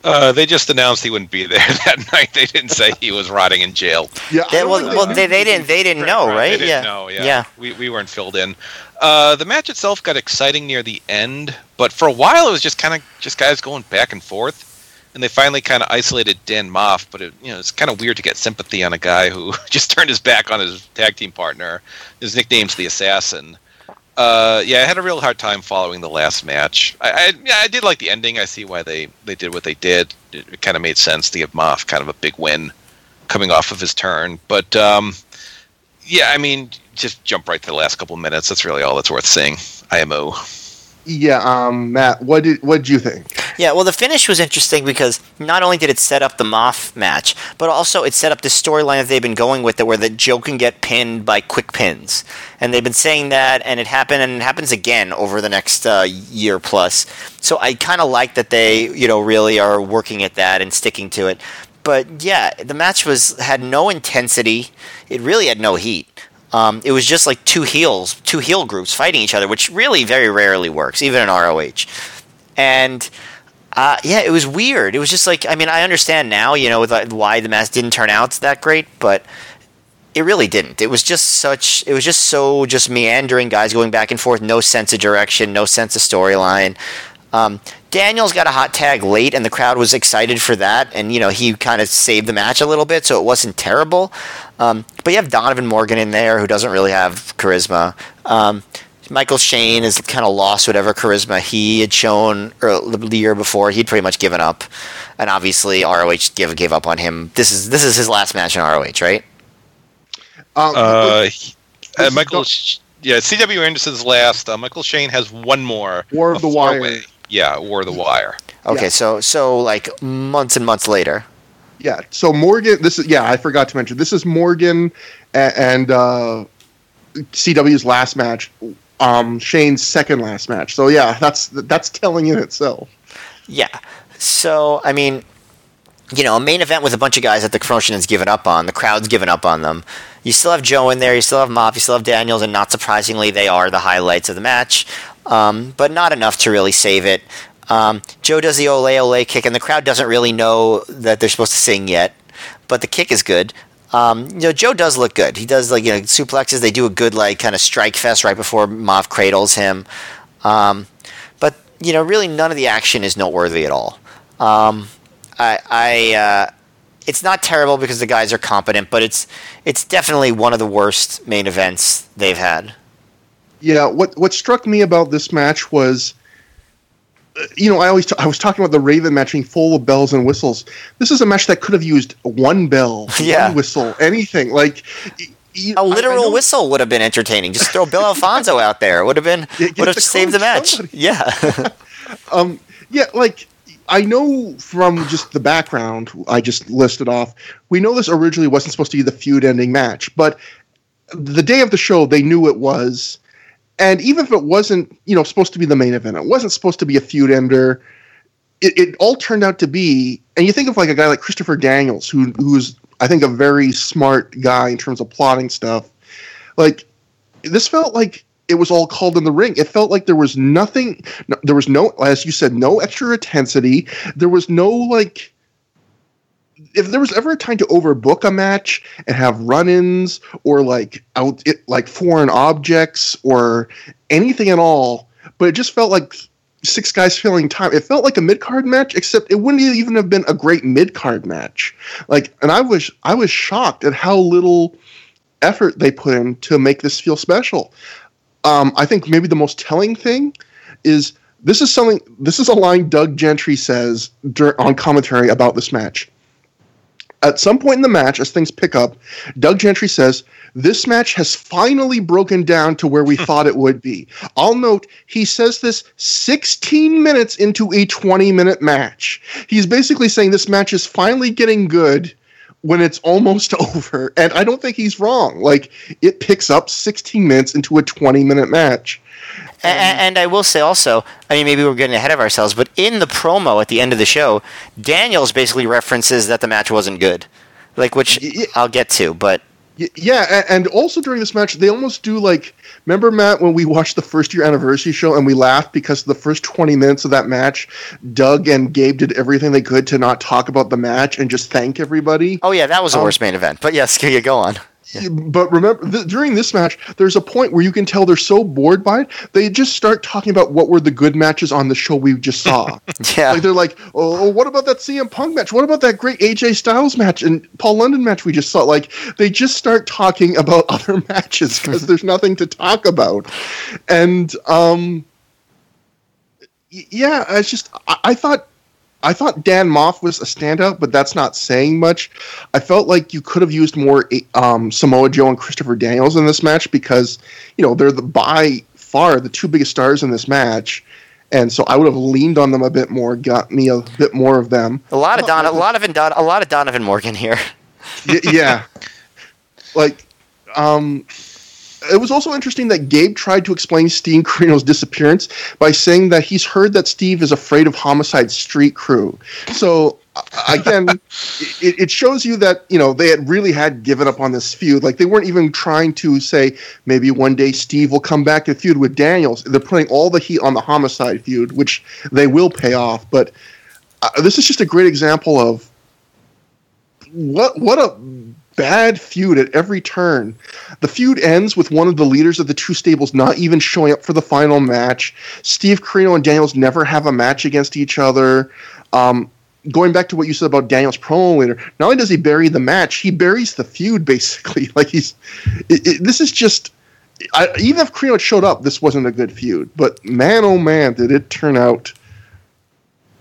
Uh, they just announced he wouldn't be there that night. They didn't say he was rotting in jail. Yeah, They- well, well, they, they didn't they didn't know, right? They didn't yeah. know, yeah. yeah. We, we weren't filled in. Uh, the match itself got exciting near the end, but for a while it was just kind of just guys going back and forth. And they finally kind of isolated Dan Maff, but it, you know it's kind of weird to get sympathy on a guy who just turned his back on his tag team partner. His nickname's the Assassin. Uh, yeah, I had a real hard time following the last match. I, I yeah, I did like the ending. I see why they, they did what they did. It, it kind of made sense to give Maff kind of a big win coming off of his turn. But um, yeah, I mean, just jump right to the last couple minutes. That's really all that's worth seeing. IMO. Yeah, um, Matt, what did what did you think? Yeah, well, the finish was interesting because not only did it set up the Maff match, but also it set up the storyline that they've been going with it, where the Joe can get pinned by quick pins, and they've been saying that, and it happened, and it happens again over the next uh, year plus. So I kind of like that they, you know, really are working at that and sticking to it. But yeah, the match was had no intensity. It really had no heat. Um, it was just like two heels, two heel groups fighting each other, which really very rarely works, even in ROH. And uh, yeah, it was weird. It was just like I mean, I understand now, you know, uh, why the match didn't turn out that great, but it really didn't. It was just such. It was just so just meandering guys going back and forth, no sense of direction, no sense of storyline. Um, Daniels got a hot tag late, and the crowd was excited for that, and you know he kind of saved the match a little bit, so it wasn't terrible. Um, but you have Donovan Morgan in there, who doesn't really have charisma. Um, Michael Shane has kind of lost whatever charisma he had shown earl- the year before. He'd pretty much given up, and obviously ROH gave gave up on him. This is this is his last match in ROH, right? Um, Uh, uh, Michael, yeah, C.W. Anderson's last. Uh, Michael Shane has one more. War of the Wire. four-way. Yeah, War of the Wire. Okay, Yeah. so so like months and months later. Yeah. So Morgan, this is yeah, I forgot to mention this is Morgan and, and uh, CW's last match, um, Shane's second last match. So yeah, that's that's telling in itself. Yeah. So, I mean, you know, a main event with a bunch of guys that the promotion has given up on. The crowd's given up on them. You still have Joe in there. You still have Maff. You still have Daniels, and not surprisingly, they are the highlights of the match, um, but not enough to really save it. Um, Joe does the ole ole kick, and the crowd doesn't really know that they're supposed to sing yet, but the kick is good. Um, you know, Joe does look good. He does like you know suplexes. They do a good like kind of strike fest right before Maff cradles him. Um, but you know, really none of the action is noteworthy at all. Um, I, I uh, it's not terrible because the guys are competent, but it's it's definitely one of the worst main events they've had. Yeah, what what struck me about this match was you know, I always t- I was talking about the Raven match being full of bells and whistles. This is a match that could have used one bell, Yeah. one whistle, anything like. a literal whistle would have been entertaining. Just throw Bill Alfonso out there. It would have been Yeah, would have saved the match. somebody. Yeah. Um, yeah, like I know from just the background I just listed off, we know this originally wasn't supposed to be the feud ending match, but the day of the show they knew it was. And even if it wasn't, you know, supposed to be the main event, it wasn't supposed to be a feud ender. It, it all turned out to be, and you think of like a guy like Christopher Daniels, who who's I think a very smart guy in terms of plotting stuff. Like this felt like it was all called in the ring. It felt like there was nothing. no- There was no, as you said, no extra intensity. There was no like. If there was ever a time to overbook a match and have run-ins or like out it, like foreign objects or anything at all, but it just felt like six guys filling time. It felt like a mid card match, except it wouldn't even have been a great mid card match. Like, and I was I was shocked at how little effort they put in to make this feel special. Um, I think maybe the most telling thing is this is something. This is a line Doug Gentry says dur- on commentary about this match. At some point in the match, as things pick up, Doug Gentry says, This match has finally broken down to where we thought it would be. I'll note he says this 16 minutes into a 20 minute match. He's basically saying this match is finally getting good when it's almost over. And I don't think he's wrong. Like, it picks up 16 minutes into a 20 minute match. A- a- and I will say also, I mean, maybe we're getting ahead of ourselves, but in the promo at the end of the show, Daniels basically references that the match wasn't good, like which I'll get to. But Yeah, and also during this match, they almost do like. Remember, Matt, when we watched the first year anniversary show and we laughed because the first 20 minutes of that match, Doug and Gabe did everything they could to not talk about the match and just thank everybody? oh yeah, that was the Um, worst main event. But yes, can you go on. But remember, th- during this match, there's a point where you can tell they're so bored by it, they just start talking about what were the good matches on the show we just saw. Yeah. Like they're like, oh, what about that CM Punk match? What about that great AJ Styles match and Paul London match we just saw? Like they just start talking about other matches because there's nothing to talk about, and um, yeah, it's just I, I thought. I thought Dan Maff was a standout, but that's not saying much. I felt like you could have used more um, Samoa Joe and Christopher Daniels in this match because, you know, they're the by far the two biggest stars in this match, and so I would have leaned on them a bit more, got me a bit more of them. A lot of Don, a lot of Don, a lot of Donovan Morgan here. Y- yeah, like, um, it was also interesting that Gabe tried to explain Steve Corino's disappearance by saying that he's heard that Steve is afraid of Homicide Street Crew. So again, it, it shows you that you know they had really had given up on this feud. Like they weren't even trying to say maybe one day Steve will come back to feud with Daniels. They're putting all the heat on the Homicide feud, which they will pay off. But uh, this is just a great example of what what a bad feud at every turn. The feud ends with one of the leaders of the two stables not even showing up for the final match. Steve Corino and Daniels never have a match against each other. Um, going back to what you said about Daniels promo later, not only does he bury the match, he buries the feud basically. Like he's it, it, this is just. I, even if Corino showed up, this wasn't a good feud. But man, oh man, did it turn out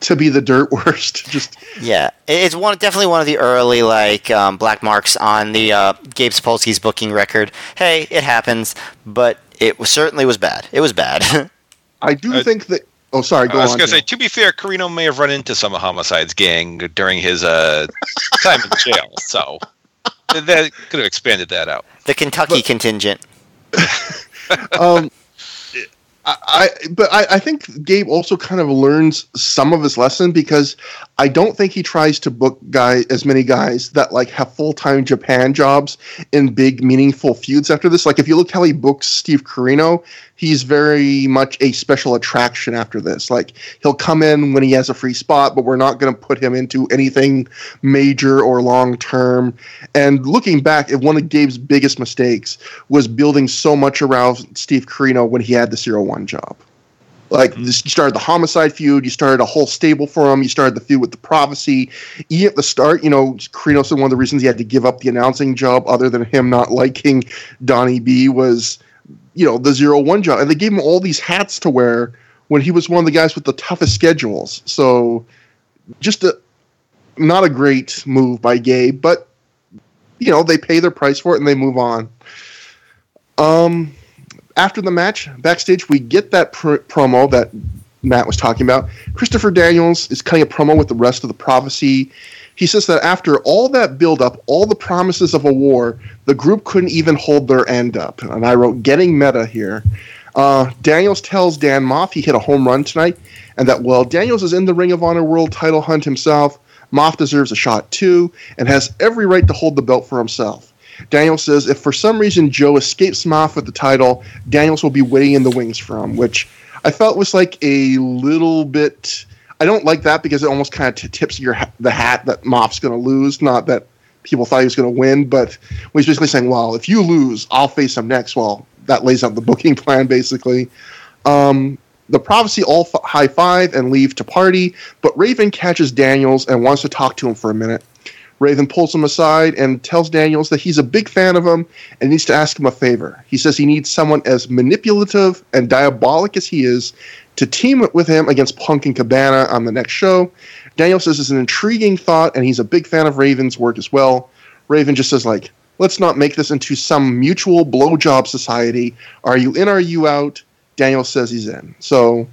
to be the dirt worst. Just Yeah, it's one definitely one of the early like um, black marks on the uh, Gabe Sapolsky's booking record. Hey, it happens, but it was, certainly was bad. It was bad. I do Uh, think that. Oh, sorry. Go I was going to say, to be fair, Corino may have run into some of Homicide's gang during his uh, time in jail, so that could have expanded that out. the Kentucky But- contingent. um, I, but I, I think Gabe also kind of learns some of his lesson because I don't think he tries to book guy as many guys that like have full time Japan jobs in big meaningful feuds after this. Like if you look how he books Steve Corino, he's very much a special attraction after this. Like he'll come in when he has a free spot, but we're not going to put him into anything major or long term. And looking back, at one of Gabe's biggest mistakes was building so much around Steve Corino when he had the zero one job. Like mm-hmm. this, you started the homicide feud, you started a whole stable for him, you started the feud with the prophecy. Even at the start, you know, Corino said one of the reasons he had to give up the announcing job, other than him not liking Donnie B, was you know the zero one job, and they gave him all these hats to wear when he was one of the guys with the toughest schedules. So just a not a great move by Gabe, but you know they pay their price for it and they move on. Um, after the match, backstage, we get that pr- promo that Matt was talking about. Christopher Daniels is cutting a promo with the rest of the prophecy. He says that after all that buildup, all the promises of a war, the group couldn't even hold their end up. And I wrote getting meta here. Uh, Daniels tells Dan Maff he hit a home run tonight, and that while Daniels is in the Ring of Honor World title hunt himself, Maff deserves a shot too, and has every right to hold the belt for himself. Daniel says if for some reason Joe escapes Maff with the title, Daniels will be waiting in the wings for him, which I felt was like a little bit. I don't like that because it almost kind of t- tips your ha- the hat that Maff's going to lose. Not that people thought he was going to win, but he's basically saying, "Well, if you lose, I'll face him next." Well, that lays out the booking plan basically. Um, the prophecy all f- high five and leave to party, but Raven catches Daniels and wants to talk to him for a minute. Raven pulls him aside and tells Daniels that he's a big fan of him and needs to ask him a favor. He says he needs someone as manipulative and diabolic as he is to team with him against Punk and Cabana on the next show. Daniel says it's an intriguing thought and he's a big fan of Raven's work as well. Raven just says like, let's not make this into some mutual blowjob society. Are you in? Are you out? Daniel says he's in. So,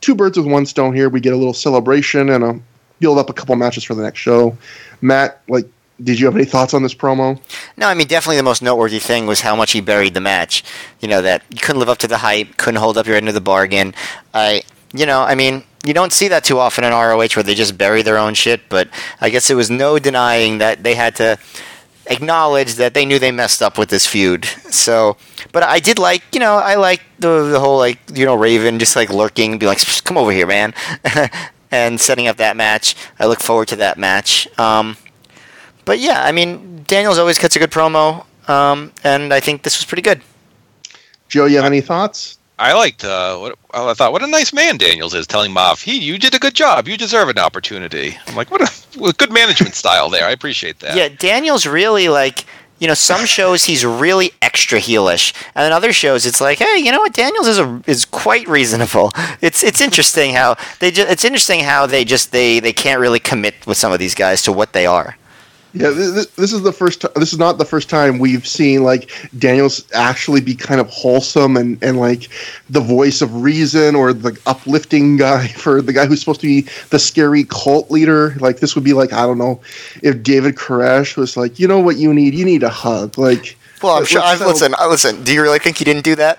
two birds with one stone here. We get a little celebration and a build up a couple matches for the next show. Matt, like, did you have any thoughts on this promo? No, I mean definitely the most noteworthy thing was how much he buried the match. You know that you couldn't live up to the hype, couldn't hold up your end of the bargain. I, you know, I mean you don't see that too often in ROH where they just bury their own shit. But I guess it was no denying that they had to acknowledge that they knew they messed up with this feud. So, but I did like, you know, I like the the whole like you know Raven just like lurking, be like, come over here, man, and setting up that match. I look forward to that match. Um, but yeah, I mean, Daniels always cuts a good promo, um, and I think this was pretty good. Joe, you have any thoughts? I liked uh, what I thought. What a nice man Daniels is, telling Maff, "He, you did a good job. You deserve an opportunity." I'm like, what a, what a good management style there. I appreciate that. Yeah, Daniels really like. You know, some shows he's really extra heelish, and then other shows it's like, hey, you know what? Daniels is a, is quite reasonable. It's it's interesting how they just it's interesting how they just they they can't really commit with some of these guys to what they are. Yeah, this, this is the first. T- this is not the first time we've seen like Daniels actually be kind of wholesome and and like the voice of reason or the uplifting guy for the guy who's supposed to be the scary cult leader. Like this would be like I don't know if David Koresh was like, you know what you need? You need a hug. Like, Well, I'm sure. I'm, listen, uh, listen. Do you really think he didn't do that?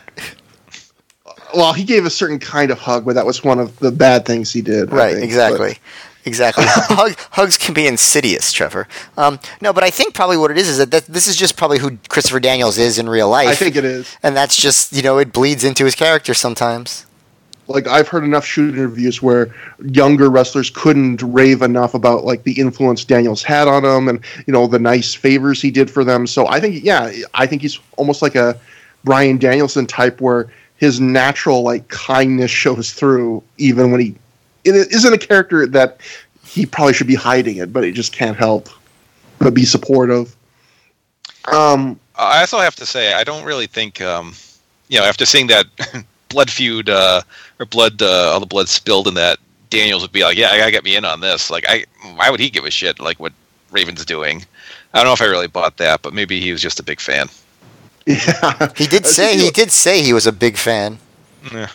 Well, he gave a certain kind of hug, but that was one of the bad things he did. Right, think. exactly. Exactly. Hug, hugs can be insidious, Trevor. Um, no, but I think probably what it is is that, that this is just probably who Christopher Daniels is in real life. I think it is. and that's just you know it bleeds into his character sometimes. like I've heard enough shoot interviews where younger wrestlers couldn't rave enough about like the influence Daniels had on them and you know the nice favors he did for them. So I think yeah, I think he's almost like a Bryan Danielson type where his natural like kindness shows through even when he it isn't a character that he probably should be hiding it, but he just can't help but be supportive. Um I also have to say, I don't really think, um, you know, after seeing that blood feud uh, or blood, uh, all the blood spilled in that, Daniels would be like, "Yeah, I gotta get me in on this." Like, I, why would he give a shit like what Raven's doing? I don't know if I really bought that, but maybe he was just a big fan. yeah. He did say he did say he was a big fan. Yeah.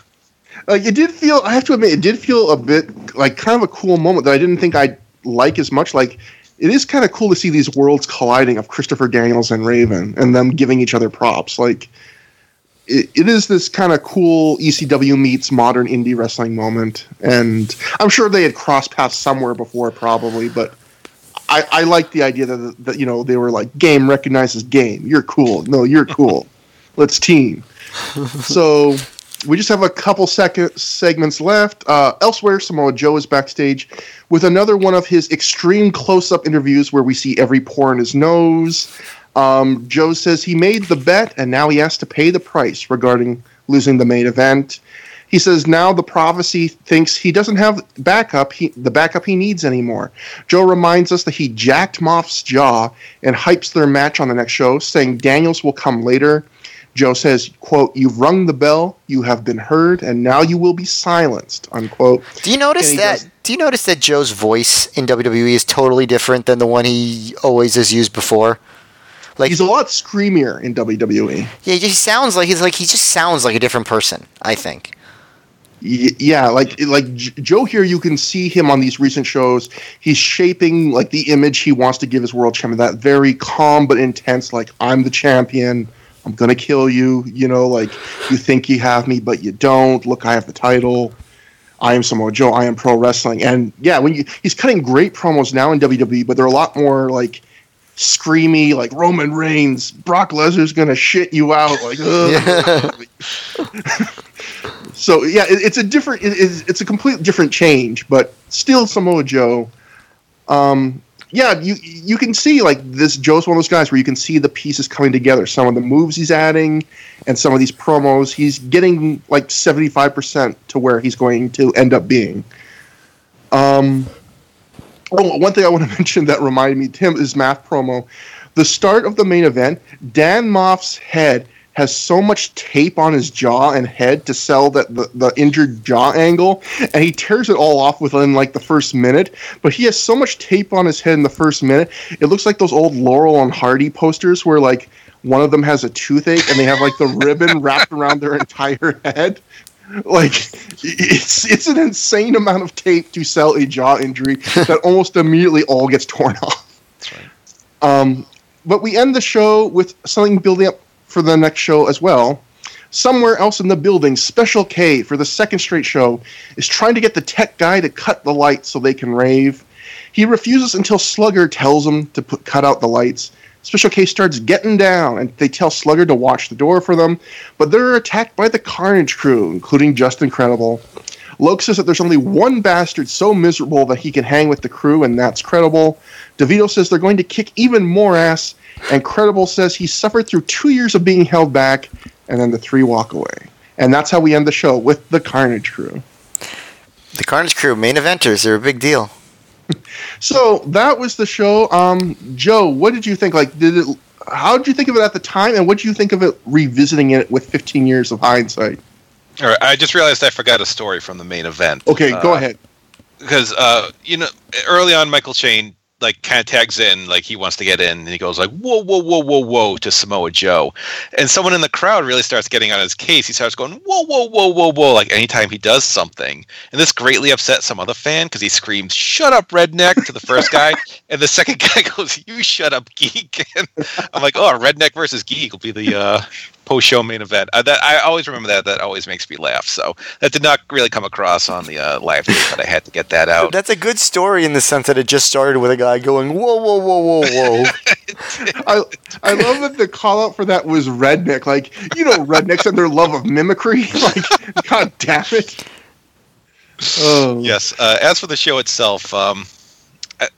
Like it did feel i have to admit it did feel a bit like kind of a cool moment that i didn't think i'd like as much. Like it is kind of cool to see these worlds colliding of christopher daniels and raven and them giving each other props. Like it, it is this kind of cool ecw meets modern indie wrestling moment. And i'm sure they had crossed paths somewhere before probably but i, I like the idea that, that you know they were like game recognizes game. You're cool. No you're cool. Let's team. So we just have a couple second segments left. Uh, elsewhere, Samoa Joe is backstage with another one of his extreme close-up interviews where we see every pore in his nose. Um, Joe says he made the bet and now he has to pay the price regarding losing the main event. He says now the prophecy thinks he doesn't have backup, he, the backup he needs anymore. Joe reminds us that he jacked Maff's jaw and hypes their match on the next show, saying Daniels will come later. Joe says, "quote You've rung the bell, you have been heard, and now you will be silenced." Unquote. Do you notice that? does- Do you notice that Joe's voice in WWE is totally different than the one he always has used before? Like, He's a lot screamier in. WWE. yeah, he just sounds like he's like he just sounds like a different person. I think. Yeah, like like Joe here, you can see him on these recent shows. He's shaping like the image he wants to give his world champion. That very calm but intense, like I'm the champion. I'm gonna kill you. You know, like you think you have me, but you don't. Look, I have the title. I am Samoa Joe. I am pro wrestling. And yeah, when you he's cutting great promos now in WWE, but they're a lot more like screamy, like Roman Reigns, Brock Lesnar's gonna shit you out. Like. So yeah, it, it's a different, it, it's, it's a complete different change, but still Samoa Joe. Um, yeah, you you can see like this. Joe's one of those guys where you can see the pieces coming together. Some of the moves he's adding, and some of these promos, he's getting like seventy five percent to where he's going to end up being. Um, oh, one thing I want to mention that reminded me, Tim, is Maff promo. The start of the main event, Dan Maff's head has so much tape on his jaw and head to sell that the, the injured jaw angle, and he tears it all off within like the first minute. But he has so much tape on his head in the first minute, it looks like those old Laurel and Hardy posters where like one of them has a toothache and they have like the ribbon wrapped around their entire head. Like it's it's an insane amount of tape to sell a jaw injury that almost immediately all gets torn off. That's right. Um, but we end the show with something building up for the next show as well. Somewhere else in the building, Special K for the second straight show is trying to get the tech guy to cut the lights so they can rave. He refuses until Slugger tells him to put, cut out the lights. Special K starts getting down, and they tell Slugger to watch the door for them, but they're attacked by the Carnage crew, including Justin Credible. Loc says that there's only one bastard so miserable that he can hang with the crew, and that's credible. DeVito says they're going to kick even more ass, and Credible says he suffered through two years of being held back, and then the three walk away. And that's how we end the show with the Carnage crew. The Carnage Crew main eventers, they're a big deal. So that was the show. Um, Joe, what did you think? Like, did it? How did you think of it at the time, and what did you think of it revisiting it with 15 years of hindsight? All right, I just realized I forgot a story from the main event. Okay, go Uh, ahead. because uh, you know early on Michael Chain like kind of tags in like he wants to get in and he goes like whoa whoa whoa whoa whoa to Samoa Joe. And someone in the crowd really starts getting on his case. He starts going whoa whoa whoa whoa whoa like anytime he does something. And this greatly upset some other fan because he screams shut up redneck to the first guy. And the second guy goes you shut up geek. And I'm like oh redneck versus geek will be the uh, post show main event. Uh, that I always remember that. That always makes me laugh. So that did not really come across on the uh, live tape but I had to get that out. That's a good story in the sense that it just started with a guy going whoa whoa whoa whoa whoa. I I love that the call out for that was redneck. Like you know, rednecks and their love of mimicry. Like, god damn it. Oh Yes. Uh, as for the show itself, um, I-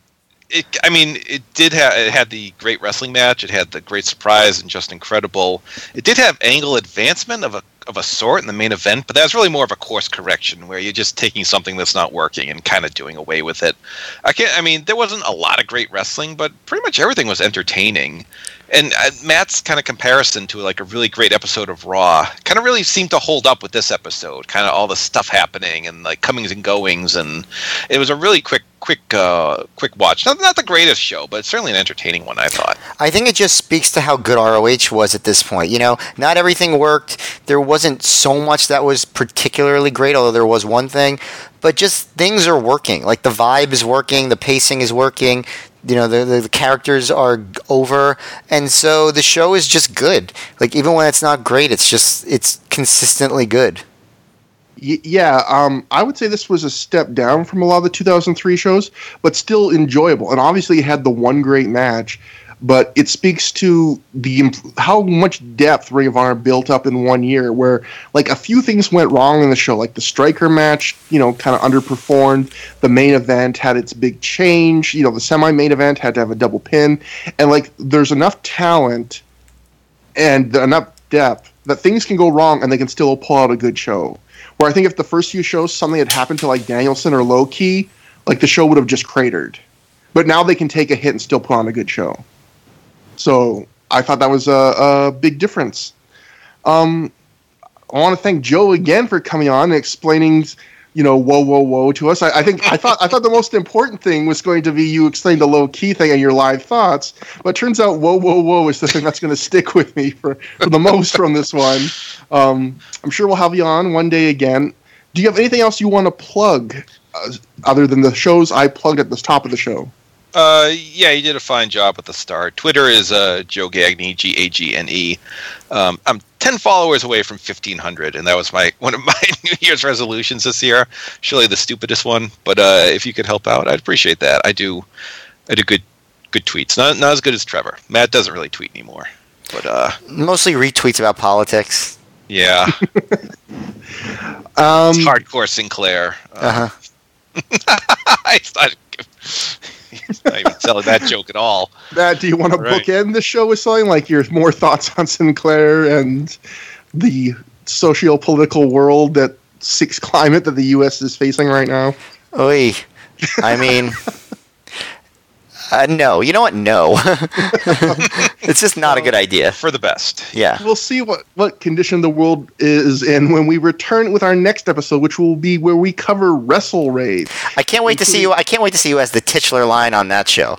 it, I mean, it did have it had the great wrestling match. It had the great surprise and Justin Credible. It did have angle advancement of a of a sort in the main event, but that was really more of a course correction where you're just taking something that's not working and kind of doing away with it. I can't. I mean, there wasn't a lot of great wrestling, but pretty much everything was entertaining. And uh, Matt's kind of comparison to like a really great episode of Raw kind of really seemed to hold up with this episode. Kind of all the stuff happening and like comings and goings, and it was a really quick, quick, uh, quick watch. Not not the greatest show, but certainly an entertaining one. I thought. I think it just speaks to how good ROH was at this point. You know, not everything worked. There wasn't so much that was particularly great, although there was one thing. But just things are working. Like the vibe is working, the pacing is working. You know, the, the, the characters are over, and so the show is just good. Like even when it's not great, it's just it's consistently good. Yeah, um, I would say this was a step down from a lot of the 2003 shows, but still enjoyable. And obviously, it had the one great match, but it speaks to the how much depth Ring of Honor built up in one year. Where like a few things went wrong in the show, like the striker match, you know, kind of underperformed. The main event had its big change. You know, the semi-main event had to have a double pin, and like there's enough talent and enough depth that things can go wrong and they can still pull out a good show. Where I think if the first few shows something had happened to like Danielson or Low Ki, like the show would have just cratered. But now they can take a hit and still put on a good show. So I thought that was a, a big difference. Um, I want to thank Joe again for coming on and explaining, you know, whoa, whoa, whoa to us. I, I think I thought I thought the most important thing was going to be you explain the Low Ki thing and your live thoughts, but turns out whoa, whoa, whoa is the thing that's going to stick with me for, for the most from this one. Um, I'm sure we'll have you on one day again. Do you have anything else you want to plug uh, other than the shows I plugged at the top of the show? Uh, yeah, you did a fine job at the start. Twitter is uh, Joe Gagne, G A G N E. Um, I'm 10 followers away from 1500, and that was my one of my New Year's resolutions this year. Surely the stupidest one, but uh, if you could help out, I'd appreciate that. I do, I do good, good tweets. Not not as good as Trevor. Matt doesn't really tweet anymore, but uh, Mostly retweets about politics. yeah, Um, hardcore Sinclair. Uh huh. it's not, he's not even selling that joke at all. Matt, do you want to Right. bookend the show with something like your more thoughts on Sinclair and the socio-political world that six climate that the U.S. is facing right now? Oy. I mean, uh, no. You know what? No. it's just not a good idea. For the best. Yeah. We'll see what, what condition the world is in when we return with our next episode, which will be where we cover Wrestle Rave. I can't wait to see you. I can't wait to see you as the titular line on that show.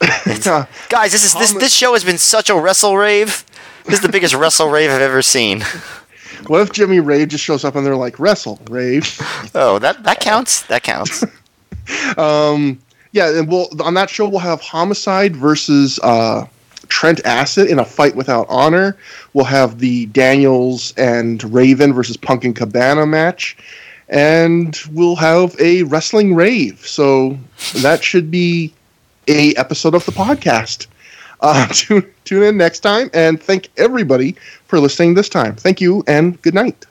Uh, Guys, this is this this show has been such a wrestle rave. This is the biggest wrestle rave I've ever seen. what if Jimmy Rave just shows up and they're like, Wrestle Rave? Oh, that that counts. That counts. Um, yeah, and we'll on that show we'll have Homicide versus uh, Trent Acid in a fight without honor. We'll have the Daniels and Raven versus Punk and Cabana match, and we'll have a wrestling rave. So that should be a episode of the podcast. Uh, tune, tune in next time, and thank everybody for listening this time. Thank you, and good night.